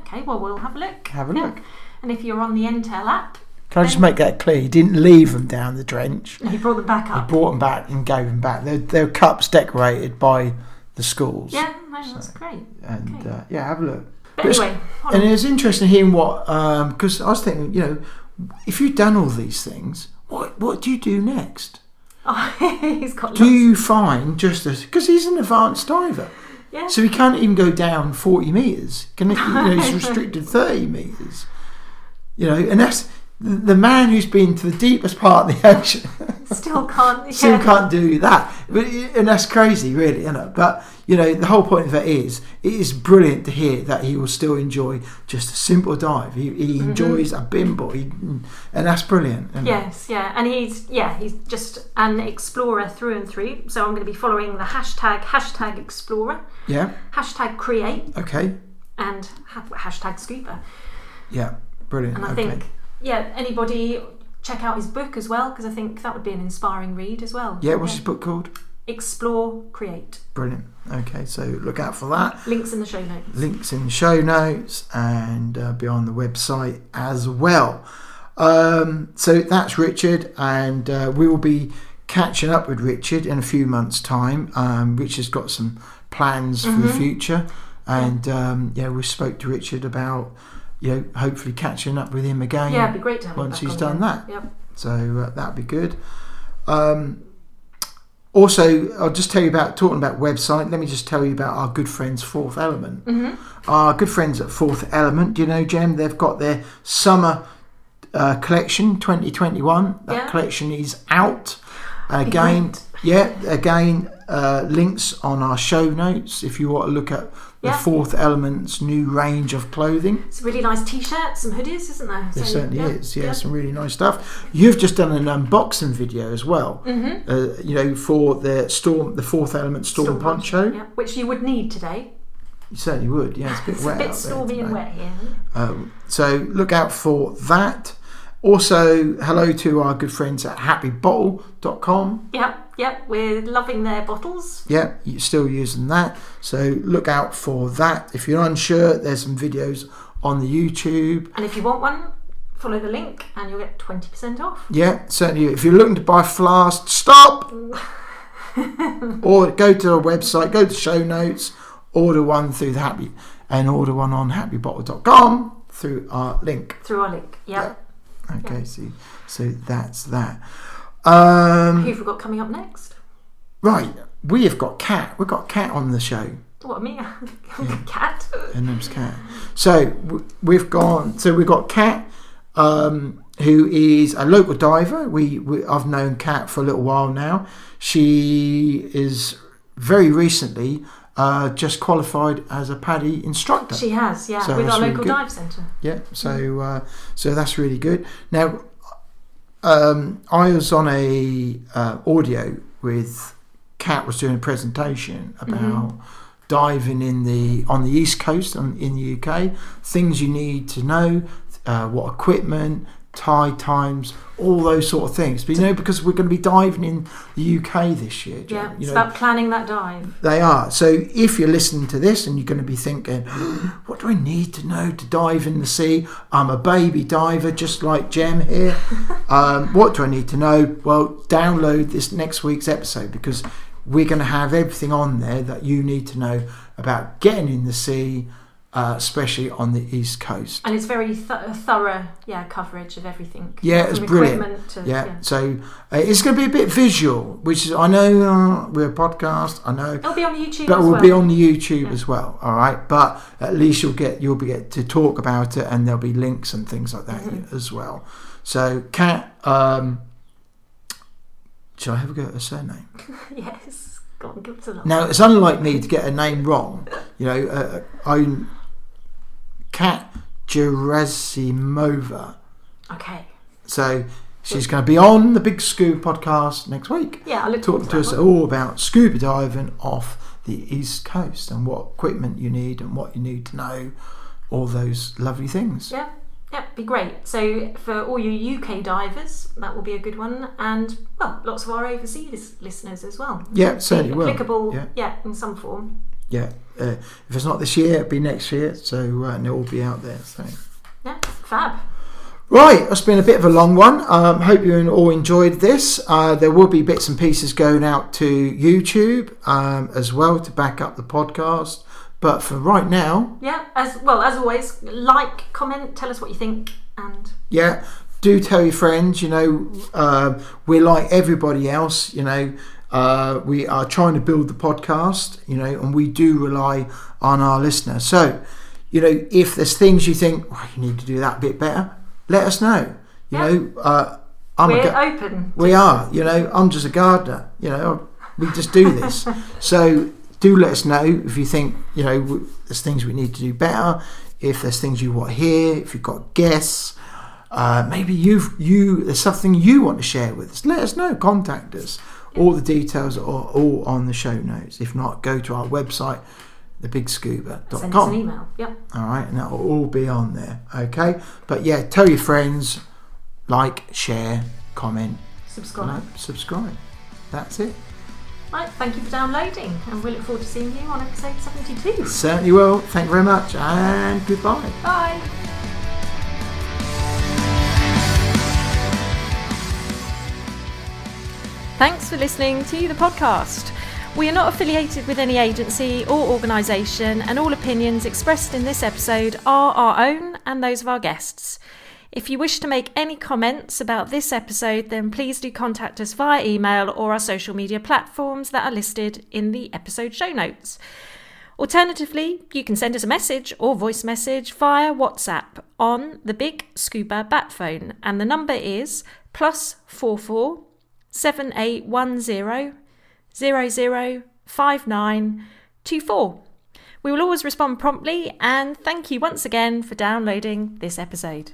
Okay, well, we'll have a look. Have a Yeah. look. And if you're on the Entale app, Can I just make that clear? He didn't leave them down the drench. he brought them back He brought them back and gave them back. They're, they're cups decorated by the schools. Yeah, no, that's great. And Okay. uh, yeah, have a look. But But it's- anyway, hold And on. it was interesting hearing what, because I was thinking, you know, if you've done all these things, what what do you do next? Oh, he's got Do you find just as because he's an advanced diver, Yeah. so he can't even go down forty meters. Can he, you know, he's restricted thirty meters. You know, and that's the man who's been to the deepest part of the ocean. Still can't. still can't do that. But, and that's crazy, really, you know. But you know, the whole point of it is, it is brilliant to hear that he will still enjoy just a simple dive. He, he Mm-hmm. enjoys a bimbo, he, and that's brilliant. Yes, yeah, and he's yeah he's just an explorer through and through. So I'm going to be following the hashtag hashtag explorer, yeah, hashtag create, okay, and ha- hashtag scuba. yeah, brilliant. And I okay. think yeah, anybody check out his book as well because I think that would be an inspiring read as well. yeah, what's his book called? Explore, create. Brilliant. Okay, so look out for that. Links in the show notes. links in the show notes and uh, be on the website as well. Um, so that's Richard, and uh, we will be catching up with Richard in a few months' time. Um, Richard's got some plans for the future, and um, yeah, we spoke to Richard about you know hopefully catching up with him again. Yeah, it'd be great to have once he's on done that. Yep. So uh, that'd be good. Um, also, I'll just tell you about talking about website. Let me just tell you about our good friends Fourth Element. Mm-hmm. Our good friends at Fourth Element. Do you know, Jem? They've got their summer uh, collection 2021. That Yeah. collection is out again. Yeah, again, uh, links on our show notes if you want to look at the Yeah. Fourth Element's new range of clothing. It's a really nice t-shirt, some hoodies, isn't there? There So, certainly yeah, is. Yeah, yeah. some really nice stuff. You've just done an unboxing video as well. Mm-hmm. Uh, you know, for the storm, the Fourth Element Storm, Storm Poncho. Yeah, which you would need today. You certainly would. Yeah, it's a bit It's wet a bit stormy and wet here. Um, so look out for that. Also, hello to our good friends at happybottle.com. Yep, yep, we're loving their bottles. Yep, you're still using that. So look out for that. If you're unsure, there's some videos on the YouTube. And if you want one, follow the link and you'll get 20% off. Yeah, certainly. If you're looking to buy flask, stop. or go to our website, go to show notes, order one through the happy and order one on happybottle.com through our link. Through our link. Yep. Okay, so so that's that. Um, Who've we got coming up next? right, we have got Cat. We've got Cat on the show. What, me? Cat? Her name's Cat. So w- we've gone. So we've got Cat, um, who is a local diver. We, we I've known Cat for a little while now. She is very recently uh, just qualified as a PADI instructor. She has, yeah, So with our local good. dive centre. Yeah, so uh, so that's really good. Now, um, I was on a uh, audio with Kat was doing a presentation about diving in the on the east coast on, in the UK. Things you need to know, uh, what equipment, tide times, all those sort of things. But you know, because we're going to be diving in the UK this year, Yeah, you it's know, about planning that dive. they are. So if you're listening to this and you're going to be thinking, what do I need to know to dive in the sea? I'm a baby diver just like Jem here. um, what do I need to know? Well, download this next week's episode because we're going to have everything on there that you need to know about getting in the sea, uh, especially on the east coast. And it's very th- thorough, yeah, coverage of everything. Yeah, it's brilliant. To, Yeah, yeah. so uh, it's going to be a bit visual, which is I know uh, we're a podcast. I know It'll be on YouTube but as will well. be on the YouTube Yeah. as well. All right, but at least you'll get you'll be get to talk about it, and there'll be links and things like that Mm-hmm. as well. So, Kat, um, shall I have a go at her surname? yes. On, a. Now, it's unlike me to get a name wrong. You know, uh, I Kat Gerasimova. Okay. So she's going to be on the Big Scuba podcast next week. Yeah, I look talking to to us all about scuba diving off the east coast and what equipment you need and what you need to know all those lovely things. Yeah, yeah, be great. So for all you UK divers, that will be a good one, and well, lots of our overseas listeners as well. Yeah, certainly will. applicable. Yeah. Yeah. in some form. Yeah, uh, if it's not this year, it'll be next year. So uh, and it'll all be out there. So. Yeah, fab. Right, it's been a bit of a long one. Um, hope you all enjoyed this. Uh, there will be bits and pieces going out to YouTube um, as well to back up the podcast. But for right now, Yeah, as well as always, like, comment, tell us what you think, and yeah, do tell your friends. You know, uh, we're like everybody else. You know, uh, we are trying to build the podcast. You know, and we do rely on our listeners. So, you know, if there's things you think you need to do that bit better, let us know. You Yeah. know, uh, I'm we're gu- open. We are, you know, I'm just a gardener, you know, we just do this. so do let us know if you think, you know, w- there's things we need to do better, if there's things you want to hear, if you've got guests, uh, maybe you've, you, there's something you want to share with us, let us know, contact us. All the details are all on the show notes. If not, go to our website, thebigscuba.com. Send us an email. Yep. All right, and that will all be on there. Okay, but yeah, tell your friends, like, share, comment, Subscribe. subscribe. That's it. Right, thank you for downloading, and we look forward to seeing you on episode 72. Certainly will. Thank you very much, and goodbye. Bye. Thanks for listening to the podcast. We are not affiliated with any agency or organisation, and all opinions expressed in this episode are our own and those of our guests. If you wish to make any comments about this episode, then please do contact us via email or our social media platforms that are listed in the episode show notes. Alternatively, you can send us a message or voice message via WhatsApp on the Big Scuba Bat phone, and the number is plus four four 7810 005924. We will always respond promptly and thank you once again for downloading this episode.